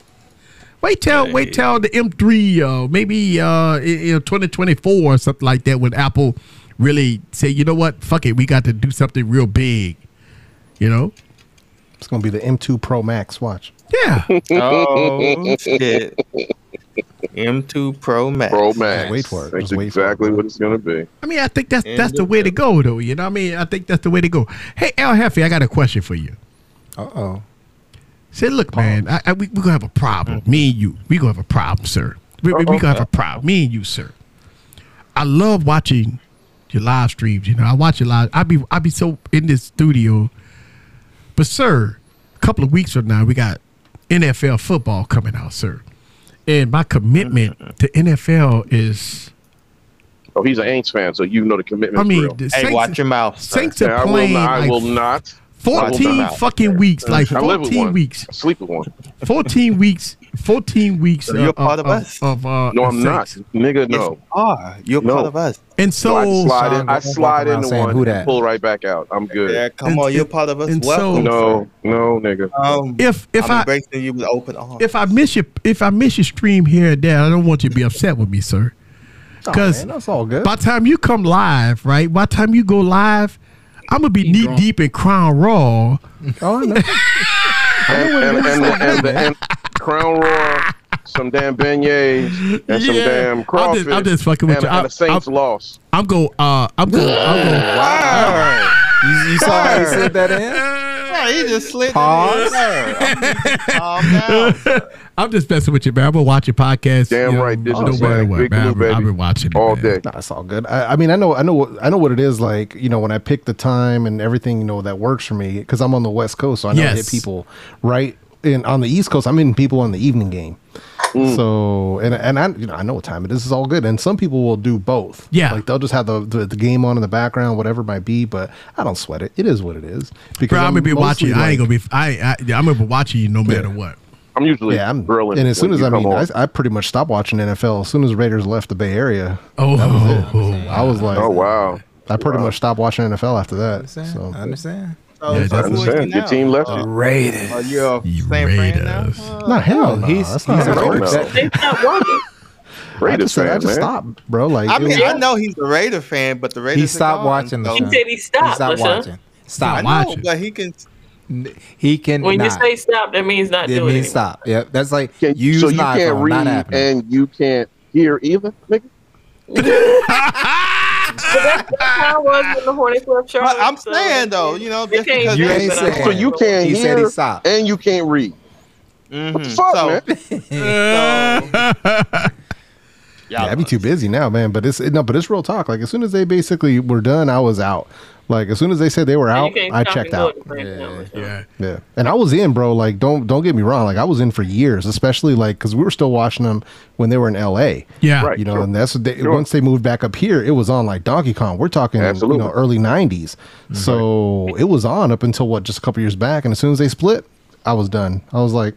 Wait till wait till the M3, uh, maybe uh, in, in 2024 or something like that, when Apple really say, you know what, fuck it, we got to do something real big. You know? It's gonna be the M2 Pro Max. Watch. Yeah. [laughs] Oh shit. [laughs] M2 Pro Max. Pro Max. wait for it. That's Just wait for exactly what it's gonna be. I mean, I think that's that's the way to go, though. You know what I mean? I think that's the way to go. Hey, El Jefe, I got a question for you. Uh oh. Say, look, man, I, I, we we gonna have a problem. Mm-hmm. Me and you, we gonna have a problem, sir. We, we, we gonna have a uh-huh. problem. Me and you, sir. I love watching your live streams. You know, I watch your live. I be I be so in this studio. But sir, a couple of weeks from now, we got NFL football coming out, sir. And my commitment mm-hmm. to NFL is Oh, he's an Aints fan, so you know the commitment. I mean, real. the Hey, Saints- watch your mouth. Saints Yeah, are I will playing not- I like will not. I will 14 not. Fucking weeks, like I live with 14 weeks. I sleep with one. 14 [laughs] weeks, 14 weeks. So you're uh, part of of, us? Of, uh, No, I'm not, nigga. No. Ah, you're No. part of us. And So I slide in. I slide into one "Who that?" pull right back out. I'm good. Yeah, come And- on, you're part of us. and Welcome. No, no, nigga. Um, if if I'm I embracing you with open arms. if I miss your if I miss your stream here and there, I don't want you to be upset with me, sir. Oh, Because man, that's all good. by the time you come live, right? By the time you go live, I'm gonna be knee deep in Crown Raw. Oh, I know. [laughs] And, and, and, and, the, and Crown Royal, some damn beignets, and some Yeah. damn I'm crawfish. just- I'm just fucking with and, you. And I- the Saints lost. I'm go. Uh, I'm go. I'm go. Wow. You, you saw how he slid that in? [laughs] Yeah, he just slid Pause. it in. Calm down. Sir. I'm just messing with you, man. I'm gonna watch your podcast. Damn you know, right, this no is matter what, Big man. I've been- I've been watching it, all man. day. No, it's all good. I, I mean, I know, I know, what- I know what it is like. You know, when I pick the time and everything, you know, that works for me because I'm on the West Coast, so I know I hit people right in on the East Coast. I'm hitting people on the evening game. Mm. So and and I you know I know what time it is. It's all good. And some people will do both. Yeah. like they'll just have the, the, the game on in the background, whatever it might be. But I don't sweat it. It is what it is. Bro, I'm gonna be mostly watching. I ain't gonna be. I, I I'm gonna be watching you no matter what. I'm usually Yeah, I'm grilling. And as soon as I come mean, I. I pretty much stopped watching NFL as soon as Raiders left the Bay Area. Oh, That was it. I was like, oh wow. I pretty much stopped watching NFL after that. understand. So I understand. So, Yeah, so I that's- who is he understand. Your team left Uh, you. Raiders. Are you a You same friend now? Raiders. Uh, no hell, no. he's- That's not he's how a it Raider. works. No. They stopped working. I Raiders just, said, I just man. stopped, bro. Like, I mean, was- I know he's a Raider fan, but the Raiders He are stopped gone, watching the so- show. He said he stopped. He stopped watching. I Stop. know, watching. but he can. He can. When you say stop, that means not it doing means it. stop. Yep. That's like Can, use so you my can't read happening. and you can't hear either, nigga. That's, that's how it was when the Hornets left Charlotte. But I'm so- saying though, you know, They just can't because You ain't saying. So you can't He said he hear stopped. and you can't read. Mhm. What the fuck, So- man? so- [laughs] yeah, I'd be too busy now, man. But it's no, but it's real talk. Like as soon as they basically were done, I was out. Like as soon as they said they were out, I checked out. at the same time, so. Yeah. Yeah, and I was in, bro. Like don't don't get me wrong. Like I was in for years, especially like because we were still watching them when they were in L.A. Yeah. Right. You know, sure. and that's what they, Sure. once they moved back up here, it was on like Donkey Kong. We're talking, Absolutely. you know, early '90s. Mm-hmm. So it was on up until what, just a couple years back. And as soon as they split, I was done. I was like,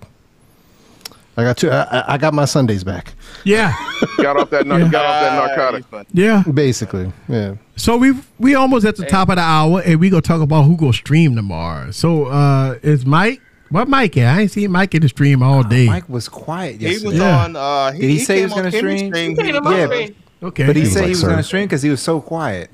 I got two. I, I- I got my Sundays back, Yeah. [laughs] Got off that, nar- Yeah. got off that narcotic. he's funny. Yeah. basically. Yeah. So we we almost at the top of the hour, and we gonna talk about who gonna stream tomorrow. So uh is Mike? What Mike at? I ain't seen Mike in the stream all day. Mike was quiet He was Yeah. on. Uh, he, Did he say he was gonna stream? stream. He came Yeah, screen. okay. But he, He was said like, he was "Sir." going to stream because he was so quiet.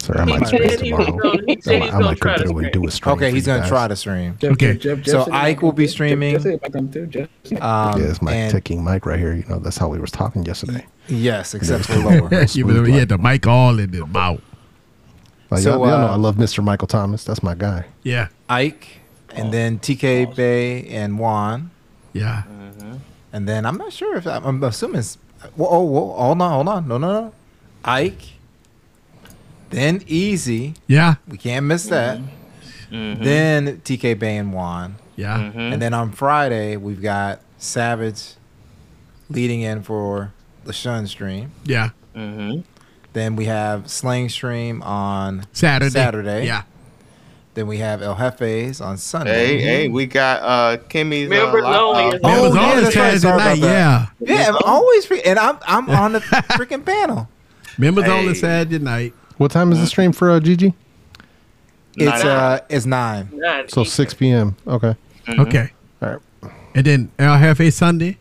Sir, I He might said stream tomorrow. gonna- he said I he might, was I gonna might come through and do a stream. Okay, he's going to guys. try to stream. Jeff, Okay. Jeff, Jeff, So Jeff said he Ike might will come be too. Jeff- streaming. Jeff said he might come too. Jeff said- Um, Yeah, it's my and- ticking mic right here. You know, that's how we was talking yesterday. Yes, except for lower. he had the mic all in his mouth. Like, So, y'all, y'all know uh, I love Mr. Michael Thomas. That's my guy. Yeah. Ike, and then TK Bay and Juan. Yeah. And then I'm not sure if I'm, I'm assuming. It's, whoa, oh, whoa, hold on, hold on, no, no, no. Ike, then Easy. Yeah. We can't miss that. Then TK Bay and Juan. Yeah. And then on Friday we've got Savage leading in for the Shun stream. Yeah. Then we have Slang stream on Saturday. Saturday. Yeah. Then we have El Jefe's on Sunday. Hey, hey, we got uh Kimmy's. Members uh, only uh, Members Oh, yeah, only that's right. Saturday Sorry night. Yeah. Yeah, I'm always free, and I'm I'm on the [laughs] freaking panel. Members only Hey. Saturday night. What time is the stream for uh, Gigi? It's Nine. uh it's nine. Not So Eastern. 6 p.m. Okay. Okay. All right. And then El Jefe Sunday.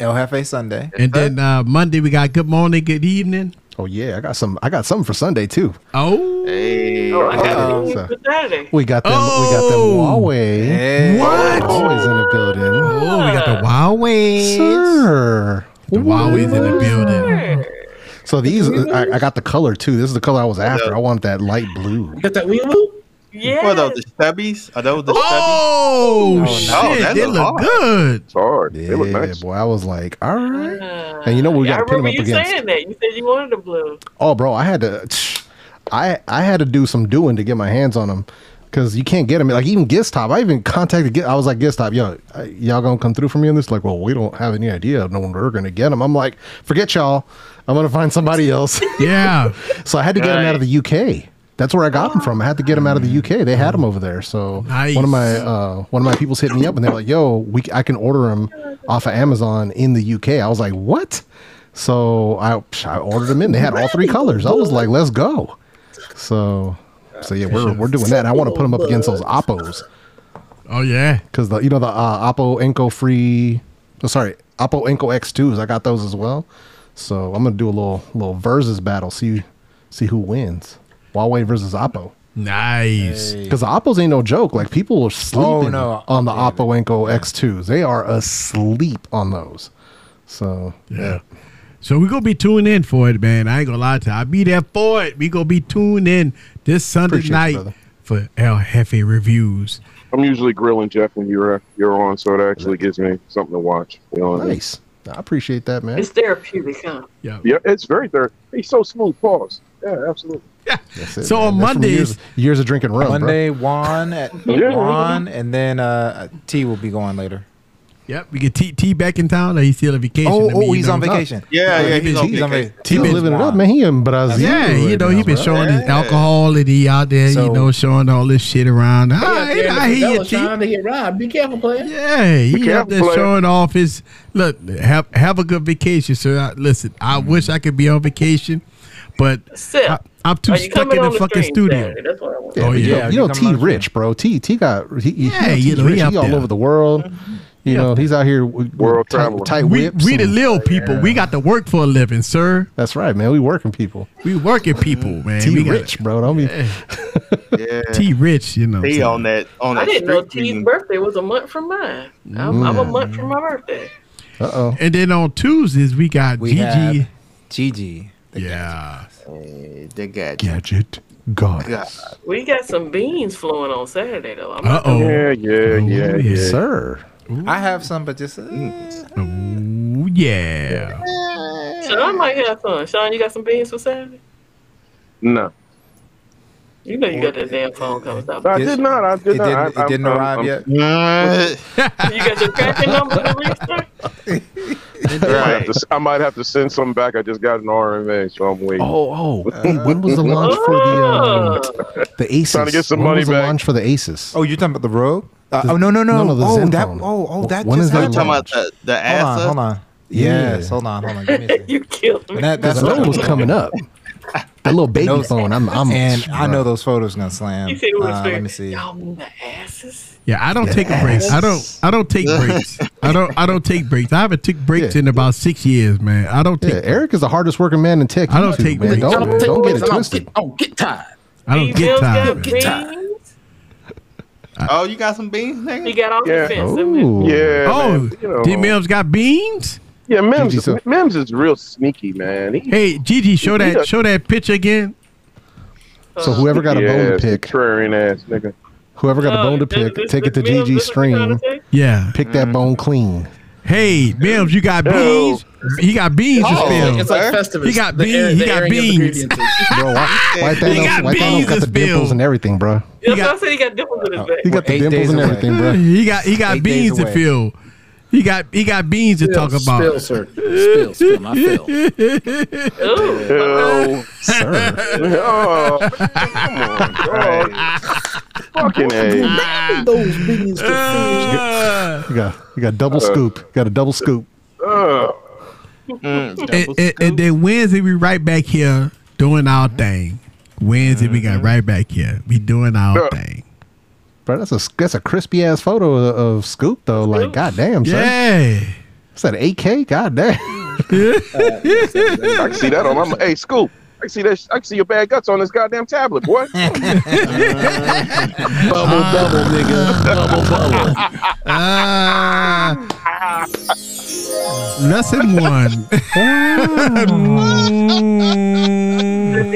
El Jefe Sunday. And then uh, Monday we got good morning, good evening. Oh yeah, I got some. I got something for Sunday too. Oh, Hey. Oh, I got it So- for Saturday. We got them. We got them Huawei. Hey. What? Huawei's in the building. Oh, we got the Huawei. Sir. The Huawei's in the building. So these, I, I got the color too. This is the color I was after. I want that light blue. You got that Weeaboo? Yeah. What are those, the stubbies? Are those the Oh, no. shit, Oh, that they look look hard. good. It's hard. Yeah, They look nice. boy. I was like, all right. Uh, And you know we yeah, got to put them remember up you against. saying that. You said you wanted the blue. Oh, bro, I had to. I I had to do some doing to get my hands on them because you can't get them. Like even Giztop, I even contacted. Git- I was like, Giztop, yo, uh, y'all gonna come through for me on this? Like, well, we don't have any idea. No one we're gonna get them. I'm like, forget y'all. I'm gonna find somebody else. [laughs] Yeah. [laughs] so I had to get them out of the UK. That's where I got them from. I had to get them out of the UK. They had them over there. So Nice. one of my uh, one of my people's hit me up and they're like, "Yo, we I can order them off of Amazon in the UK." I was like, "What?" So I I ordered them in. They had all three colors. I was like, "Let's go." So so yeah, we're we're doing that. I want to put them up against those Oppos Oh yeah. because the you know the uh, Oppo Enco free. Oh, sorry, Oppo Enco X2s. I got those as well. So I'm gonna do a little little versus battle. See see who wins. Huawei versus Oppo. Nice. Because the Oppos ain't no joke. Like people are sleeping Oh, no. on the Oppo Enco X2s. They are asleep on those. So Yeah. So we're gonna be tuning in for it, man. I ain't gonna lie to you. I'll be there for it. We gonna be tuned in this Sunday Appreciate night brother. for El Jefe reviews. I'm usually grilling Jeff when you're you're on, so it actually gives me something to watch. You know what I mean? nice. I appreciate that, man. It's therapeutic, huh? Yeah. Yeah, it's very therapeutic. He's so smooth. Pause. Yeah, absolutely. [laughs] That's it, So man. on That's Mondays- years, years of drinking rum, Monday one at [laughs] Yeah. one, and then uh, T will be going later. Yep. We get T T back in town. Or he's still on vacation. Oh, oh, he's on vacation. Yeah, oh, yeah, he's on He's on vacation. vacation. bro. He been living it up, man. He in Brazil. Yeah, you know now, he been bro. showing his Yeah. alcohol and he out there, you know, showing all this shit around. All They ah, out right, there I hear you, T. trying to get robbed. Be careful, player. Yeah, he out there player. showing off his look. Have have a good vacation, sir. I, listen, I mm-hmm. wish I could be on vacation, but Sip. I, I'm too stuck in the on fucking studio. That's what I want. Oh, yeah, Oh, but you yeah. know, you know T rich, bro. T T got he, he, Yeah, you you know, know, T he rich. up He all over the world. Mm-hmm. You know, he's out here with, World with tight, traveler. tight We whips. we the little people. We got to work for a living, sir. That's right, man. We working people. We working people, man. T we got- rich, bro. Don't be. Yeah. T rich, you know. He so- on that on I that didn't know T's team. birthday was a month from mine. I'm, I'm a month from my birthday. Uh oh. And then on Tuesdays we got We Gigi. Gigi. yeah. Hey, they got Gadget God. God. We got some beans flowing on Saturday though. Uh oh. Yeah, yeah, yeah, yeah. sir. I have some, but just uh, Ooh, yeah. Sean might have some. Sean, you got some beans for Saturday? No, You know you got that damn phone coming up. I did not. I did it not. didn't, I, it didn't I'm- arrive I'm- yet. Mm, You got your tracking number to register? I might, have to, I might have to send something back. I just got an RMA, so I'm waiting. Oh, oh. [laughs] Hey, when was the launch for the uh, [laughs] the Asus? Trying to get some when money was the back. launch for the Asus? Oh, you're talking about the ROG? Uh, The- oh no no no no, no, the oh Zenfone. that oh oh that When just is that you happened. talking launch? about the the Hold on hold on. Yes, Yeah. hold on hold on. Give me a [laughs] you killed me. And that, Because that's I was coming up. That little baby Those- phone. I'm. I'm. and I know those photos gonna slam. You said it Uh, let me see. Y'all mean the asses? Yeah, I don't take a break. I don't. I don't take breaks. I don't. I don't take breaks. I haven't took breaks Yeah. in about six years, man. I don't Yeah, take. Eric is the hardest working man in tech. I don't YouTube, take man. breaks. Don't, Don't take don't get it and I'll twisted. get- Oh, get tired. I don't get Mills tired. Get tired. Oh, you got some beans, He You got off Yeah. the fence. didn't he? Ooh. Yeah. Oh, man, you know, D Mims got beans. Yeah, Mims. Gigi, so- Mims is real sneaky, man. He, Hey, Gigi, show that. does- Show that picture again. So whoever uh, got a yeah, bone to pick, contrarian ass nigga. whoever got a Oh, bone to pick, this- take it to this Mills, Gigi's this what you trying stream. Yeah. Pick that mm. bone clean. Hey, Mims, you got Yo. beans. He got beans to Oh. spill. It's like Sir? Festivus. He got beans, air- he got beans. [laughs] Bro, why, why He got why Thanos beans got to the dimples and everything, bro? Yeah, got- so I said he got dimples in his back. He got the dimples and everything, bro. He got. He got Eight beans to away. fill. He got. He got beans to talk Spill, about. sir. Spill, spill, not fill. Ooh. Sir. oh, come on, bro. Fucking a. Those beans to fish. Uh, You got, you got double scoop. Got a double scoop. Uh, Mm, double and, and, and then Wednesday we right back here doing our thing. Wednesday we got right back here. We doing our Yeah. thing. Bro, that's a that's a crispy ass photo of, of Scoop though. Like, goddamn, son. Yeah. Is that 8K? God damn. I can see that on my. Hey, Scoop. I can see that. I can see your bad guts on this goddamn tablet, boy. [laughs] Bubble, bubble, nigga. Bubble, bubble. [laughs] Ah. Lesson one.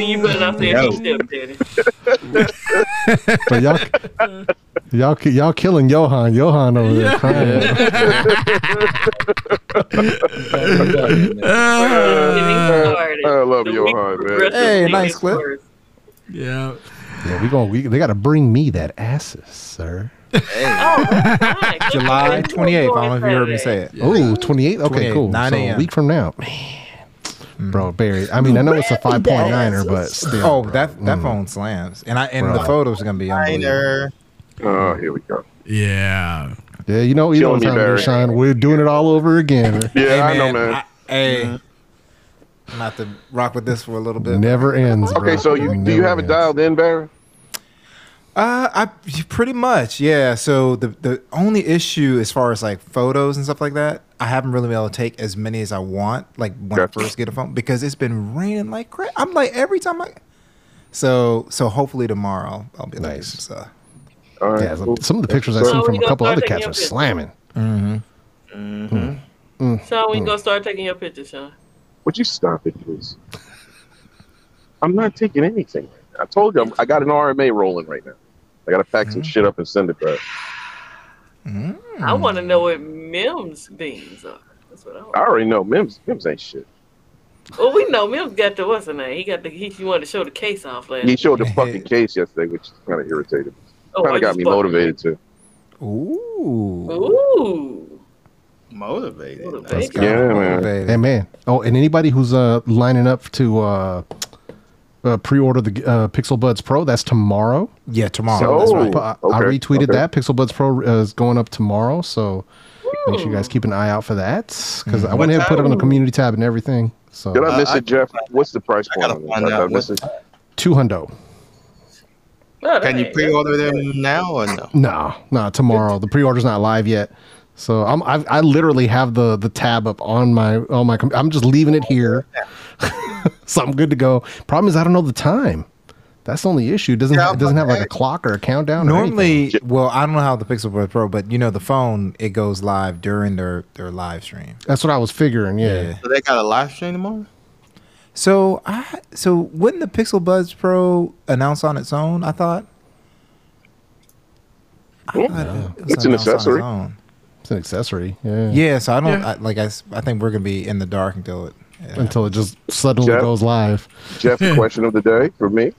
You better not say Yo. any step, Daddy. But y'all, y'all, y'all killing Johan. Johan over there crying. [laughs] I love Johan, man. Hey, nice clip. Yeah. Yeah, we going. We they got to bring me that asses, sir. July 28th. I don't know if you heard me say it. Oh, 28th? Okay, 28, cool. 9 so a week from now. Man. Bro, Barry. I mean, I know it's a 5.9er, but still. Oh, bro. that that Mm. phone slams, and I and Bro. the photos are gonna be unbelievable. Oh, here we go. Yeah. Yeah, you know, you know Killing what me, time it Barry. is, Sean. We're doing it all over again. [laughs] Yeah, I know, man. I- hey, I'm about to rock with this for a little bit. Never ends. Bro. Okay, so you do you Never have it dialed in, Barry? Uh, I pretty much yeah. So the the only issue as far as like photos and stuff like that, I haven't really been able to take as many as I want. Like when I first get a phone because it's been raining like crap. I'm like every time I. So so hopefully tomorrow I'll be like Nice. so. All right. Yeah, some- some of the pictures I see from a couple other cats are slamming. Mm-hmm. Sean, when you gonna start taking your pictures, Sean? Would you stop it, please? I'm not taking anything. I told you I'm, I got an RMA rolling right now. I got to pack some shit up and send it back. I want to know what Mims beans are. That's what I want. I already know Mims. Mims ain't shit. Well, we know Mims got the what's the name? He got the he, he wanted to show the case off last. He showed the fucking [laughs] case yesterday, which kind of irritated. me. Oh, kind of got me motivated too. Ooh. Ooh. Motivated. Yeah, man. Hey, man. Oh, and anybody who's uh lining up to uh, uh pre-order the uh, Pixel Buds Pro, that's tomorrow. Yeah, tomorrow. So that's I- right. I, I Oh, retweeted okay. that. Pixel Buds Pro uh, is going up tomorrow, so make sure you guys keep an eye out for that. Because I went ahead and put it on the community tab and everything. So Did I miss I- it, Jeff? What's the price point on it? find out what- it? two hundo. Can you pre-order them now or no? No, no, tomorrow. The pre-order's not live yet. So I'm I've, I literally have the the tab up on my on my com- I'm just leaving it here. [laughs] so I'm good to go. Problem is I don't know the time. That's the only issue. It doesn't ha- it doesn't have like a clock or a countdown. or. Normally, well, I don't know how the Pixel Buds Pro, but you know the phone it goes live during their their live stream. that's what I was figuring. Yeah. So they got a live stream tomorrow? So I so wouldn't the Pixel Buds Pro announce on its own? I thought. I thought it It's an announced on its accessory. It's an accessory. Yeah. Yeah, so I don't Yeah. I, like I, s- I think we're gonna be in the dark until it. Yeah. Until it just suddenly Jeff? goes live. Jeff, [laughs] question of the day for me.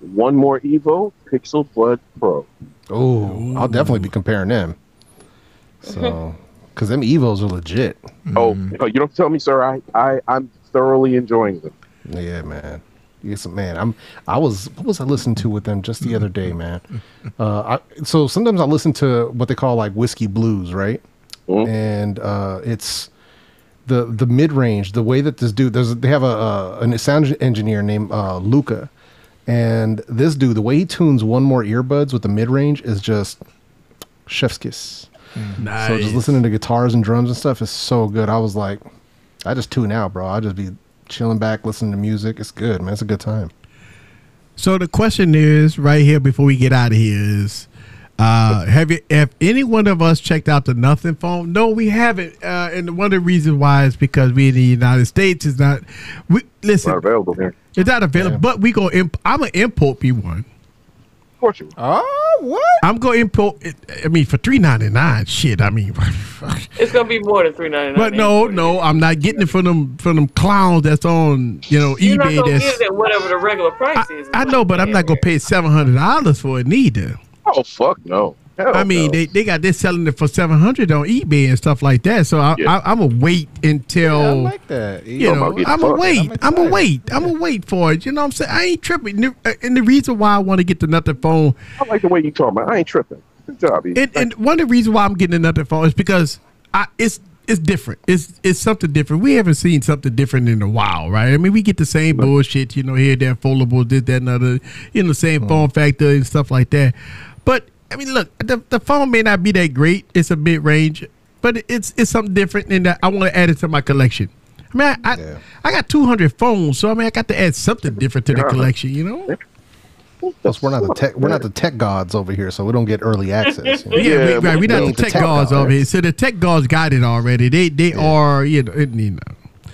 One more Evo Pixel Bud Pro. Oh, I'll definitely be comparing them. So, [laughs] because them Evos are legit. Oh, oh, you don't tell me, sir. I, I, I'm thoroughly enjoying them. Yeah, man. Yes, man. I'm. I was. What was I listening to with them just the other day, man? [laughs] Uh, I, so sometimes I listen to what they call like whiskey blues, right? And uh, it's the the mid range. The way that this dude, there's they have a, a an sound engineer named uh, Luca, and this dude, the way he tunes one more earbuds with the mid range is just chef's kiss. Nice. So just listening to guitars and drums and stuff is so good. I was like, I just tune out, bro. I just be chilling back, listening to music. It's good, man. It's a good time. So the question is right here before we get out of here is uh have you have any one of us checked out the nothing phone? No, we haven't. Uh and one of the reasons why is because we in the United States is not we listen Not available here. it's not available, but we go imp- I'm gonna import me one. Of course you. will. Oh, what? I'm gonna import it I mean for three ninety nine. Shit, I mean [laughs] It's gonna be more than three ninety nine. But no, no, I'm not getting it from them from them clowns that's on, you know, you're eBay gonna that's get it whatever the regular price is. I know, but I'm not gonna pay seven hundred dollars for it neither. Oh fuck no. Hell I mean, no. they, they got this selling it for seven hundred on eBay and stuff like that. So I, Yeah. I, I'm gonna wait until I like that. you Talking know I'm gonna wait. I'm I'm gonna excited. wait. I'm gonna wait for it. You know what I'm saying? I ain't tripping. Uh, and the- reason why I want to get the nothing phone, I like the way you talk, man. I ain't tripping. Good job, and, and one of the reasons why I'm getting another phone is because I it's it's different. It's it's something different. We haven't seen something different in a while, right? I mean, we get the same bullshit, you know, here, there, foldable, this, that, and other, you know, the same mm. form factor and stuff like that. But I mean, look, the the phone may not be that great. It's a mid range. but it's it's something different, and that I want to add it to my collection. I mean, I I, I got 200 phones, so I mean, I got to add something different to the collection. You know? Plus, we're not the tech. We're not the tech gods over here, so we don't get early access. you know? Yeah, we, right. We're not the ain't tech gods over here. So the tech gods got it already. They they are you know you know.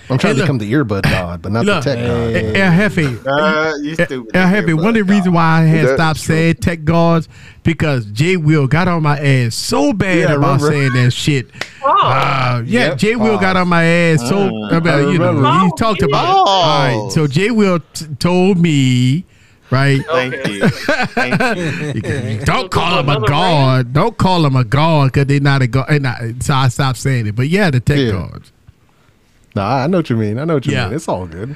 I'm trying Hey, to become the earbud god, but not Look, the tech god. eh, El Jefe, Uh, you stupid. El Jefe, one of the reasons why I had That's stopped saying tech gods because Jay Will got on my ass so bad Yeah, about saying that shit. Uh, yeah, Yep. Jay Will got on my ass so Mm, about you know remember. he talked about it. All right, so Jay Will t- told me. Right. Thank you. [laughs] Thank you. [laughs] Don't call him a god. Don't call him a god because they're not a god. And I, so I stopped saying it. But yeah, the tech Yeah. guards. Nah, I know what you mean. I know what you Yeah. mean. It's all good.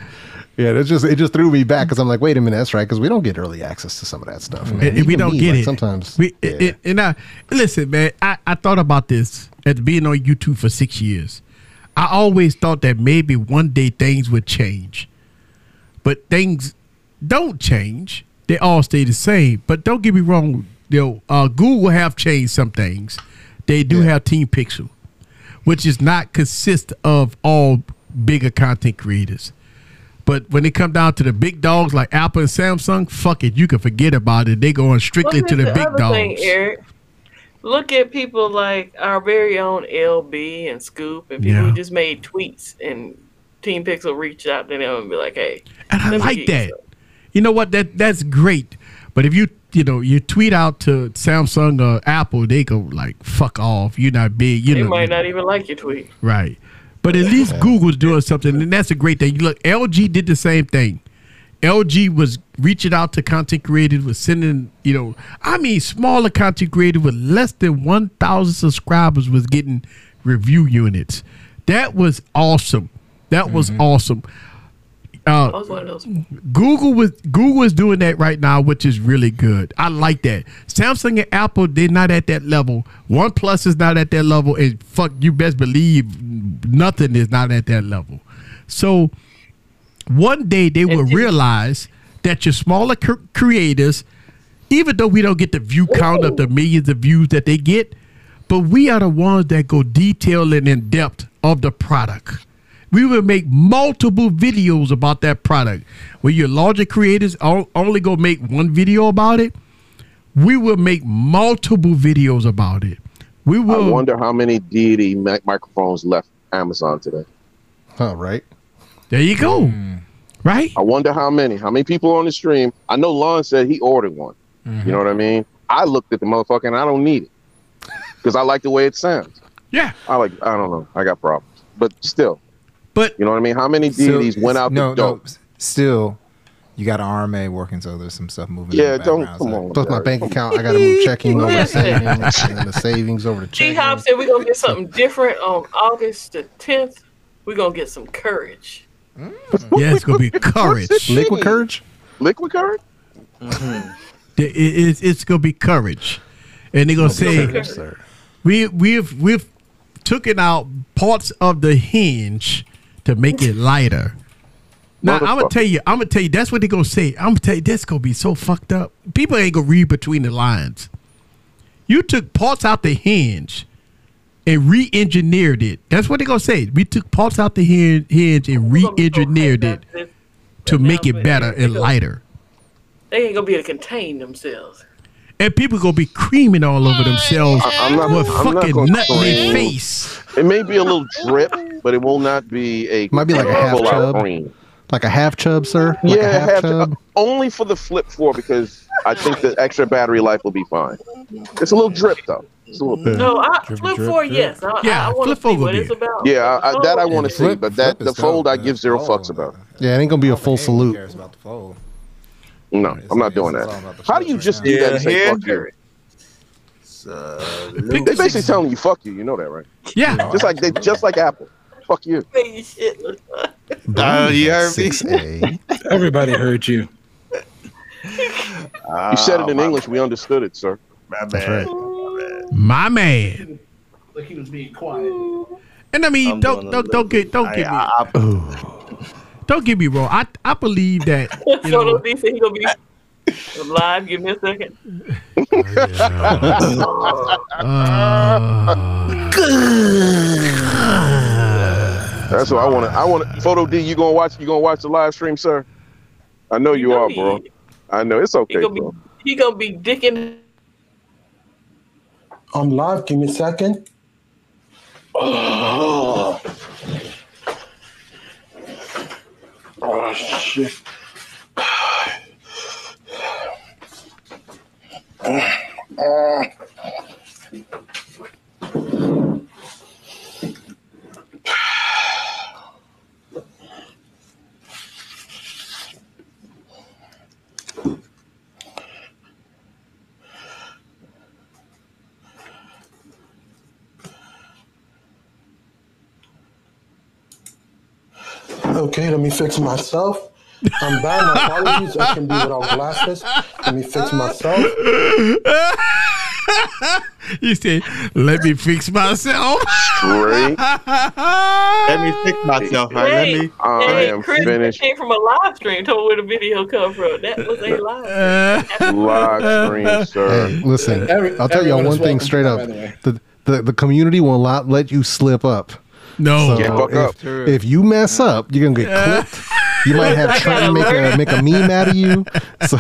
Yeah, it's just it just threw me back because I'm like, wait a minute, that's right, because we don't get early access to some of that stuff. man. and we don't me, get like, it sometimes. We, it- it- and I listen, man. I, I thought about this at being on YouTube for six years. I always thought that maybe one day things would change, but things don't change. They all stay the same. But don't get me wrong. You know, uh, Google have changed some things. They do have Team Pixel, which is not consist of all bigger content creators. But when it come down to the big dogs like Apple and Samsung, fuck it, you can forget about it. They going strictly to at the, big dogs. thing, Eric. Look at people like our very own LB and Scoop and people Yeah. who just made tweets and Team Pixel reached out to them and be like, "Hey, And I like that. You know what? That that's great. But if you you know you tweet out to Samsung or Apple, they go like fuck off. You're not big. You They know might not even like your tweet." right. But at least Google's doing something, and that's a great thing. You look, LG did the same thing. LG was reaching out to content creators, was sending, you know, I mean, smaller content creators with less than 1,000 subscribers was getting review units. That was awesome. That was mm-hmm. awesome. Uh, I was one of those. Google was Google is doing that right now, which is really good. I like that. Samsung and Apple, they're not at that level. OnePlus is not at that level, and fuck, you best believe nothing is not at that level. So one day they will realize that your smaller cr- creators, even though we don't get the view count of the millions of views that they get, but we are the ones that go detail and in depth of the product. We will make multiple videos about that product. When your larger creators o- only go make one video about it, we will make multiple videos about it. We will. I will. wonder how many deity mic- microphones left Amazon today. Oh, right. There you go. Hmm. Right? I wonder how many. How many people on the stream? I know Lon said he ordered one. Mm-hmm. You know what I mean? I looked at the motherfucker and I don't need it because I like the way it sounds. Yeah. I like. I don't know. I got problems, but still. But you know what I mean? How many Still, deities went out no, the door? no, still, you got an RMA working, so there's some stuff moving. Yeah, don't- background, come so- on, Plus my bank account, I got to move checking [laughs] over to Listen. savings, and the savings over to G checking. Hop said we're gonna get something different on August the 10th. We're gonna get some courage. Mm. Yeah, it's gonna be [laughs] courage. Liquid courage. Liquid courage. Mm-hmm. It- it's, it's gonna be courage, and they're gonna say Yes, sir. we we've we've taken out parts of the hinge to make it lighter. Now I'm gonna tell you, I'm gonna tell you that's what they're gonna say. I'm gonna tell you that's gonna be so fucked up. People ain't gonna read between the lines. You took parts out the hinge and re-engineered it. That's what they're gonna say. We took parts out the hinge and re-engineered it to make it better and lighter. They ain't gonna be able to contain themselves. And people gonna be creaming all over themselves I- I'm not. with I'm fucking gonna nut in their face. It may be a little drip, but it will not be a. Might be like a half chub. cream. Like a half chub, sir. Like yeah, a half have chub. to, only for the flip four because I think the extra battery life will be fine. It's a little drip though. It's a little bit. No, I Drip, flip drip, four, drip. yes. I, Yeah, I, I flip see over what be it's about. Yeah, I, I, that I want to see, but that the fold dope, I give zero fucks about. Yeah, it ain't gonna be a full Hey, who salute. cares about the fold? No, It's- I'm not doing that. How do you just now. do that Yeah, and say fuck you? So, They basically telling you fuck you. You know that, right? Yeah. Just like they, just like Apple. Fuck you. Hey, shit. Oh, you heard me. [laughs] Everybody heard you. You said it in Oh, my English. We understood it, sir. My That's bad. right. My man. Like he was being quiet. And I mean, I'm don't don't don't get don't get me I, I, don't get me wrong. I I believe that [laughs] you Photo know D said he gonna be Live, give me a second. [laughs] That's what I want to. I want to. Photo D, you gonna watch? You gonna watch the live stream, sir? I know you, are, bro. I know it's okay, He gonna bro. be he gonna be dicking. I'm live. Give me a second. [sighs] [sighs] [sighs] Oh, oh shit. [sighs] Uh, Okay, let me fix myself. I'm bad. My apologies. I can be without glasses. Let me fix myself. [laughs] you said, "Let me fix myself." Straight. [laughs] Let me fix myself. All right, let me. Uh, I hey, am Chris finished. came from a live stream. Told me where the video come from. That was a live. [laughs] Live stream, sir. Hey, listen, Every- I'll tell y'all one thing straight up. The, the the community will not let you slip up. No. Yeah, fuck if, up. if you mess up, you're gonna get clipped. You might have [laughs] Trent make a make a meme out of you. So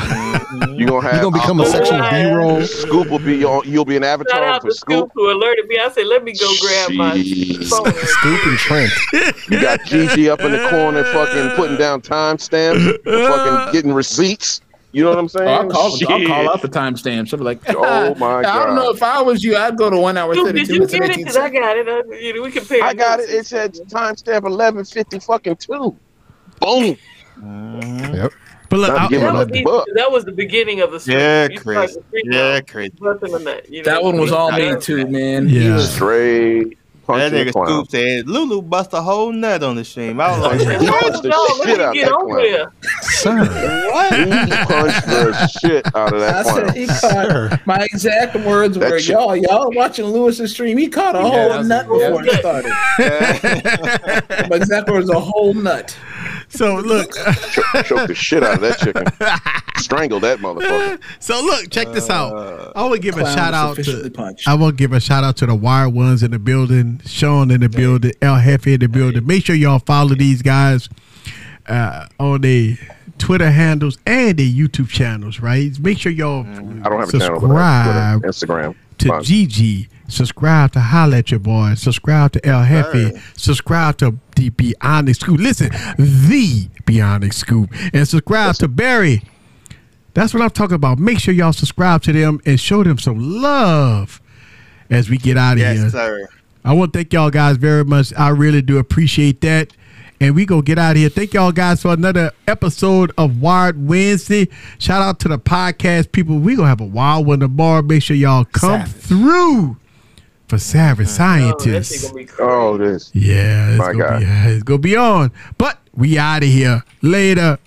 You gonna have? You're gonna become a section of B-roll. Scoop will be on. You'll be an Shout avatar out for to Scoop. Scoop who alerted me. I said, "Let me go grab my phone." [laughs] Scoop and Trent. You got Gigi up in the corner, fucking putting down timestamps, fucking getting receipts. You know what I'm saying? Oh, I'll call, I'll Shit. call out the timestamps. I'll be like, [laughs] Oh, my god. I don't know if I was you, I'd go to one hour Scoop, thirty did two you minutes get it? Because I got it. Uh, you know, we compare. I got it. It said timestamp eleven fifty fucking two. Boom. Yep. But look, I, giving That was, the, that was the beginning of the stream. Yeah, You Chris. started to freak Yeah, out, Chris. that. You know, That one was all me too, man. Yeah. was- Straight punch That and nigga clown. Scoop said Lulu bust a whole nut on the stream. I was like, He punched the No, let shit me out get that over clown. there. Sir. He punched the shit out of I that said clown. he caught my exact words That were shit- y'all y'all watching Lewis's stream. He caught a Yeah, whole nut before it started. [laughs] my exact words a whole nut. So look, Choke, choke the shit out of that chicken. [laughs] Strangle that motherfucker. so look, check this out. I want to give a shout out officially to. punched. I want to give a shout out to the Wired Ones in the building, Sean in the building, El Jefe in the building. Make sure y'all follow these guys uh, on their Twitter handles and their YouTube channels. Right? Make sure y'all I don't have a channel, but I have subscribe Instagram. to Fine. Gigi. Subscribe to Holla at Your Boy. Subscribe to El Jefe. Subscribe to the Bionic Scoop. Listen, the Bionic Scoop. And subscribe to Barry. That's what I'm talking about. Make sure y'all subscribe to them and show them some love as we get out of here. yes, sir. I want to thank y'all guys very much. I really do appreciate that. And we gonna get out of here. Thank y'all guys for another episode of Wired Wednesday. Shout out to the podcast people. We gonna have a wild one tomorrow. Make sure y'all come through for Savage Scientists. Oh, this. Yeah, it's My gonna, God. be, [laughs] it's gonna be on. But we out of here later.